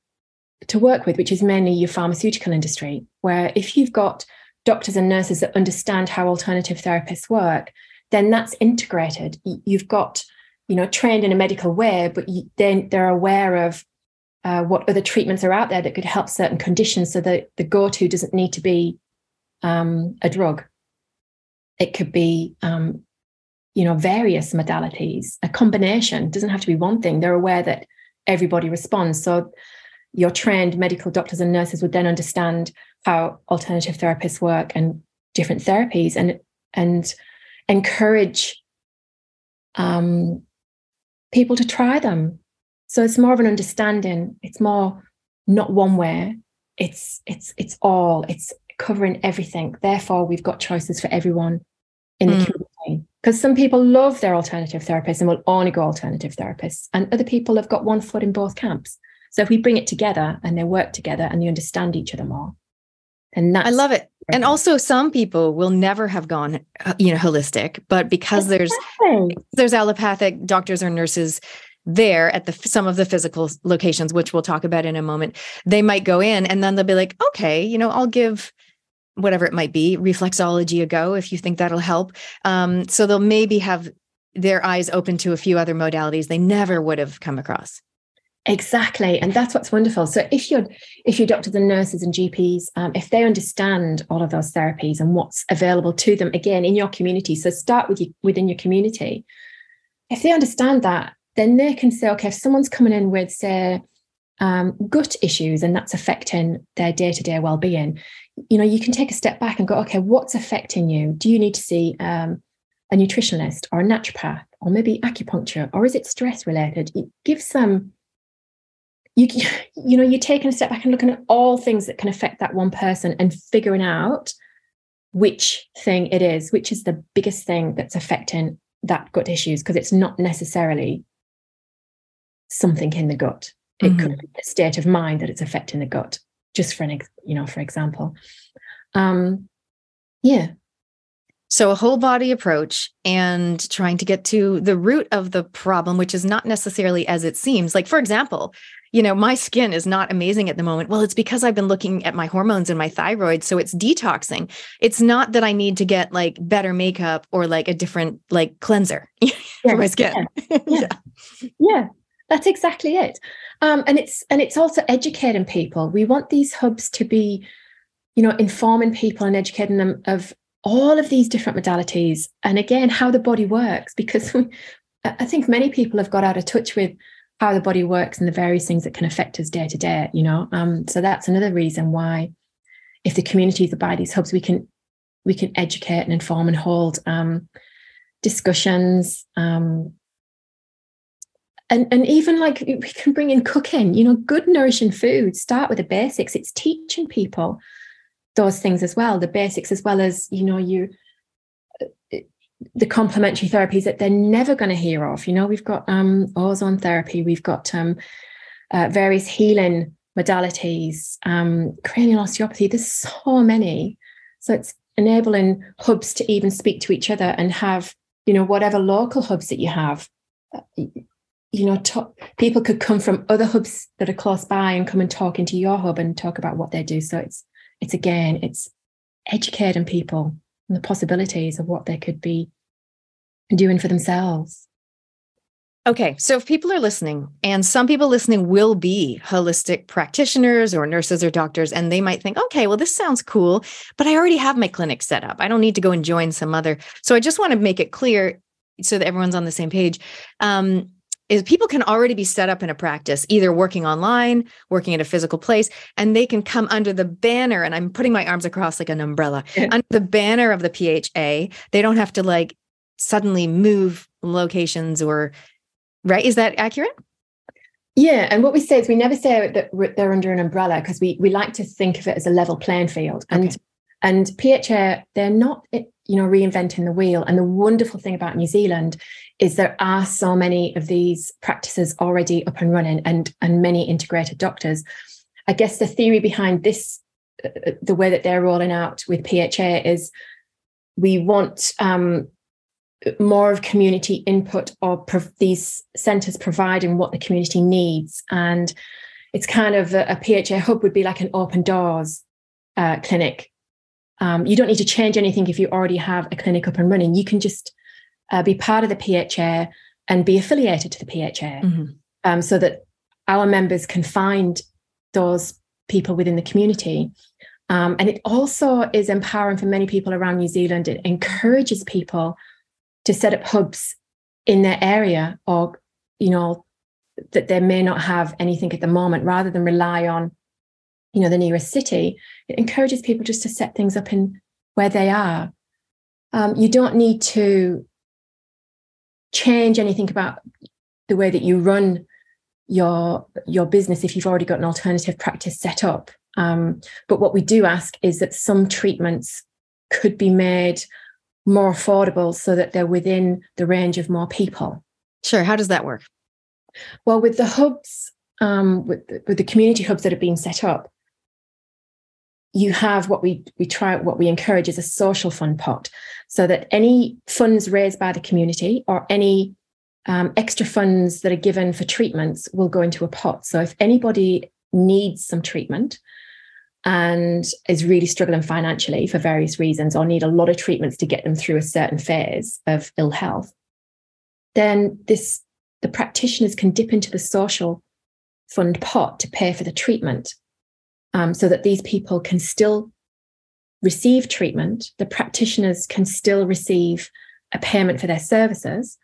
to work with, which is mainly your pharmaceutical industry. Where if you've got doctors and nurses that understand how alternative therapists work, then that's integrated. You've got, you know, trained in a medical way, but you, then they're aware of uh, what other treatments are out there that could help certain conditions, so that the go-to doesn't need to be um, a drug. It could be, um, you know, various modalities. A combination it doesn't have to be one thing. They're aware that everybody responds. So your trained medical doctors and nurses would then understand how alternative therapists work and different therapies and and encourage um, people to try them. So it's more of an understanding. It's more not one way it's it's it's all it's covering everything. Therefore we've got choices for everyone in the mm. community. Because some people love their alternative therapists and will only go alternative therapists. And other people have got one foot in both camps so if we bring it together and they work together and they understand each other more
and I love it. And also some people will never have gone uh, you know holistic, but because there's there's allopathic doctors or nurses there at the some of the physical locations which we'll talk about in a moment, they might go in and then they'll be like, "Okay, you know, I'll give whatever it might be, reflexology a go if you think that'll help." Um, so they'll maybe have their eyes open to a few other modalities they never would have come across.
Exactly, and that's what's wonderful. So if you're if your doctors and nurses and GPs, um, if they understand all of those therapies and what's available to them, again in your community. So start with you within your community. If they understand that, then they can say, okay, if someone's coming in with say um, gut issues and that's affecting their day to day well being, you know, you can take a step back and go, okay, what's affecting you? Do you need to see um, a nutritionist or a naturopath or maybe acupuncture, or is it stress related? Give some you you know you're taking a step back and looking at all things that can affect that one person and figuring out which thing it is which is the biggest thing that's affecting that gut issues because it's not necessarily something in the gut it mm-hmm. could be a state of mind that it's affecting the gut just for an ex- you know for example um yeah
so, a whole body approach and trying to get to the root of the problem, which is not necessarily as it seems. Like, for example, you know, my skin is not amazing at the moment. Well, it's because I've been looking at my hormones and my thyroid. So it's detoxing. It's not that I need to get like better makeup or like a different like cleanser yeah, *laughs* for my skin.
Yeah. *laughs* Yeah. yeah. yeah. That's exactly it. Um, and it's and it's also educating people. We want these hubs to be you know, informing people and educating them of all of these different modalities and again how the body works because *laughs* I think many people have got out of touch with how the body works and the various things that can affect us day to day, you know. Um, so that's another reason why if the communities are by these hubs, we can we can educate and inform and hold um, discussions. Um, and, and even like we can bring in cooking, you know, good nourishing food, start with the basics. It's teaching people those things as well, the basics as well as, you know, you the complementary therapies that they're never going to hear of. You know, we've got um, ozone therapy, we've got um, uh, various healing modalities, um, cranial osteopathy. There's so many. So it's enabling hubs to even speak to each other and have, you know, whatever local hubs that you have. Uh, you know, to- people could come from other hubs that are close by and come and talk into your hub and talk about what they do. So it's, it's again, it's educating people and the possibilities of what they could be doing for themselves.
Okay, so if people are listening, and some people listening will be holistic practitioners or nurses or doctors, and they might think, okay, well, this sounds cool, but I already have my clinic set up. I don't need to go and join some other. So I just want to make it clear so that everyone's on the same page. Um, is people can already be set up in a practice, either working online, working at a physical place, and they can come under the banner. And I'm putting my arms across like an umbrella under the banner of the PHA. They don't have to like suddenly move locations or right. Is that accurate?
Yeah, and what we say is we never say that they're under an umbrella because we we like to think of it as a level playing field. And okay. and PHA they're not eh, you know reinventing the wheel. And the wonderful thing about New Zealand is there are so many of these practices already up and running and and many integrated doctors. I guess the theory behind this uh, the way that they're rolling out with pha is we want um, more of community input or prov- these centres providing what the community needs. And it's kind of a, a pha hub would be like an open doors uh, clinic. Um, you don't need to change anything if you already have a clinic up and running. You can just uh, be part of the PHA and be affiliated to the PHA mm-hmm. um, so that our members can find those people within the community. Um, and it also is empowering for many people around New Zealand. It encourages people to set up hubs in their area or, you know, that they may not have anything at the moment rather than rely on, you know, the nearest city. It encourages people just to set things up in where they are. Um, you don't need to change anything about the way that you run your your business if you've already got an alternative practice set up. Um, but what we do ask is that some treatments could be made more affordable so that they're within the range of more people.
Sure. How does that work?
Well, with the hubs, um, with, with the community hubs that have been set up, you have what we we try what we encourage is a social fund pot so that any funds raised by the community or any um, extra funds that are given for treatments will go into a pot. So if anybody needs some treatment and is really struggling financially for various reasons or need a lot of treatments to get them through a certain phase of ill health then this the practitioners can dip into the social fund pot to pay for the treatment um, so that these people can still receive treatment, the practitioners can still receive a payment for their services.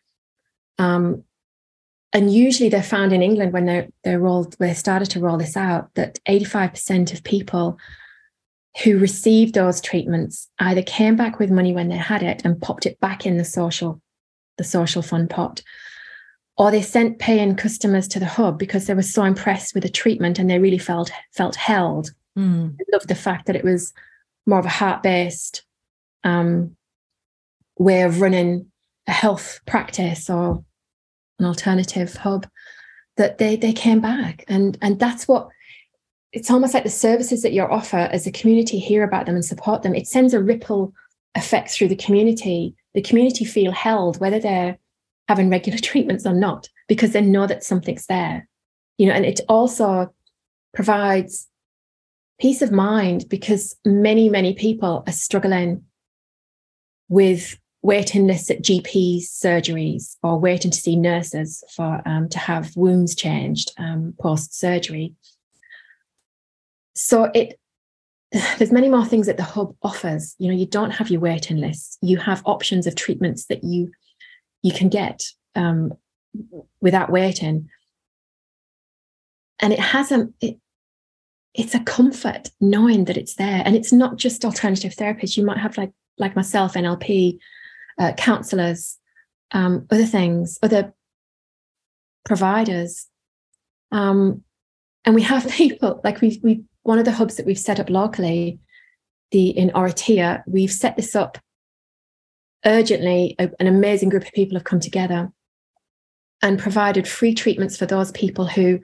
Um, and usually they're found in England when they're, they're rolled, they started to roll this out, that 85% of people who received those treatments either came back with money when they had it and popped it back in the social, the social fund pot, or they sent paying customers to the hub because they were so impressed with the treatment and they really felt felt held. Mm. I loved the fact that it was more of a heart based um, way of running a health practice or an alternative hub. That they they came back and and that's what it's almost like the services that you offer as a community hear about them and support them. It sends a ripple effect through the community. The community feel held, whether they're having regular *laughs* treatments or not because they know that something's there you know and it also provides peace of mind because many many people are struggling with waiting lists at GP surgeries or waiting to see nurses for um, to have wounds changed um, post surgery. So it *sighs* there's many more things that the hub offers you know you don't have your waiting lists you have options of treatments that you you can get um, without waiting. And it has a it, it's a comfort knowing that it's there. And it's not just alternative therapists you might have like like myself nlp uh, counselors um, other things other providers. Um, and we have *laughs* people like we we one of the hubs that we've set up locally, the in Oratia, we've set this up urgently. An amazing group of people have come together and provided free treatments for those people who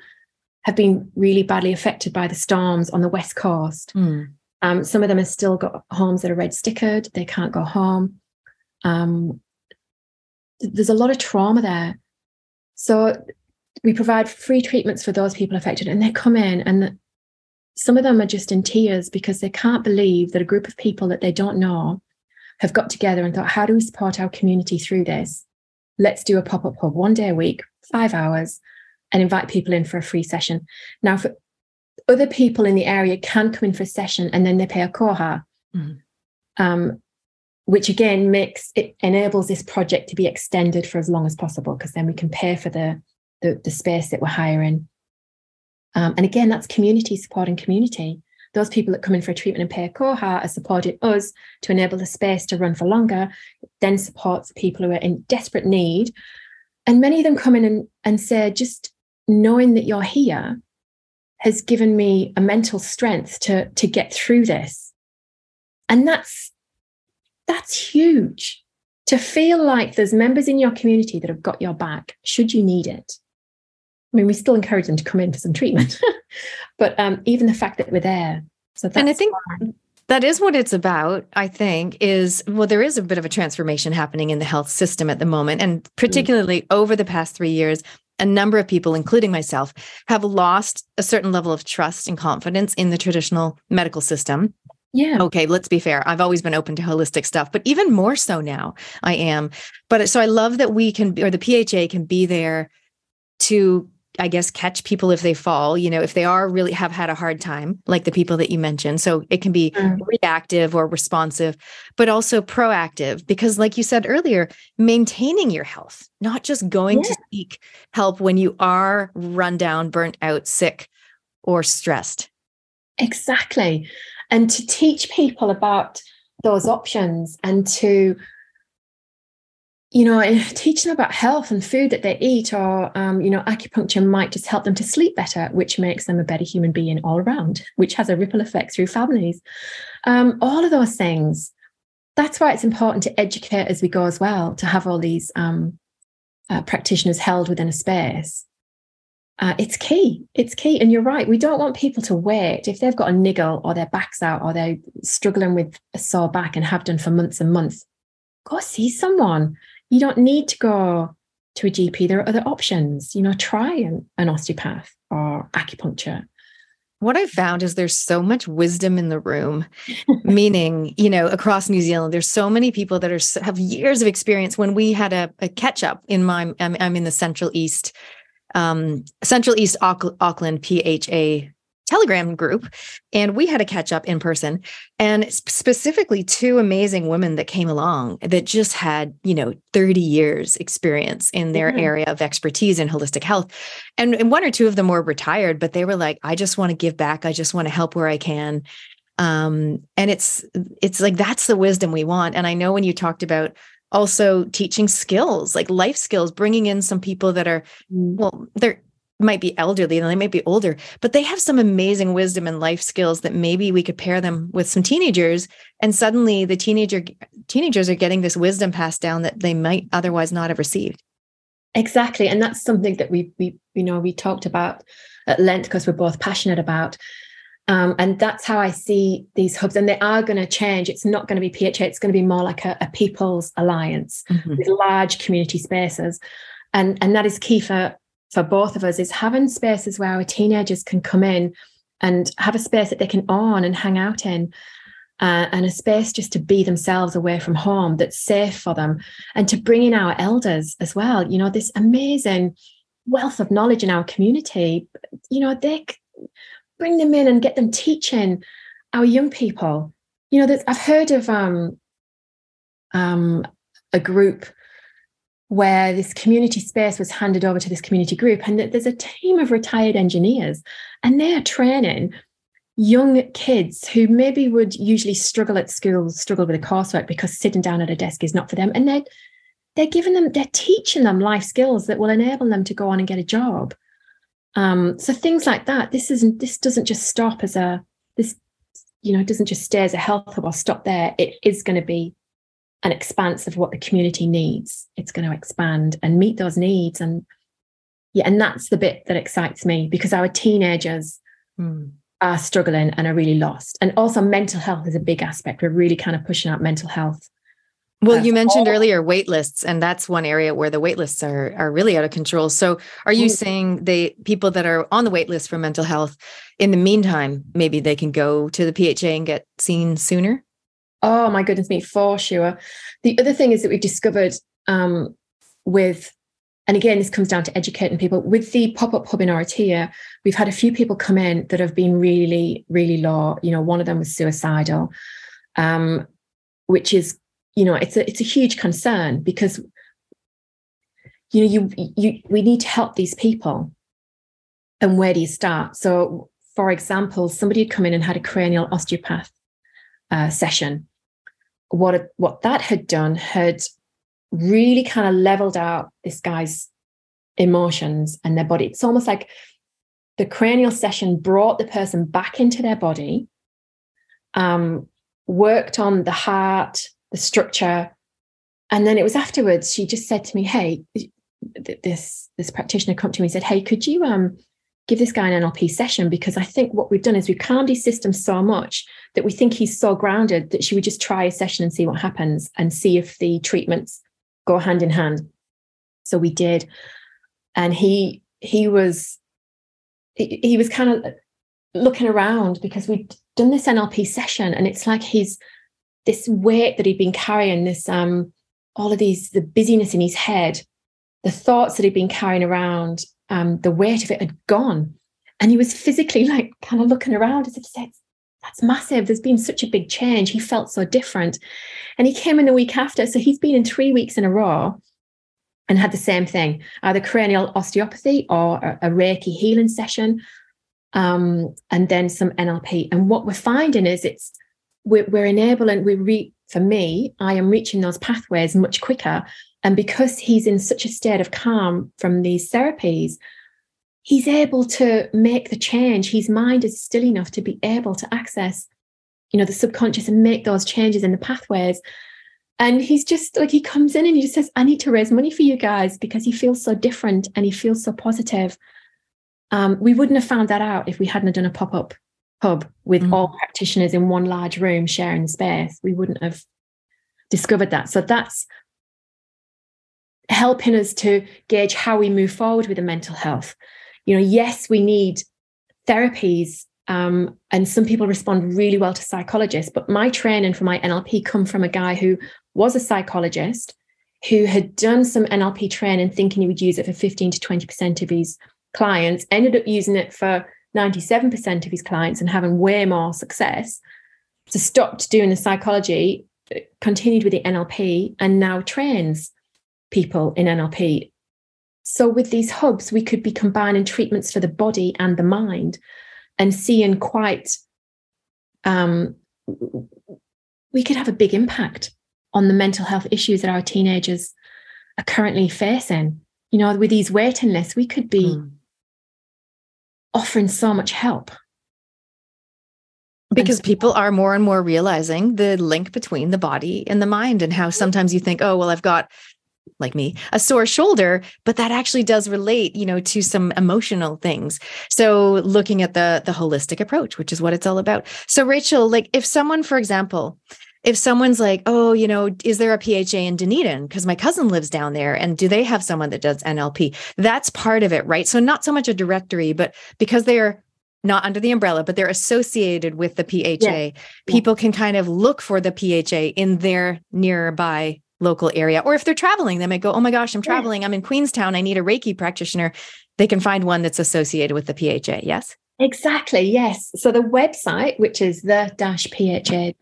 have been really badly affected by the storms on the west coast. Mm. Um, some of them have still got homes that are red stickered; they can't go home. Um, there's a lot of trauma there, so we provide free treatments for those people affected, and they come in and some of them are just in tears because they can't believe that a group of people that they don't know have got together and thought, how do we support our community through this? Let's do a pop up hub one day a week, five hours, and invite people in for a free session. Now, for other people in the area can come in for a session and then they pay a koha, mm-hmm. um, which again makes it enables this project to be extended for as long as possible because then we can pay for the, the, the space that we're hiring um, and again, that's community supporting community. Those people that come in for a treatment and pay a koha are supporting us to enable the space to run for longer, then supports people who are in desperate need. And many of them come in and, and say, just knowing that you're here has given me a mental strength to, to get through this. And that's that's huge. To feel like there's members in your community that have got your back should you need it. I mean, we still encourage them to come in for some treatment, *laughs* but um, even the fact that we're there. So
and I think fine. that is what it's about. I think is well, there is a bit of a transformation happening in the health system at the moment, and particularly mm. over the past three years. A number of people, including myself, have lost a certain level of trust and confidence in the traditional medical system.
Yeah.
Okay, let's be fair. I've always been open to holistic stuff, but even more so now I am. But so I love that we can, or the PHA can be there to I guess catch people if they fall, you know, if they are really have had a hard time, like the people that you mentioned. So it can be mm. reactive or responsive, but also proactive because like you said earlier, maintaining your health, not just going yeah. to seek help when you are run down, burnt out, sick, or stressed.
Exactly. And to teach people about those options and to you know, teach them about health and food that they eat, or, um, you know, acupuncture might just help them to sleep better, which makes them a better human being all around, which has a ripple effect through families. Um, all of those things. That's why it's important to educate as we go as well, to have all these um, uh, practitioners held within a space. Uh, it's key. It's key. And you're right. We don't want people to wait if they've got a niggle or their back's out or they're struggling with a sore back and have done for months and months. Go see someone you don't need to go to a GP. There are other options. You know, try an, an osteopath or acupuncture.
What I've found is there's so much wisdom in the room, meaning, *laughs* you know, across New Zealand, there's so many people that are have years of experience. When we had a, a catch up in my, I'm, I'm in the Central East, um, Central East Auckland PHA Telegram group, and we had a catch up in person. And specifically, two amazing women that came along that just had, you know, 30 years experience in their mm-hmm. area of expertise in holistic health. And, and one or two of them were retired, but they were like, I just want to give back. I just want to help where I can. Um, and it's it's like that's the wisdom we want. And I know when you talked about also teaching skills like life skills bringing in some people that are mm. well they're might be elderly and they might be older, but they have some amazing wisdom and life skills that maybe we could pair them with some teenagers and suddenly the teenager teenagers are getting this wisdom passed down that they might otherwise not have received.
Exactly. And that's something that we we you know we talked about at length because we're both passionate about. Um, and that's how I see these hubs, and they are going to change. It's not going to be PHA; it's going to be more like a, a people's alliance mm-hmm. with large community spaces, and and that is key for for both of us is having spaces where our teenagers can come in and have a space that they can own and hang out in. Uh, and a space just to be themselves away from home that's safe for them and to bring in our elders as well you know this amazing wealth of knowledge in our community you know they bring them in and get them teaching our young people, you know, I've heard of um, um, a group where this community space was handed over to this community group, and there's a team of retired engineers, and they're training young kids who maybe would usually struggle at school, struggle with the coursework because sitting down at a desk is not for them, and they're they're giving them, they're teaching them life skills that will enable them to go on and get a job. Um, so things like that. This isn't. This doesn't just stop as a this. You know, doesn't just stay as a health hub or stop there. It is going to be an expanse of what the community needs. It's going to expand and meet those needs. And yeah, and that's the bit that excites me because our teenagers mm. are struggling and are really lost. And also mental health is a big aspect. We're really kind of pushing out mental health.
Well, you mentioned all- earlier wait lists, and that's one area where the wait lists are are really out of control. So, are you mm. saying the people that are on the wait list for mental health, in the meantime, maybe they can go to the PHA and get seen sooner?
Oh my goodness me, for sure. The other thing is that we've discovered um, with, and again, this comes down to educating people. With the pop up hub in Oratia, we've had a few people come in that have been really, really low. You know, one of them was suicidal, um, which is, you know, it's a it's a huge concern because, you know, you you we need to help these people. And where do you start? So, for example, somebody had come in and had a cranial osteopath uh, session what it, what that had done had really kind of leveled out this guy's emotions and their body. It's almost like the cranial session brought the person back into their body, um, worked on the heart, the structure, and then it was afterwards. She just said to me, "Hey, this this practitioner come to me and said, "Hey, could you um give this guy an NLP session because I think what we've done is we've calmed his system so much that we think he's so grounded that she would just try a session and see what happens and see if the treatments go hand in hand. So we did. And he he was he, he was kind of looking around because we'd done this NLP session and it's like he's this weight that he'd been carrying, this um all of these the busyness in his head, the thoughts that he'd been carrying around um, the weight of it had gone. And he was physically like kind of looking around as if to say, that's massive. There's been such a big change. He felt so different. And he came in the week after. So he's been in three weeks in a row and had the same thing either cranial osteopathy or a, a Reiki healing session, um, and then some NLP. And what we're finding is it's we're, we're enabling, we re, for me, I am reaching those pathways much quicker and because he's in such a state of calm from these therapies, he's able to make the change. His mind is still enough to be able to access, you know, the subconscious and make those changes in the pathways. And he's just like, he comes in and he just says, I need to raise money for you guys because he feels so different and he feels so positive. Um, we wouldn't have found that out if we hadn't done a pop up hub with mm. all practitioners in one large room sharing space. We wouldn't have discovered that. So that's helping us to gauge how we move forward with the mental health. You know, yes, we need therapies, um, and some people respond really well to psychologists. But my training for my NLP come from a guy who was a psychologist who had done some NLP training, thinking he would use it for 15 to 20 percent of his clients, ended up using it for 97 percent of his clients and having way more success. So stopped doing the psychology, continued with the NLP, and now trains people in NLP. So, with these hubs, we could be combining treatments for the body and the mind and seeing quite, um, we could have a big impact on the mental health issues that our teenagers are currently facing. You know, with these waiting lists, we could be mm. offering so much help
because people are more and more realizing the link between the body and the mind and how sometimes you think oh well i've got like me a sore shoulder but that actually does relate you know to some emotional things so looking at the the holistic approach which is what it's all about so rachel like if someone for example if someone's like oh you know is there a pha in dunedin because my cousin lives down there and do they have someone that does nlp that's part of it right so not so much a directory but because they are not under the umbrella, but they're associated with the PHA. Yeah. People yeah. can kind of look for the PHA in their nearby local area. Or if they're traveling, they might go, Oh my gosh, I'm traveling. I'm in Queenstown. I need a Reiki practitioner. They can find one that's associated with the PHA. Yes.
Exactly, yes. So the website, which is the-pha.nz,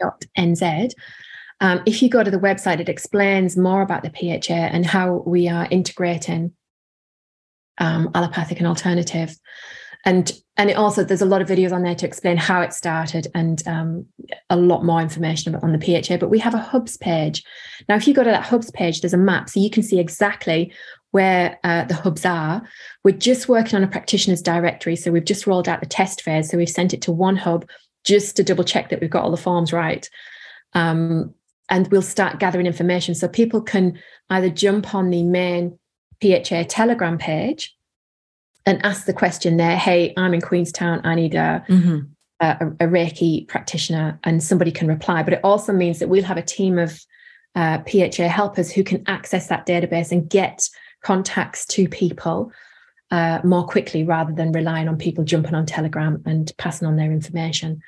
um, if you go to the website, it explains more about the PHA and how we are integrating um, allopathic and alternative. And and it also there's a lot of videos on there to explain how it started and um, a lot more information on the PHA. But we have a hubs page. Now, if you go to that hubs page, there's a map, so you can see exactly where uh, the hubs are. We're just working on a practitioners directory. So we've just rolled out the test phase. So we've sent it to one hub just to double check that we've got all the forms right. Um, and we'll start gathering information. So people can either jump on the main PHA Telegram page and ask the question there, hey, I'm in Queenstown, I need a, mm-hmm. a, a, Reiki practitioner, and somebody can reply. But it also means that we'll have a team of uh, PHA helpers who can access that database and get contacts to people uh, more quickly rather than relying on people jumping on Telegram and passing on their information.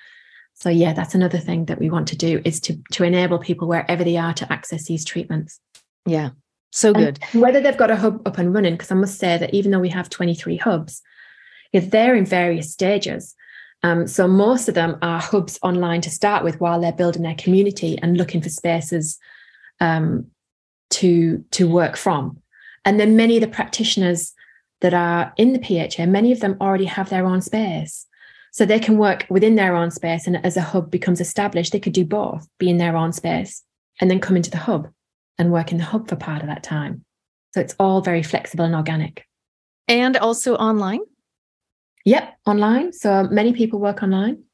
So yeah, that's another thing that we want to do is to to enable people wherever they are to access these treatments.
Yeah. So good.
And whether they've got a hub up and running, because I must say that even though we have 23 hubs, they're in various stages. Um, so most of them are hubs online to start with while they're building their community and looking for spaces um, to to work from. And then many of the practitioners that are in the PHA, many of them already have their own space. So they can work within their own space. And as a hub becomes established, they could do both, be in their own space and then come into the hub and work in the hub for part of that time. So it's all very flexible and organic.
And also online?
Yep, online. So many people work online.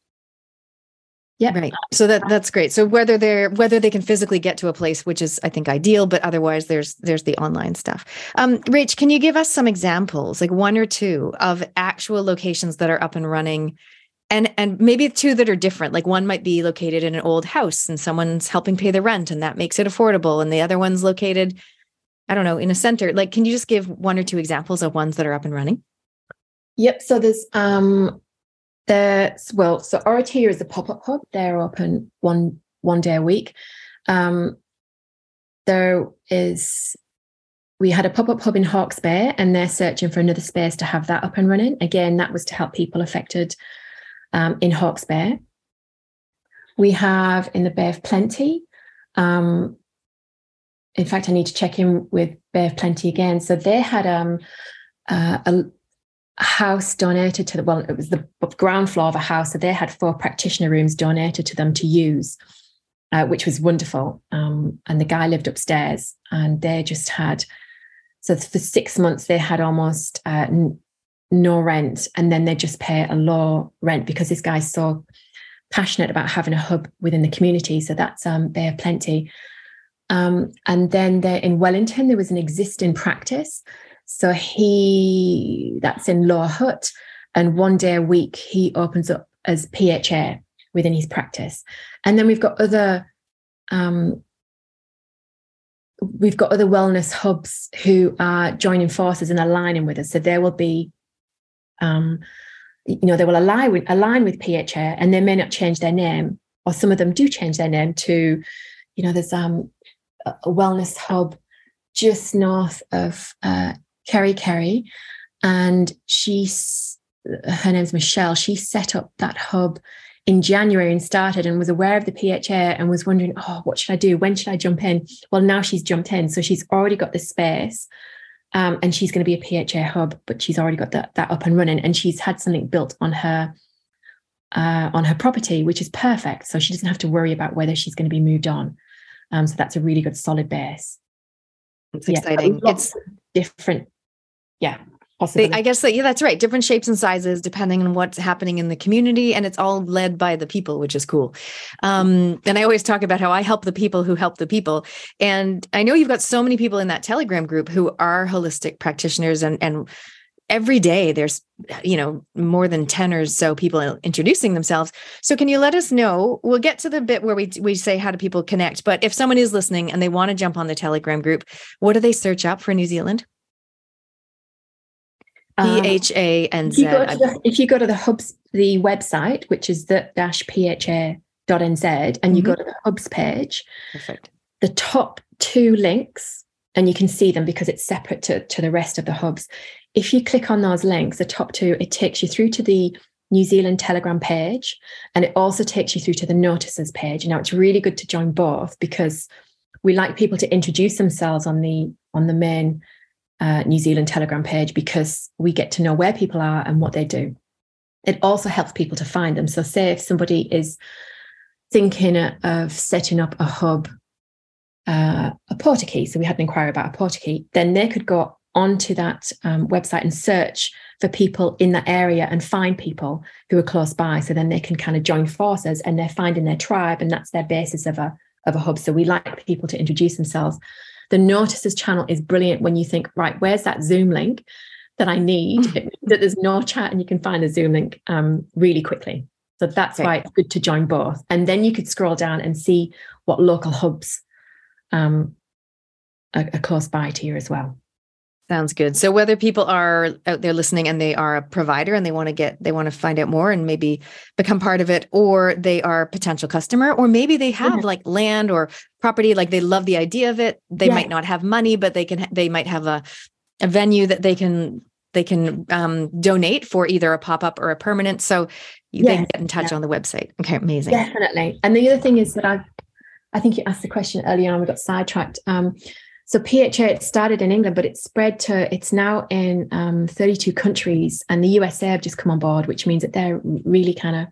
Yeah. Right. So that that's great. So whether they're whether they can physically get to a place, which is I think ideal, but otherwise there's there's the online stuff. Um, Rach, can you give us some examples, like one or two, of actual locations that are up and running? And and maybe two that are different. Like one might be located in an old house and someone's helping pay the rent and that makes it affordable. And the other one's located, I don't know, in a center. Like, can you just give one or two examples of ones that are up and running?
Yep. So there's um the well, so Oratia is a pop-up hub. They're open one one day a week. Um, there is we had a pop-up hub in Hawke's Bay and they're searching for another space to have that up and running. Again, that was to help people affected um, in Hawke's Bay. We have in the Bay of Plenty. Um, in fact, I need to check in with Bay of Plenty again. So they had um, uh, a, house donated to the well it was the ground floor of a house so they had four practitioner rooms donated to them to use uh, which was wonderful um, and the guy lived upstairs and they just had so for six months they had almost uh, no rent and then they just pay a low rent because this guy's so passionate about having a hub within the community so that's um Bay of Plenty um, and then there in wellington there was an existing practice so he, that's in Lower Hutt. And one day a week, he opens up as PHA within his practice. And then we've got other, um, we've got other wellness hubs who are joining forces and aligning with us. So there will be, um, you know, they will align with, align with PHA and they may not change their name, or some of them do change their name to, you know, there's um, a wellness hub just north of uh, Kerikeri, and she's her name's Michelle. She set up that hub in January and started and was aware of the PHA and was wondering, oh, what should I do? When should I jump in? Well, now she's jumped in, so she's already got the space. Um, and she's going to be a PHA hub, but she's already got that, that up and running, and she's had something built on her uh, on her property, which is perfect. So she doesn't have to worry about whether she's going to be moved on. Um, so that's a really good solid base.
It's yeah, exciting. It's
different yeah
Possibly. I guess that yeah, that's right. Different shapes and sizes depending on what's happening in the community, and it's all led by the people, which is cool. Um, and I always talk about how I help the people who help the people. And I know you've got so many people in that Telegram group who are holistic practitioners, and and every day there's you know more than 10 or so people introducing themselves so can you let us know we'll get to the bit where we we say how do people connect but if someone is listening and they want to jump on the telegram group what do they search up for new zealand P H A N Z.
If you go to the hubs, the website, which is the dash pha.nz, and mm-hmm. you go mm-hmm. to the hubs page,
perfect.
The top two links, and you can see them because it's separate to, to the rest of the hubs. If you click on those links, the top two, it takes you through to the New Zealand Telegram page, and it also takes you through to the notices page. Now it's really good to join both because we like people to introduce themselves on the on the main uh, New Zealand Telegram page because we get to know where people are and what they do. It also helps people to find them. So, say if somebody is thinking of setting up a hub, uh, a Portakey, so we had an inquiry about a Portakey, then they could go onto that um, website and search for people in that area and find people who are close by. So then they can kind of join forces and they're finding their tribe, and that's their basis of a of a hub. So we like people to introduce themselves. The notices channel is brilliant when you think, right, where's that Zoom link that I need? that there's no chat and you can find the Zoom link um, really quickly. So that's okay. why it's good to join both. And then you could scroll down and see what local hubs um, are, are close by to you as well.
Sounds good. So whether people are out there listening and they are a provider and they want to get they want to find out more and maybe become part of it or they are a potential customer or maybe they have yeah. like land or property like they love the idea of it. They yeah. might not have money but they can they might have a a venue that they can they can um, donate for either a pop-up or a permanent so yes. they can get in touch yeah. on the website. Okay, amazing.
Definitely. And the other thing is that I I think you asked the question earlier on we got sidetracked um, so PHA it started in England, but it's spread to it's now in um, 32 countries, and the USA have just come on board, which means that they're really kind of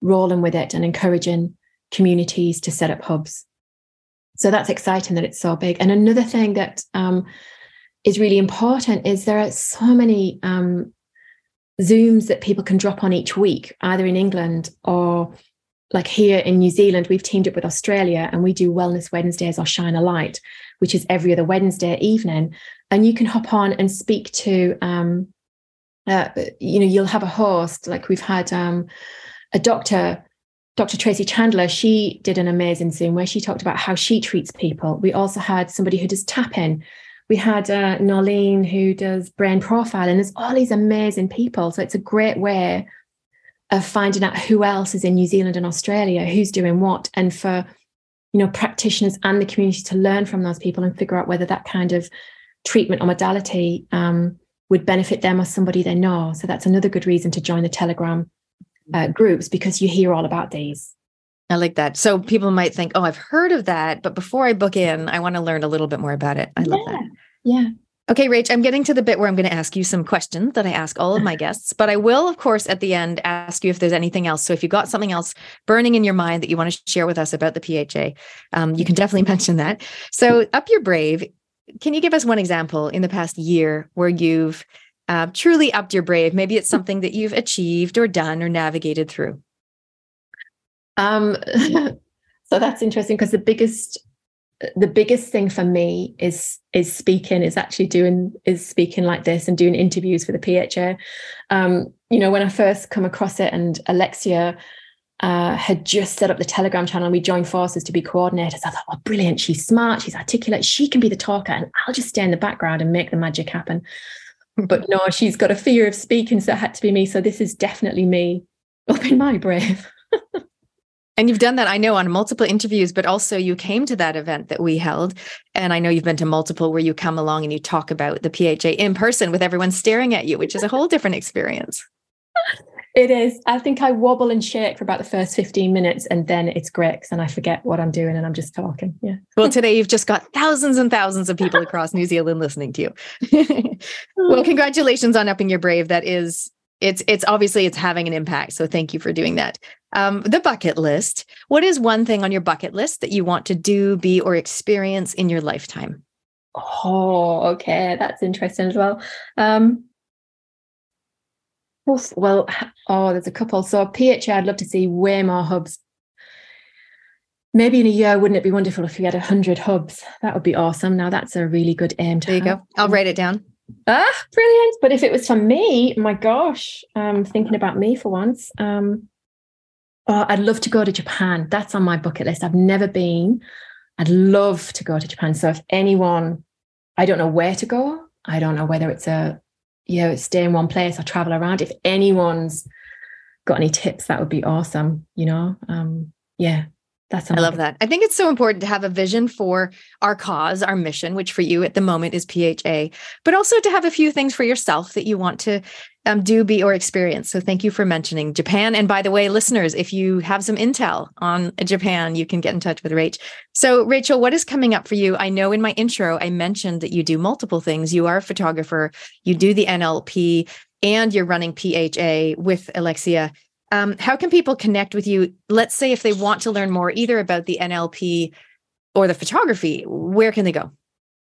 rolling with it and encouraging communities to set up hubs. So that's exciting that it's so big. And another thing that um, is really important is there are so many um, Zooms that people can drop on each week, either in England or like here in New Zealand, we've teamed up with Australia and we do Wellness Wednesdays or Shine a Light, which is every other Wednesday evening. And you can hop on and speak to, um, uh, you know, you'll have a host. Like we've had um, a doctor, Dr. Tracy Chandler. She did an amazing Zoom where she talked about how she treats people. We also had somebody who does tapping. We had uh, who does brain profiling. There's all these amazing people. So it's a great way of finding out who else is in New Zealand and Australia, who's doing what, and for you know practitioners and the community to learn from those people and figure out whether that kind of treatment or modality um, would benefit them or somebody they know. So that's another good reason to join the Telegram uh, groups because you hear all about these.
I like that. So people might think, "Oh, I've heard of that, but before I book in, I want to learn a little bit more about it." I love
yeah.
that.
Yeah.
Okay, Rach, I'm getting to the bit where I'm going to ask you some questions that I ask all of my *laughs* guests, but I will, of course, at the end ask you if there's anything else. So if you've got something else burning in your mind that you want to share with us about the PHA, um, you can definitely *laughs* mention that. So, Up Your Brave, can you give us one example in the past year where you've uh, truly upped your brave? Maybe it's *laughs* something that you've achieved or done or navigated through.
Um, so that's interesting because the biggest the biggest thing for me is is speaking is actually doing is speaking like this and doing interviews for the PHA. Um, you know, when I first come across it and Alexia uh, had just set up the Telegram channel and we joined forces to be coordinators. I thought, oh, brilliant. She's smart. She's articulate. She can be the talker and I'll just stay in the background and make the magic happen. but no, she's got a fear of speaking. So it had to be me. So this is definitely me *laughs* up in my brave. *laughs*
And you've done that, I know, on multiple interviews, but also you came to that event that we held. And I know you've been to multiple where you come along and you talk about the PHA in person with everyone staring at you, which is a whole different experience.
It is. I think I wobble and shake for about the first 15 minutes and then it's great and I forget what I'm doing and I'm just talking. Yeah.
well, *laughs* today you've just got thousands and thousands of people across New Zealand listening to you. *laughs* well, oh. congratulations on upping your brave. That is it's it's obviously it's having an impact so thank you for doing that um, the bucket list. What is one thing on your bucket list that you want to do be or experience in your lifetime?
Oh okay that's interesting as well. Um, well oh there's a couple. So pha i'd love to see way more hubs. Maybe in a year wouldn't it be wonderful if we had 100 hubs? That would be awesome. Now that's a really good aim
there you have. go i'll write it down.
Ah, brilliant. But if it was for me, my gosh, um, thinking about me for once. Um, oh, I'd love to go to Japan. That's on my bucket list. I've never been. I'd love to go to Japan. So if anyone, I don't know where to go. I don't know whether it's a, you know, stay in one place or travel around. If anyone's got any tips, that would be awesome. You know, um, yeah, that's
I love that. I think it's so important to have a vision for our cause, our mission, which for you at the moment is PHA, but also to have a few things for yourself that you want to um, do be or experience. So thank you for mentioning Japan. And by the way, listeners, if you have some intel on Japan, you can get in touch with Rach. So, Rachel, what is coming up for you? I know in my intro, I mentioned that you do multiple things. You are a photographer, you do the NLP, and you're running PHA with Alexia. Um, how can people connect with you? Let's say if they want to learn more either about the NLP or the photography, where can they go?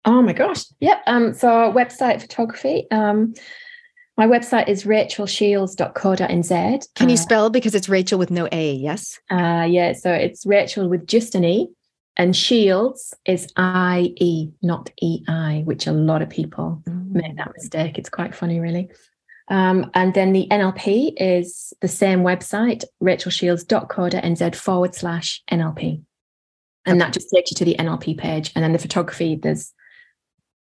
Oh my gosh. Yep. Um, so website photography. Um, my website is rachelshields.co.nz.
Can you uh, spell because it's Rachel with no A, yes?
Uh yeah, so it's Rachel with just an E. And Shields is I E, not E I, which a lot of people mm. make that mistake. It's quite funny, really. Um, and then the NLP is the same website, rachelshields.co.nz forward slash NLP. And that just takes you to the NLP page. And then the photography, there's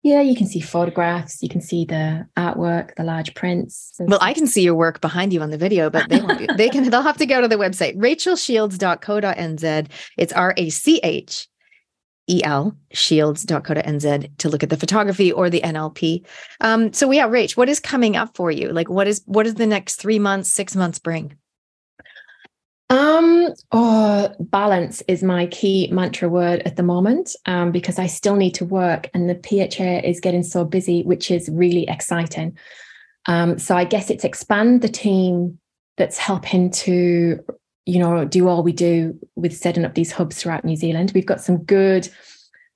yeah, you can see photographs, you can see the artwork, the large prints.
Well, I can see your work behind you on the video, but they won't they can they'll have to go to the website, rachelshields.co.nz. It's R-A-C-H E-L shields.co.nz to look at the photography or the NLP. Um, so yeah, Rach, what is coming up for you? Like what is what is the next three months, six months bring?
Um, oh, balance is my key mantra word at the moment um, because I still need to work and the PHA is getting so busy, which is really exciting. Um, so I guess it's expand the team that's helping to, you know, do all we do with setting up these hubs throughout New Zealand. We've got some good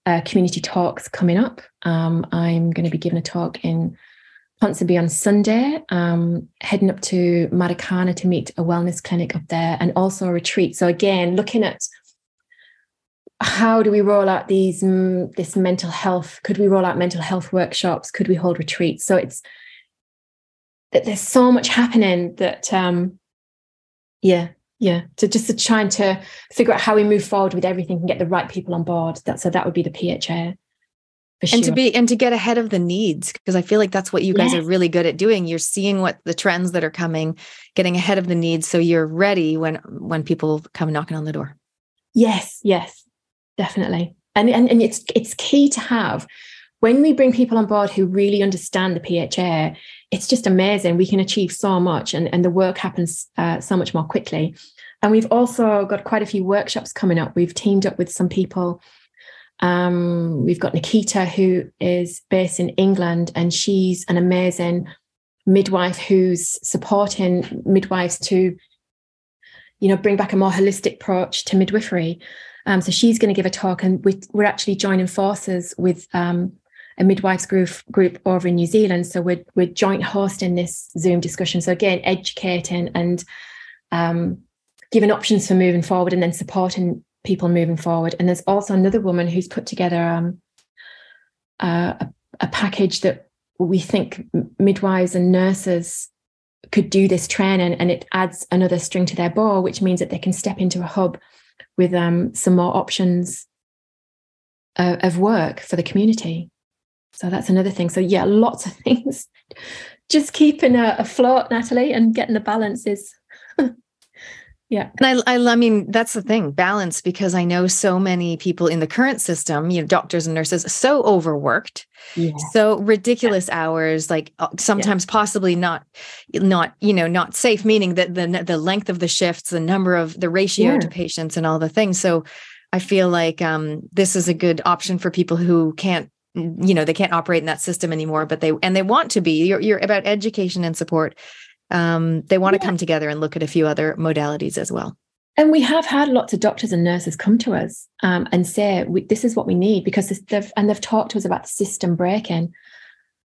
uh, community talks coming up. Um, I'm going to be giving a talk in Ponsonby on Sunday, um, heading up to Matakana to meet a wellness clinic up there and also a retreat. So again, looking at how do we roll out these mm, this mental health? Could we roll out mental health workshops? Could we hold retreats? So it's that there's so much happening that um yeah, yeah. So just to trying to figure out how we move forward with everything and get the right people on board. That so that would be the PHA
and to be and to get ahead of the needs because i feel like that's what you guys yes. are really good at doing. You're seeing what the trends that are coming getting ahead of the needs so you're ready when when people come knocking on the door.
Yes yes. Definitely. And and, and it's it's key to have. When we bring people on board who really understand the pha it's just amazing. We can achieve so much and, and the work happens uh, so much more quickly. And we've also got quite a few workshops coming up. We've teamed up with some people um, we've got Nikita, who is based in England, and she's an amazing midwife who's supporting midwives to, you know, bring back a more holistic approach to midwifery. Um, so she's going to give a talk, and we, are actually joining forces with um, a midwives group group over in New Zealand. So we're we're joint hosting this Zoom discussion. So again, educating and um, giving options for moving forward, and then supporting people moving forward. And there's also another woman who's put together um, a, a package that we think midwives and nurses could do this training and it adds another string to their bow, which means that they can step into a hub with um, some more options uh, of work for the community. So that's another thing. So yeah, lots of *laughs* things. Just keeping a, afloat, Natalie, and getting the balance is *laughs* yeah.
And I, I, I mean, that's the thing, balance, because I know so many people in the current system, you know, doctors and nurses, so overworked, yeah. so ridiculous yeah. hours, like uh, sometimes yeah. possibly not, not, you know, not safe, meaning that the, the length of the shifts, the number of the ratio to patients and all the things. So I feel like um, this is a good option for people who can't you know they can't operate in that system anymore but they and they want to be you're, you're about education and support um, they want yeah. to come together and look at a few other modalities as well.
And we have had lots of doctors and nurses come to us um, and say, "This is what we need," because they've and they've talked to us about the system breaking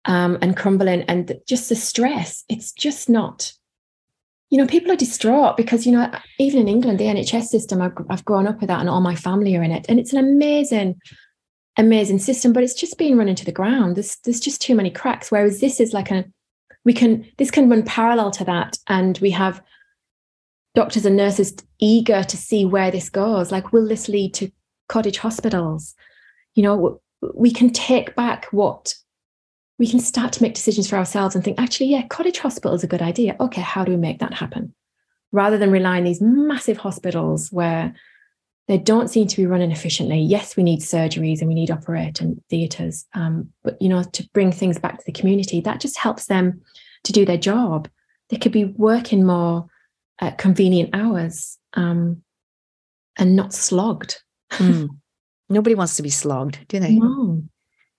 um, and crumbling, and just the stress. It's just not. You know, people are distraught because you know, even in England, the NHS system, I've, I've grown up with that, and all my family are in it, and it's an amazing, amazing system. But it's just being run into the ground. There's there's just too many cracks. Whereas this is like a we can this can run parallel to that and we have doctors and nurses eager to see where this goes. Like will this lead to cottage hospitals? You know we can take back what we can start to make decisions for ourselves and think actually yeah cottage hospital is a good idea. Okay how do we make that happen? Rather than rely on these massive hospitals where they don't seem to be running efficiently yes we need surgeries and we need operating theatres um, but you know to bring things back to the community that just helps them to do their job they could be working more at convenient hours um, and not slogged.
Mm. *laughs* Nobody wants to be slogged, do they?
No.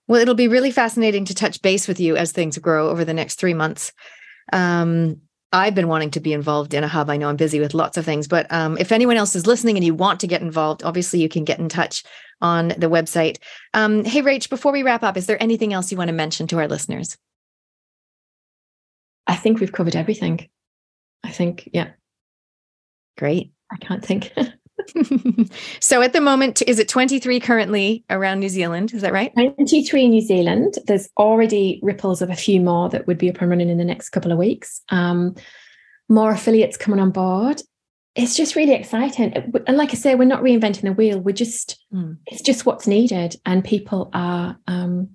Well, it'll be really fascinating to touch base with you as things grow over the next three months. Um, I've been wanting to be involved in a hub. I know I'm busy with lots of things, but um, if anyone else is listening and you want to get involved, obviously you can get in touch on the website. Um, hey, Rach, before we wrap up, is there anything else you want to mention to our listeners?
I think we've covered everything. I think, yeah.
Great.
I can't think. *laughs*
so at the moment, is it 23 currently around New Zealand? Is that right?
23 in New Zealand. There's already ripples of a few more that would be up and running in the next couple of weeks. Um, more affiliates coming on board. It's just really exciting. And like I say, we're not reinventing the wheel. We're just, mm. it's just what's needed. And people are um,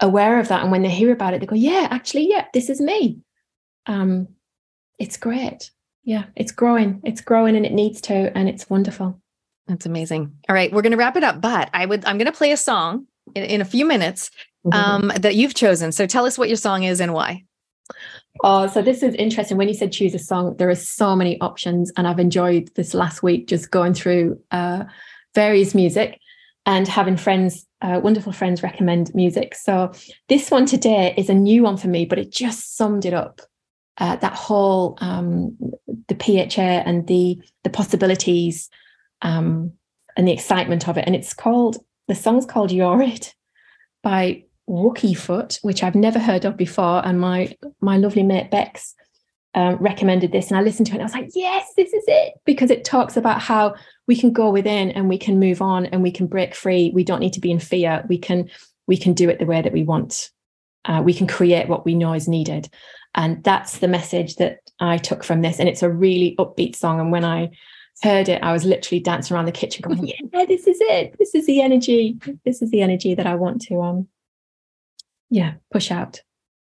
aware of that. And when they hear about it, they go, yeah, actually, yeah, this is me. Um, it's great yeah, it's growing. It's growing and it needs to, and it's wonderful.
That's amazing. All right, we're going to wrap it up, but I would I'm going to play a song in, in a few minutes mm-hmm. um, that you've chosen. So tell us what your song is and why.
Oh, so this is interesting. When you said choose a song, there are so many options, and I've enjoyed this last week just going through uh, various music and having friends, uh, wonderful friends, recommend music. So this one today is a new one for me, but it just summed it up uh, that whole um, the PHA and the the possibilities um, and the excitement of it. And it's called the song's called "You're It" by Wookiefoot, which I've never heard of before. And my my lovely mate Bex um, recommended this, and I listened to it. and I was like, "Yes, this is it," because it talks about how we can go within and we can move on and we can break free. We don't need to be in fear. We can we can do it the way that we want. Uh, we can create what we know is needed. And that's the message that I took from this. And it's a really upbeat song. And when I heard it, I was literally dancing around the kitchen going, *laughs* Yeah, this is it. This is the energy. This is the energy that I want to um yeah, push out.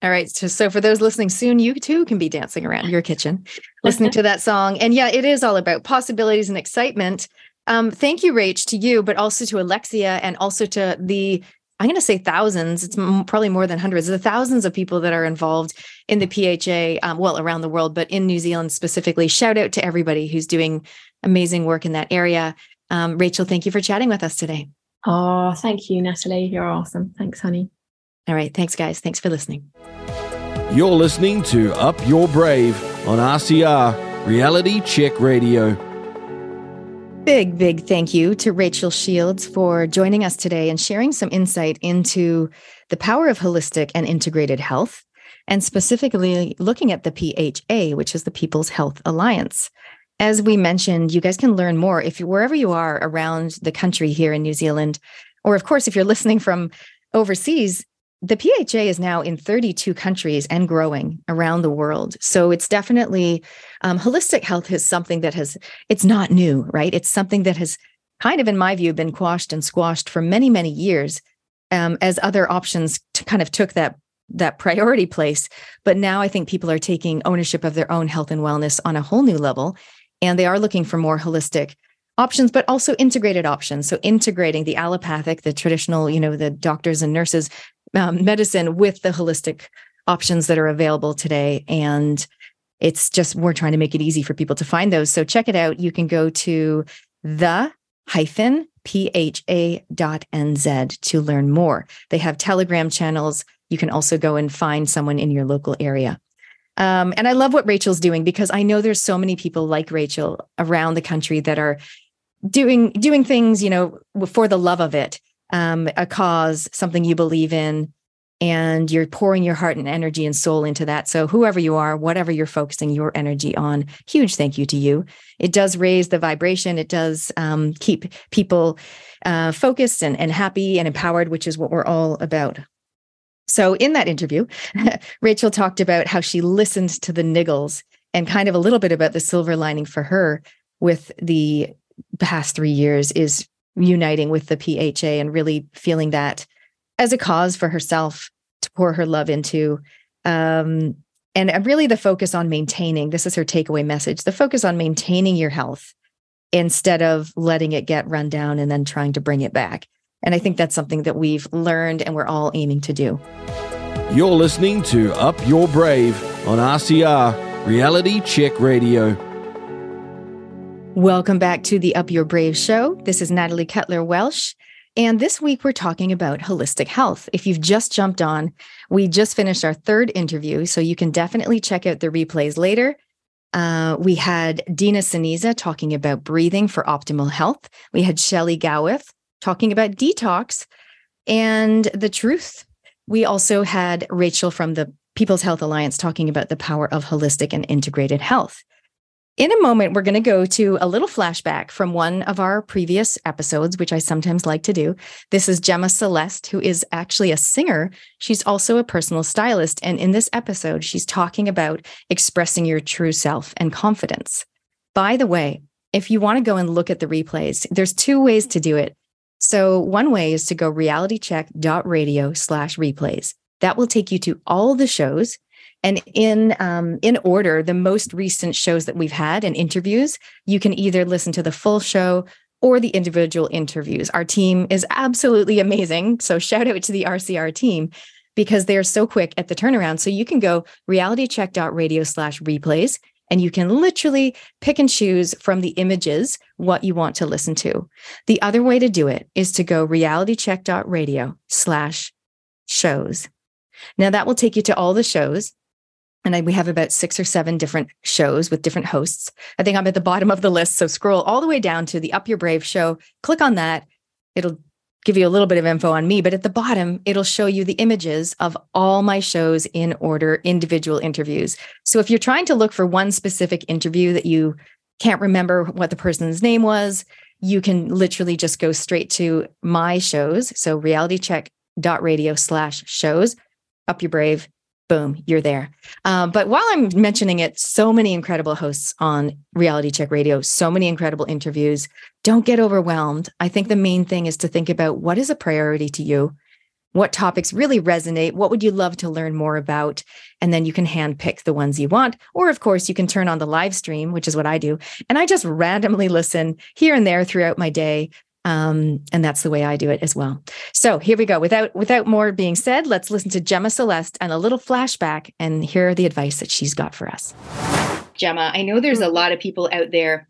All right. So, so for those listening soon, you too can be dancing around your kitchen, *laughs* listening to that song. And yeah, it is all about possibilities and excitement. Um, thank you, Rach, to you, but also to Alexia and also to the I'm going to say thousands. It's probably more than hundreds. The thousands of people that are involved in the PHA, um, well, around the world, but in New Zealand specifically. Shout out to everybody who's doing amazing work in that area. Um, Rachel, thank you for chatting with us today.
Oh, thank you, Natalie. You're awesome. Thanks, honey.
All right. Thanks, guys. Thanks for listening.
You're listening to Up Your Brave on RCR Reality Check Radio.
Big, big thank you to Rachel Shields for joining us today and sharing some insight into the power of holistic and integrated health, and specifically looking at the PHA, which is the People's Health Alliance. As we mentioned, you guys can learn more if you wherever you are around the country here in New Zealand, or of course, if you're listening from overseas, the PHA is now in 32 countries and growing around the world. So it's definitely um, holistic health is something that has, it's not new, right? It's something that has kind of, in my view, been quashed and squashed for many, many years um, as other options to kind of took that that priority place. But now I think people are taking ownership of their own health and wellness on a whole new level. And they are looking for more holistic options, but also integrated options. So integrating the allopathic, the traditional, you know, the doctors and nurses um, medicine with the holistic options that are available today. And it's just, we're trying to make it easy for people to find those. So check it out. You can go to the hyphen pha.nz to learn more. They have Telegram channels. You can also go and find someone in your local area. Um, and I love what Rachel's doing because I know there's so many people like Rachel around the country that are doing doing things, you know, for the love of it um, a cause, something you believe in, and you're pouring your heart and energy and soul into that. So, whoever you are, whatever you're focusing your energy on, huge thank you to you. It does raise the vibration, it does um, keep people uh, focused and, and happy and empowered, which is what we're all about. So, in that interview, *laughs* Rachel talked about how she listened to the niggles and kind of a little bit about the silver lining for her with the past three years is uniting with the PHA and really feeling that as a cause for herself to pour her love into. Um, and really the focus on maintaining this is her takeaway message the focus on maintaining your health instead of letting it get run down and then trying to bring it back. And I think that's something that we've learned and we're all aiming to do.
You're listening to Up Your Brave on RCR Reality Check Radio.
Welcome back to the Up Your Brave show. This is Natalie Cutler Welsh. And this week we're talking about holistic health. If you've just jumped on, we just finished our third interview, so you can definitely check out the replays later. Uh, we had Dina Saniza talking about breathing for optimal health. We had Shelley Gowith talking about detox and the truth. We also had Rachel from the People's Health Alliance talking about the power of holistic and integrated health. In a moment, we're going to go to a little flashback from one of our previous episodes, which I sometimes like to do. This is Gemma Celeste, who is actually a singer. She's also a personal stylist. And in this episode, she's talking about expressing your true self and confidence. By the way, if you want to go and look at the replays, there's two ways to do it. So one way is to go realitycheck.radio slash replays. That will take you to all the shows and in um, in order, the most recent shows that we've had and interviews, you can either listen to the full show or the individual interviews. Our team is absolutely amazing. So shout out to the RCR team because they're so quick at the turnaround. So you can go realitycheck.radio slash replays and you can literally pick and choose from the images what you want to listen to. The other way to do it is to go realitycheck.radio slash shows. Now that will take you to all the shows and I, we have about six or seven different shows with different hosts. I think I'm at the bottom of the list. So scroll all the way down to the Up Your Brave show, click on that. It'll give you a little bit of info on me, but at the bottom, it'll show you the images of all my shows in order, individual interviews. So if you're trying to look for one specific interview that you can't remember what the person's name was, you can literally just go straight to my shows. So realitycheck.radio slash shows, Up Your Brave, boom, you're there. Uh, but while I'm mentioning it, so many incredible hosts on Reality Check Radio, so many incredible interviews. Don't get overwhelmed. I think the main thing is to think about what is a priority to you, what topics really resonate, what would you love to learn more about, and then you can handpick the ones you want. Or, of course, you can turn on the live stream, which is what I do, and I just randomly listen here and there throughout my day um, and that's the way I do it as well. So here we go. Without without more being said, let's listen to Gemma Celeste and a little flashback and hear the advice that she's got for us.
Gemma, I know there's a lot of people out there,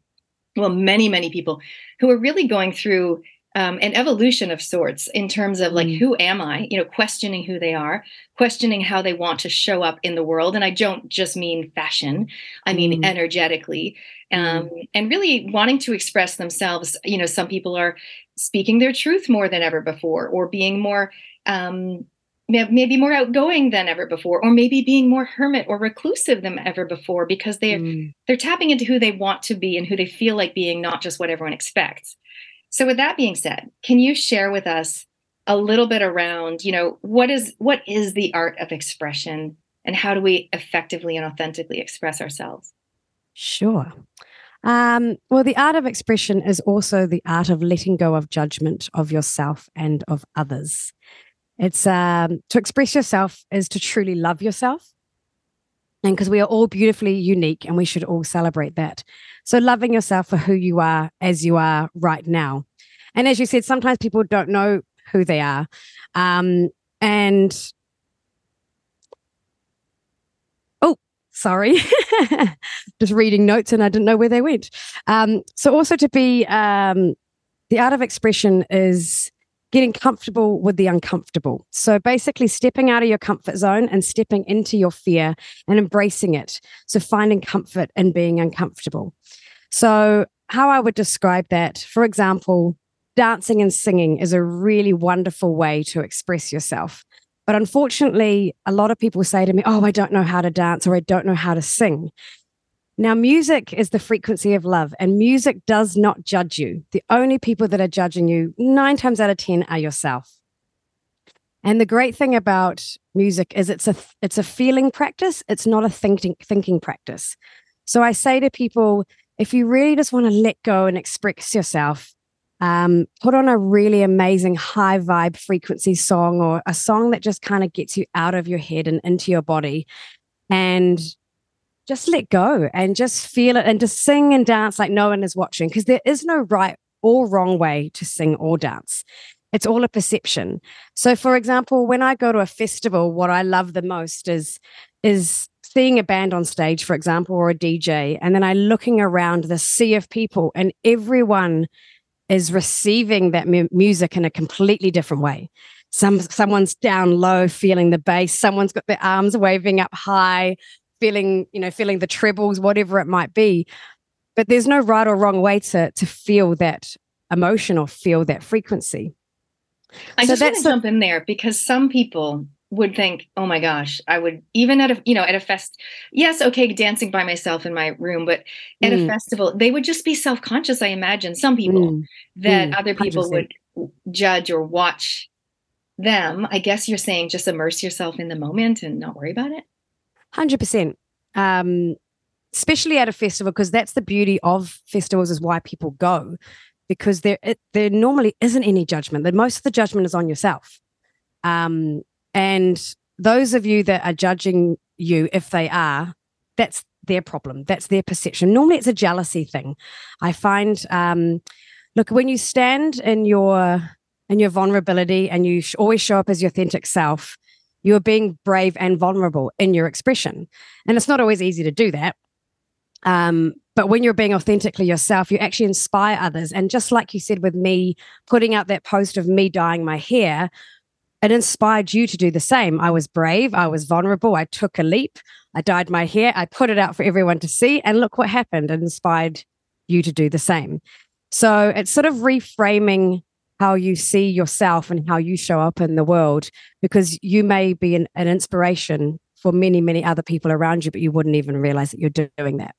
well, many, many people who are really going through um, an evolution of sorts in terms of like mm. who am i you know questioning who they are questioning how they want to show up in the world and i don't just mean fashion i mean mm. energetically um, mm. and really wanting to express themselves you know some people are speaking their truth more than ever before or being more um, maybe more outgoing than ever before or maybe being more hermit or reclusive than ever before because they're mm. they're tapping into who they want to be and who they feel like being not just what everyone expects so with that being said, can you share with us a little bit around, you know, what is what is the art of expression and how do we effectively and authentically express ourselves?
Sure. Um, well, the art of expression is also the art of letting go of judgment of yourself and of others. It's um, to express yourself is to truly love yourself. And because we are all beautifully unique and we should all celebrate that. So, loving yourself for who you are as you are right now. And as you said, sometimes people don't know who they are. Um, and oh, sorry, *laughs* just reading notes and I didn't know where they went. Um, so, also to be um, the art of expression is getting comfortable with the uncomfortable. So basically, stepping out of your comfort zone and stepping into your fear and embracing it. So finding comfort in being uncomfortable. So, how I would describe that, for example, dancing and singing is a really wonderful way to express yourself. But unfortunately, a lot of people say to me, Oh, I don't know how to dance or I don't know how to sing. Now, music is the frequency of love, and music does not judge you. The only people that are judging you, nine times out of 10, are yourself. And the great thing about music is it's a it's a feeling practice. It's not a thinking thinking practice. So I say to people, if you really just want to let go and express yourself, um, put on a really amazing high vibe frequency song or a song that just kind of gets you out of your head and into your body, and just let go and just feel it and just sing and dance like no one is watching because there is no right or wrong way to sing or dance. it's all a perception. So, for example, when I go to a festival, what I love the most is is seeing a band on stage, for example, or a DJ, and then I looking around the sea of people, and everyone is receiving that mu- music in a completely different way. Some someone's down low, feeling the bass. Someone's got their arms waving up high, feeling you know feeling the trebles, whatever it might be. But there's no right or wrong way to to feel that emotion or feel that frequency.
I so just want to jump in there because some people would think, "Oh my gosh, I would even at a you know at a fest, yes, okay, dancing by myself in my room, but at mm. a festival, they would just be self conscious. I imagine some people mm. that mm. other people 100%. would judge or watch them. I guess you're saying just immerse yourself in the moment and not worry about it.
Hundred percent. Um, especially at a festival, because that's the beauty of festivals is why people go, because there it, there normally isn't any judgment. That most of the judgment is on yourself. Um, and those of you that are judging you, if they are, that's their problem. That's their perception. Normally, it's a jealousy thing. I find, um, look, when you stand in your in your vulnerability and you sh- always show up as your authentic self, you are being brave and vulnerable in your expression. And it's not always easy to do that. Um, but when you're being authentically yourself, you actually inspire others. And just like you said with me putting out that post of me dyeing my hair, it inspired you to do the same. I was brave, I was vulnerable, I took a leap, I dyed my hair, I put it out for everyone to see, and look what happened. It inspired you to do the same. So it's sort of reframing how you see yourself and how you show up in the world because you may be an, an inspiration for many, many other people around you, but you wouldn't even realize that you're doing that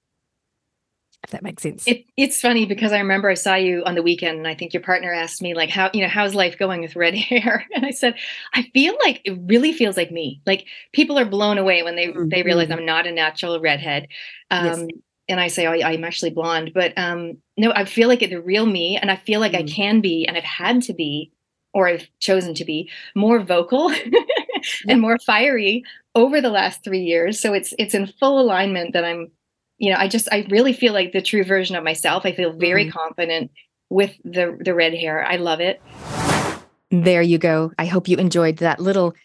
if that makes sense.
It, it's funny because I remember I saw you on the weekend and I think your partner asked me like how, you know, how's life going with red *laughs* hair? And I said, I feel like it really feels like me. Like people are blown away when they mm-hmm. they realize I'm not a natural redhead. Um, yes. And I say, oh, I'm actually blonde, but um, no, I feel like the real me and I feel like mm-hmm. I can be and I've had to be or I've chosen to be more vocal *laughs* and more fiery over the last 3 years. So it's it's in full alignment that I'm you know, I just I really feel like the true version of myself. I feel very mm-hmm. confident with the the red hair. I love it.
There you go. I hope you enjoyed that little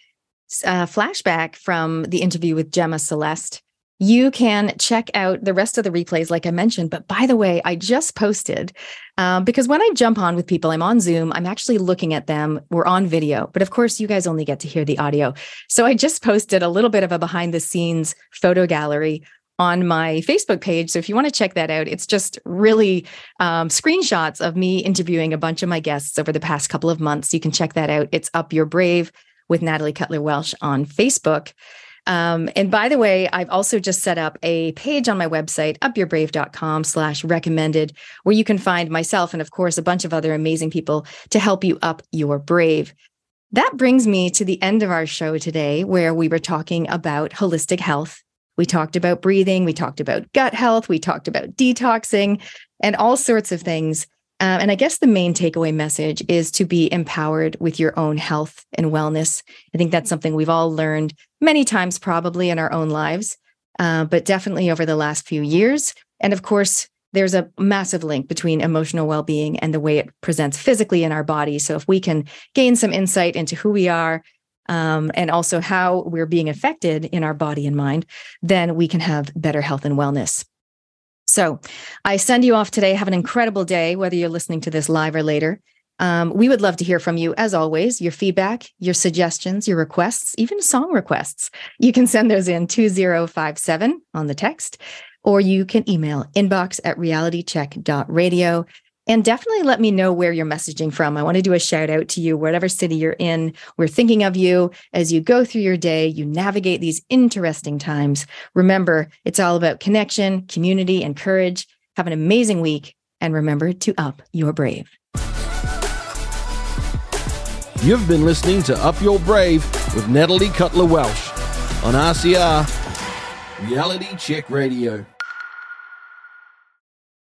uh, flashback from the interview with Gemma Celeste. You can check out the rest of the replays, like I mentioned. But by the way, I just posted um, because when I jump on with people, I'm on Zoom, I'm actually looking at them. We're on video, but of course, you guys only get to hear the audio. So I just posted a little bit of a behind the scenes photo gallery on my Facebook page. So if you want to check that out, it's just really um, screenshots of me interviewing a bunch of my guests over the past couple of months. You can check that out. It's Up Your Brave with Natalie Cutler Welsh on Facebook. Um, and by the way, I've also just set up a page on my website, upyourbrave.com slash recommended, where you can find myself and of course a bunch of other amazing people to help you up your brave. That brings me to the end of our show today, where we were talking about holistic health we talked about breathing, we talked about gut health, we talked about detoxing and all sorts of things. Um, and I guess the main takeaway message is to be empowered with your own health and wellness. I think that's something we've all learned many times, probably in our own lives, uh, but definitely over the last few years. And of course, there's a massive link between emotional well being and the way it presents physically in our body. So if we can gain some insight into who we are, um, and also how we're being affected in our body and mind, then we can have better health and wellness. So I send you off today. Have an incredible day, whether you're listening to this live or later. Um, we would love to hear from you, as always, your feedback, your suggestions, your requests, even song requests. You can send those in 2057 on the text, or you can email inbox at realitycheck.radio. And definitely let me know where you're messaging from. I want to do a shout out to you, whatever city you're in. We're thinking of you as you go through your day, you navigate these interesting times. Remember, it's all about connection, community, and courage. Have an amazing week. And remember to up your brave.
You've been listening to Up Your Brave with Natalie Cutler Welsh on RCR Reality Check Radio.